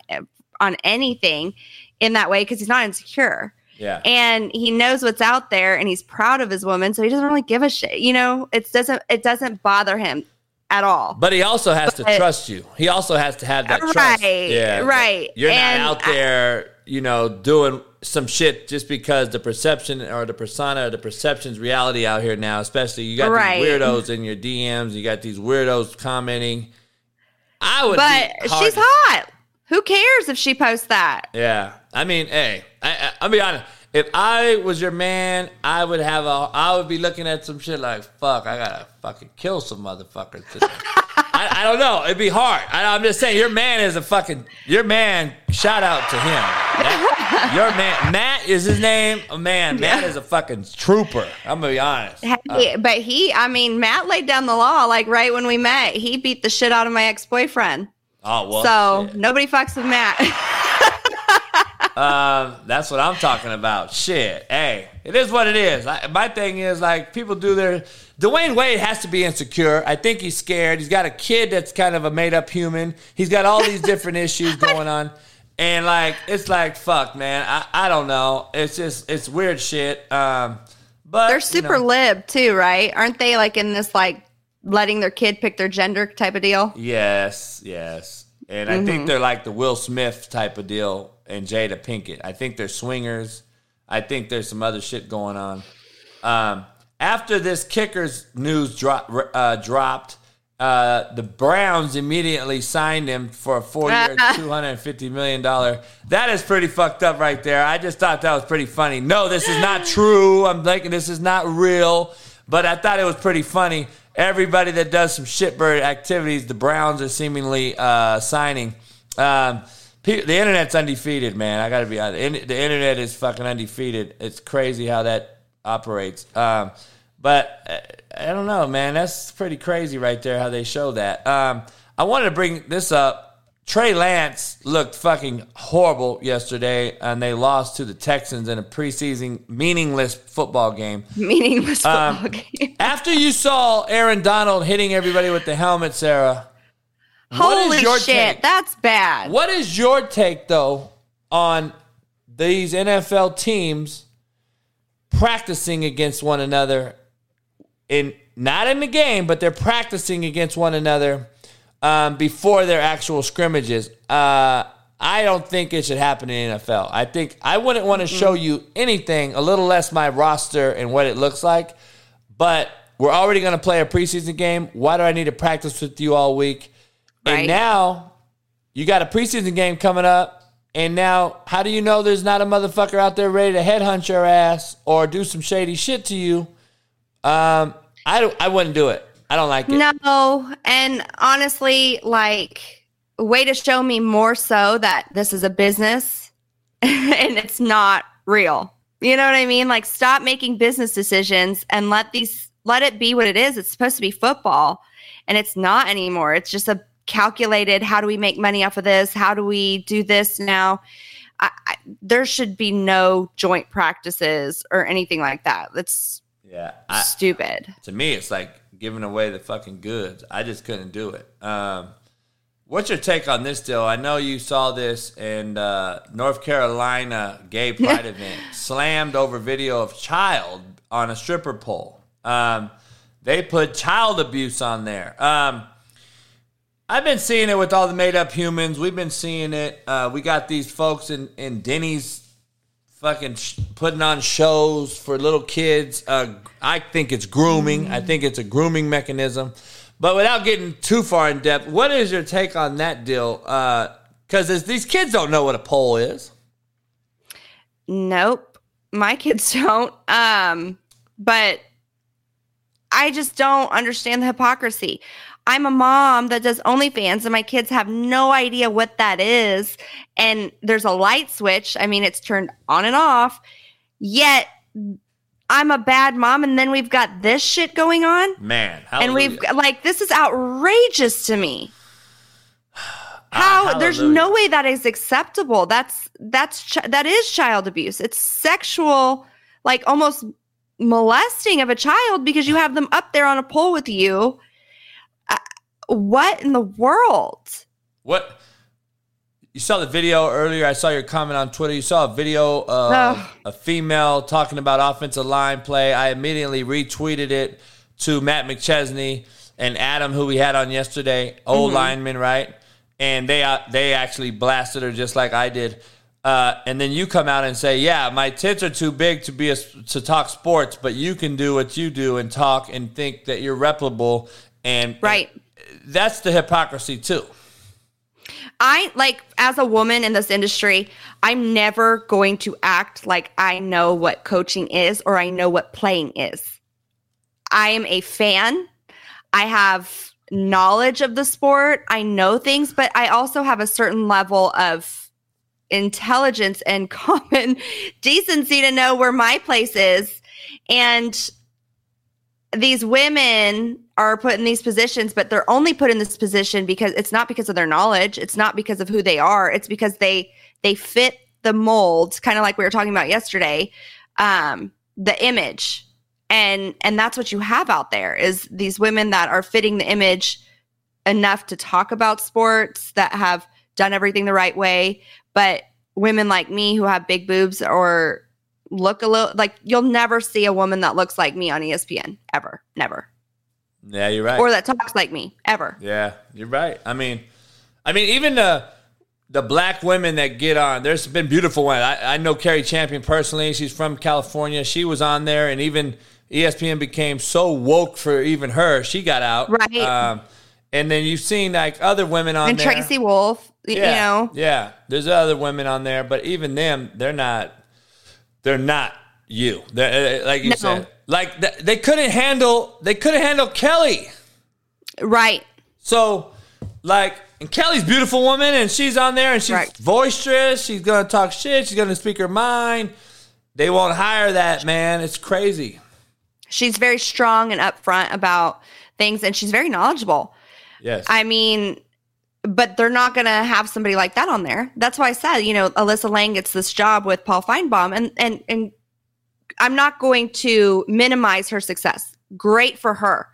on anything in that way because he's not insecure Yeah. and he knows what's out there and he's proud of his woman, so he doesn't really give a shit. You know, it doesn't it doesn't bother him at all. But he also has to trust you. He also has to have that trust. Right, Yeah. right. You're And not out I- there, you know, doing some shit just because the perception or the persona or the perception's reality out here now, especially you got Right. these weirdos in your DMs, you got these weirdos commenting. I would but hard she's hot. Who cares if she posts that? Yeah, I mean, hey, I, I, I'll be honest. If I was your man, I would have a. I would be looking at some shit like, "Fuck, I gotta fucking kill some motherfuckers." Today. I, I don't know. It'd be hard. I, I'm just saying, your man is a fucking. Your man. Shout out to him. That- your man, Matt is his name. Oh, man, Matt is a fucking trooper. I'm gonna be honest. Hey, but he, I mean, Matt laid down the law like right when we met. He beat the shit out of my ex boyfriend. Oh well. so shit. nobody fucks with Matt. Um, that's what I'm talking about. Shit. Hey, it is what it is. I, my thing is like people do their. Dwayne Wade has to be insecure. I think he's scared. He's got a kid that's kind of a made up human. He's got all these different issues going on. And like it's like fuck, man. I, I don't know. It's just it's weird shit. Um, but They're you super know. lib too, right? Aren't they like in this like letting their kid pick their gender type of deal? Yes, yes. And I Mm-hmm. think they're like the Will Smith type of deal and Jada Pinkett. I think they're swingers. I think there's some other shit going on. Um, after this kickers news drop, uh, dropped, uh, the Browns immediately signed him for a four-year, two hundred and fifty million dollar. That is pretty fucked up, right there. I just thought that was pretty funny. No, this is not true. I'm thinking this is not real, but I thought it was pretty funny. Everybody that does some shitbird activities, the Browns are seemingly uh, signing. Um, the internet's undefeated, man. I got to be honest. The internet is fucking undefeated. It's crazy how that operates. Um, but uh, I don't know, man. That's pretty crazy right there how they show that. Um, I wanted to bring this up. Trey Lance looked fucking horrible yesterday, and they lost to the Texans in a preseason meaningless football game. Meaningless football Um, game. After you saw Aaron Donald hitting everybody with the helmet, Sara, Holy shit, take? that's bad. What is your take though on these NFL teams practicing against one another in not in the game, but they're practicing against one another um, before their actual scrimmages? Uh, I don't think it should happen in the NFL. I think I wouldn't want to show you anything, a little less my roster and what it looks like. But we're already going to play a preseason game. Why do I need to practice with you all week? And now you got a preseason game coming up. And now, how do you know there's not a motherfucker out there ready to headhunt your ass or do some shady shit to you? Um, I don't. I wouldn't do it. I don't like it. No, and honestly, like, a way to show me more so that this is a business and it's not real. You know what I mean? Like, stop making business decisions and let these let it be what it is. It's supposed to be football, and it's not anymore. It's just a calculated. How do we make money off of this? How do we do this now? I, I, there should be no joint practices or anything like that. That's Yeah. I, stupid. to me, it's like giving away the fucking goods. I just couldn't do it. Um, what's your take on this deal? I know you saw this, in uh, North Carolina gay pride event slammed over video of child on a stripper pole. Um, they put child abuse on there. Um, I've been seeing it with all the made up humans. We've been seeing it. Uh, we got these folks in, in Denny's fucking sh- putting on shows for little kids. Uh, I think it's grooming. I think it's a grooming mechanism. But without getting too far in depth, what is your take on that deal? Because these kids don't know what a pole is. Nope. My kids don't. Um, but I just don't understand the hypocrisy. I'm a mom that does OnlyFans and my kids have no idea what that is. And there's a light switch. I mean, it's turned on and off. Yet I'm a bad mom. And then we've got this shit going on. Man, And we've like, this is outrageous to me. How Ah, there's no way that is acceptable. That's that's ch- that is child abuse. It's sexual, like almost molesting of a child because you have them up there on a pole with you. What in the world? What? You saw the video earlier. I saw your comment on Twitter. You saw a video of Ugh. a female talking about offensive line play. I immediately retweeted it to Matt McChesney and Adam, who we had on yesterday, old lineman, right? And they uh, they actually blasted her just like I did. Uh, and then you come out and say, "Yeah, my tits are too big to be a, to talk sports, but you can do what you do and talk and think that you're replicable." And Right. That's the hypocrisy too. I like as a woman in this industry, I'm never going to act like I know what coaching is or I know what playing is. I am a fan. I have knowledge of the sport. I know things, but I also have a certain level of intelligence and common decency to know where my place is. And these women are put in these positions, but they're only put in this position because it's not because of their knowledge. It's not because of who they are. It's because they they fit the mold, kind of like we were talking about yesterday, um, the image, and and that's what you have out there is these women that are fitting the image enough to talk about sports that have done everything the right way, but women like me who have big boobs or look a little like you'll never see a woman that looks like me on ESPN ever, never, Yeah, you're right. or that talks like me ever. Yeah, you're right. I mean, I mean, even the the black women that get on, there's been beautiful ones. I, I know Cari Champion personally. She's from California. She was on there, and even ESPN became so woke for even her. She got out, Right. Um, and then you've seen like other women on there. and there. Tracy Wolf, yeah, you know, yeah. There's other women on there, but even them, they're not. They're not you. They're, uh, like you No. said, like th- they couldn't handle. They couldn't handle Kelly. right? So, like, and Kelly's beautiful woman, and she's on there, and she's Right. boisterous. She's gonna talk shit. She's gonna speak her mind. They won't hire that man. It's crazy. She's very strong and upfront about things, and she's very knowledgeable. Yes. I mean, but they're not going to have somebody like that on there. That's why I said, you know, Alyssa Lang gets this job with Paul Finebaum, and and and I'm not going to minimize her success. Great for her,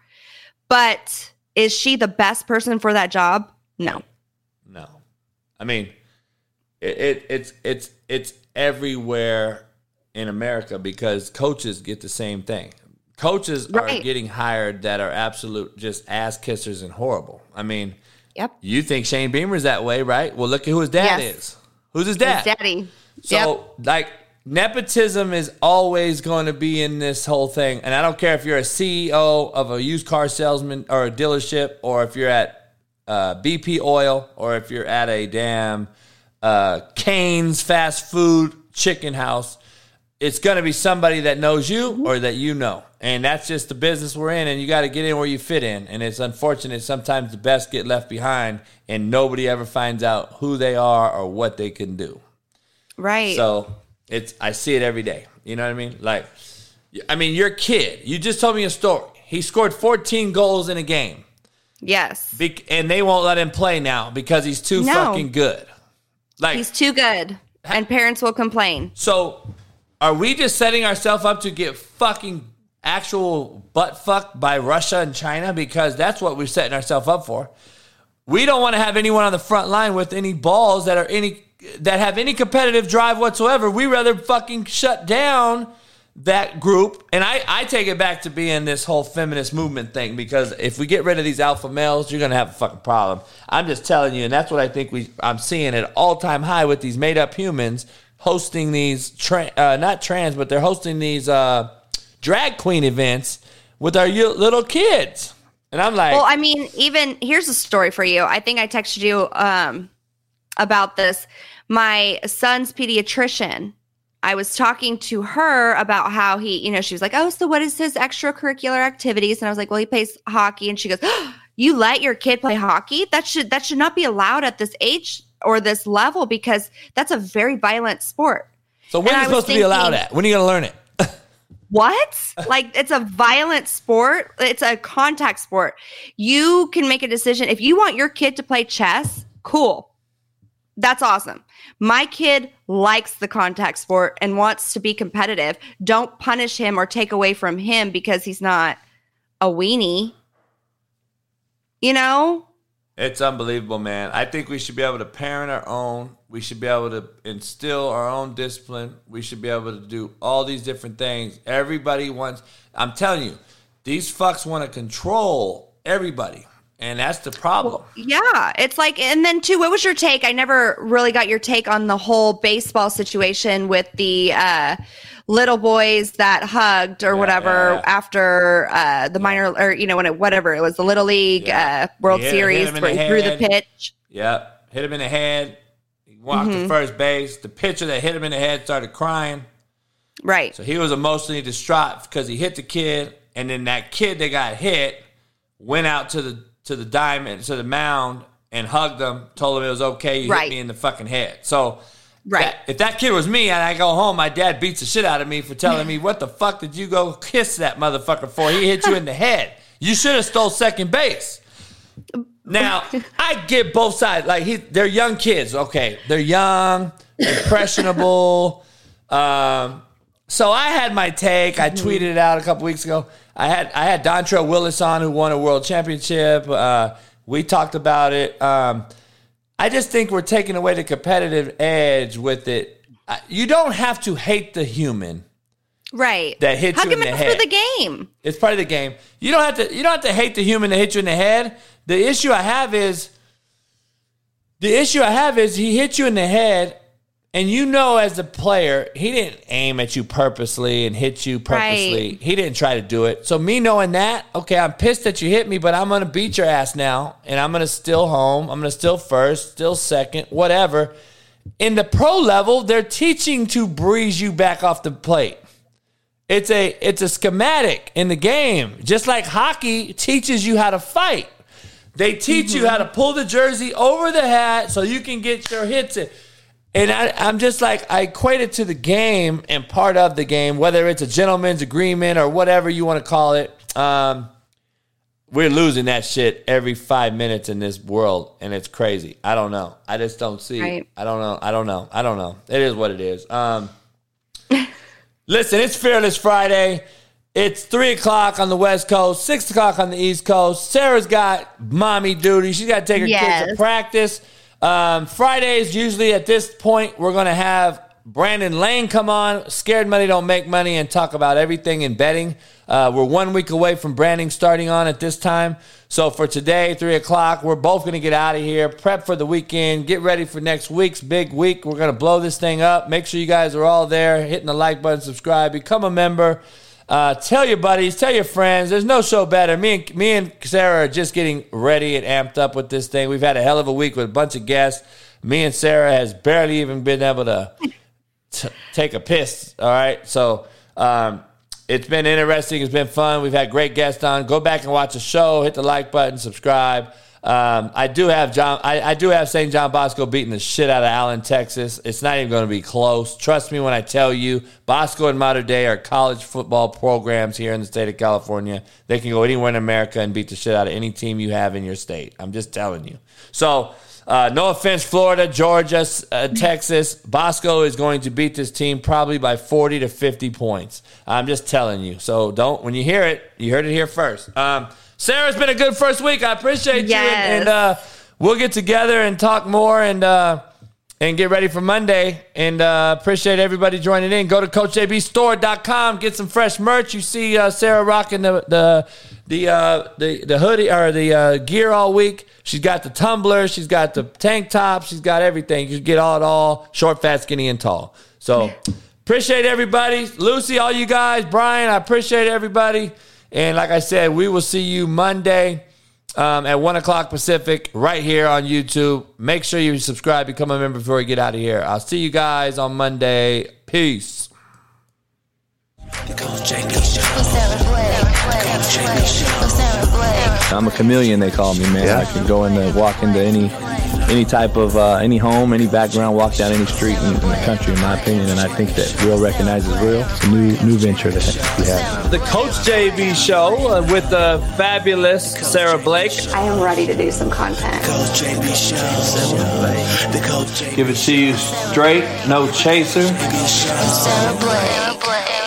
but is she the best person for that job? No. no. I mean, it, it it's it's it's everywhere in America because coaches get the same thing. Coaches are getting hired that are absolute just ass kissers and horrible. I mean, Yep. you think Shane Beamer's that way, right? Well, look at who his dad Yes. is. Who's his dad? His daddy. So yep. like nepotism is always going to be in this whole thing, and I don't care if you're a CEO of a used car salesman or a dealership, or if you're at uh, BP Oil, or if you're at a damn uh, Cane's fast food chicken house. It's going to be somebody that knows you mm-hmm. or that you know. And that's just the business we're in, and you got to get in where you fit in. And it's unfortunate sometimes the best get left behind, and nobody ever finds out who they are or what they can do. Right. So it's I see it every day. You know what I mean? Like, I mean, your kid. You just told me a story. He scored 14 goals in a game, yes. Bec- and they won't let him play now because he's too No. fucking good. Like, He's too good, and parents will complain. so are we just setting ourselves up to get fucking actual butt fucked by Russia and China because that's what we're setting ourselves up for? We don't want to have anyone on the front line with any balls that are any that have any competitive drive whatsoever. We rather fucking shut down that group. And I, I take it back to being this whole feminist movement thing because if we get rid of these alpha males, you're gonna have a fucking problem. I'm just telling you, and that's what I think we I'm seeing at all time high with these made up humans hosting these tra- uh, not trans, but they're hosting these uh, drag queen events with our little kids. And I'm like, Well, I mean, even here's a story for you. I think I texted you um, about this. My son's pediatrician. I was talking to her about how he, you know, she was like, "Oh, so what is his extracurricular activities?" And I was like, "Well, he plays hockey." And she goes, You let your kid play hockey? That should that should not be allowed at this age or this level because that's a very violent sport. So when And are you supposed to be allowed at? When are you going to learn it? What? like it's a violent sport. It's a contact sport. You can make a decision if you want your kid to play chess, cool. That's awesome. My kid likes the contact sport and wants to be competitive. Don't punish him or take away from him because he's not a weenie. You know? It's unbelievable, man. I think we should be able to parent our own. We should be able to instill our own discipline. We should be able to do all these different things. Everybody wants, I'm telling you, these fucks want to control everybody. And that's the problem. Yeah, it's like, and then too, what was your take? I never really got your take on the whole baseball situation with the uh, little boys that hugged or whatever yeah. after uh, the minor, or you know, when it, whatever it was, the little league Yeah. uh, World Hit- hit Series in where the he threw the pitch. Yep. Hit him in the head. He walked Mm-hmm. to first base. The pitcher that hit him in the head started crying. Right. So he was emotionally distraught because he hit the kid, and then that kid that got hit went out to the to the diamond to the mound and hugged him, told him it was okay. You Right. hit me in the fucking head. So Right. that- if that kid was me and I go home, my dad beats the shit out of me for telling me what the fuck did you go kiss that motherfucker for? He hit you in the head. You should have stole second base. Now I get both sides. Like he, they're young kids. Okay, they're young, impressionable. Um, so I had my take. I tweeted it out a couple weeks ago. I had I had Dontrelle Willis on, who won a world championship. Uh, we talked about it. Um, I just think we're taking away the competitive edge with it. You don't have to hate the human. Right. That hit Hug you in the head. the game. It's part of the game. You don't have to. You don't have to hate the human that hit you in the head. The issue I have is, the issue I have is he hit you in the head, and you know as a player he didn't aim at you purposely and hit you purposely. Right. He didn't try to do it. So me knowing that, okay, I'm pissed that you hit me, but I'm gonna beat your ass now, and I'm gonna steal home. I'm gonna steal first, still second, whatever. In the pro level, they're teaching to breeze you back off the plate. It's a it's a schematic in the game. Just like hockey teaches you how to fight. They teach you how mm-hmm. to pull the jersey over the hat so you can get your hits in. And I, I'm just like, I equate it to the game and part of the game, whether it's a gentleman's agreement or whatever you want to call it. Um, we're losing that shit every five minutes in this world, and it's crazy. I don't know. I just don't see. Right. I don't know. I don't know. I don't know. It is what it is. Um, listen, it's Fearless Friday. It's three o'clock on the West Coast, six o'clock on the East Coast. Sara's got mommy duty. She's got to take her kids to practice. Um, Fridays, usually at this point, we're going to have Brandon Lane come on, Scared Money Don't Make Money, and talk about everything in betting. Uh, we're one week away from branding starting on at this time. So for today, 3 o'clock, we're both going to get out of here, prep for the weekend, get ready for next week's big week. We're going to blow this thing up. Make sure you guys are all there, hitting the like button, subscribe, become a member. Uh, tell your buddies, tell your friends. There's no show better. Me and me and Sara are just getting ready and amped up with this thing. We've had a hell of a week with a bunch of guests. Me and Sara has barely even been able to t- take a piss. All right, so um, it's been interesting. It's been fun. We've had great guests on. Go back and watch the show. Hit the like button. Subscribe. Um, I do have John. I, I do have St. John Bosco beating the shit out of Allen, Texas. It's not even going to be close. Trust me when I tell you, Bosco and Mater Dei are college football programs here in the state of California. They can go anywhere in America and beat the shit out of any team you have in your state. I'm just telling you. So. Uh, no offense, Florida, Georgia, uh, Texas. Bosco is going to beat this team probably by 40 to 50 points. I'm just telling you. So don't, when you hear it, you heard it here first. Um, Sara's been a good first week. I appreciate you. And, and uh, we'll get together and talk more and uh, and get ready for Monday. And uh, appreciate everybody joining in. Go to CoachJBStore.com, get some fresh merch. You see uh, Sara rocking the the the uh, the the hoodie or the uh, gear all week. She's got the tumbler, she's got the tank top, she's got everything. You get all it all, short, fat, skinny, and tall. So appreciate everybody. Lucy, all you guys, Brian, I appreciate everybody. And like I said, we will see you Monday um, at 1 o'clock Pacific right here on YouTube. Make sure you subscribe, become a member before we get out of here. I'll see you guys on Monday. Peace. The Coach JB Show. I'm a chameleon, they call me, man. Yeah. I can go into, walk into any, any type of, uh, any home, any background, walk down any street in, in the country, in my opinion. And I think that real recognizes real. It's a new, new venture that we have. The Coach JB Show uh, with the fabulous Sara Blake. I am ready to do some content. coach jv show sara blake Give it to you straight, no chaser. Sara Blake.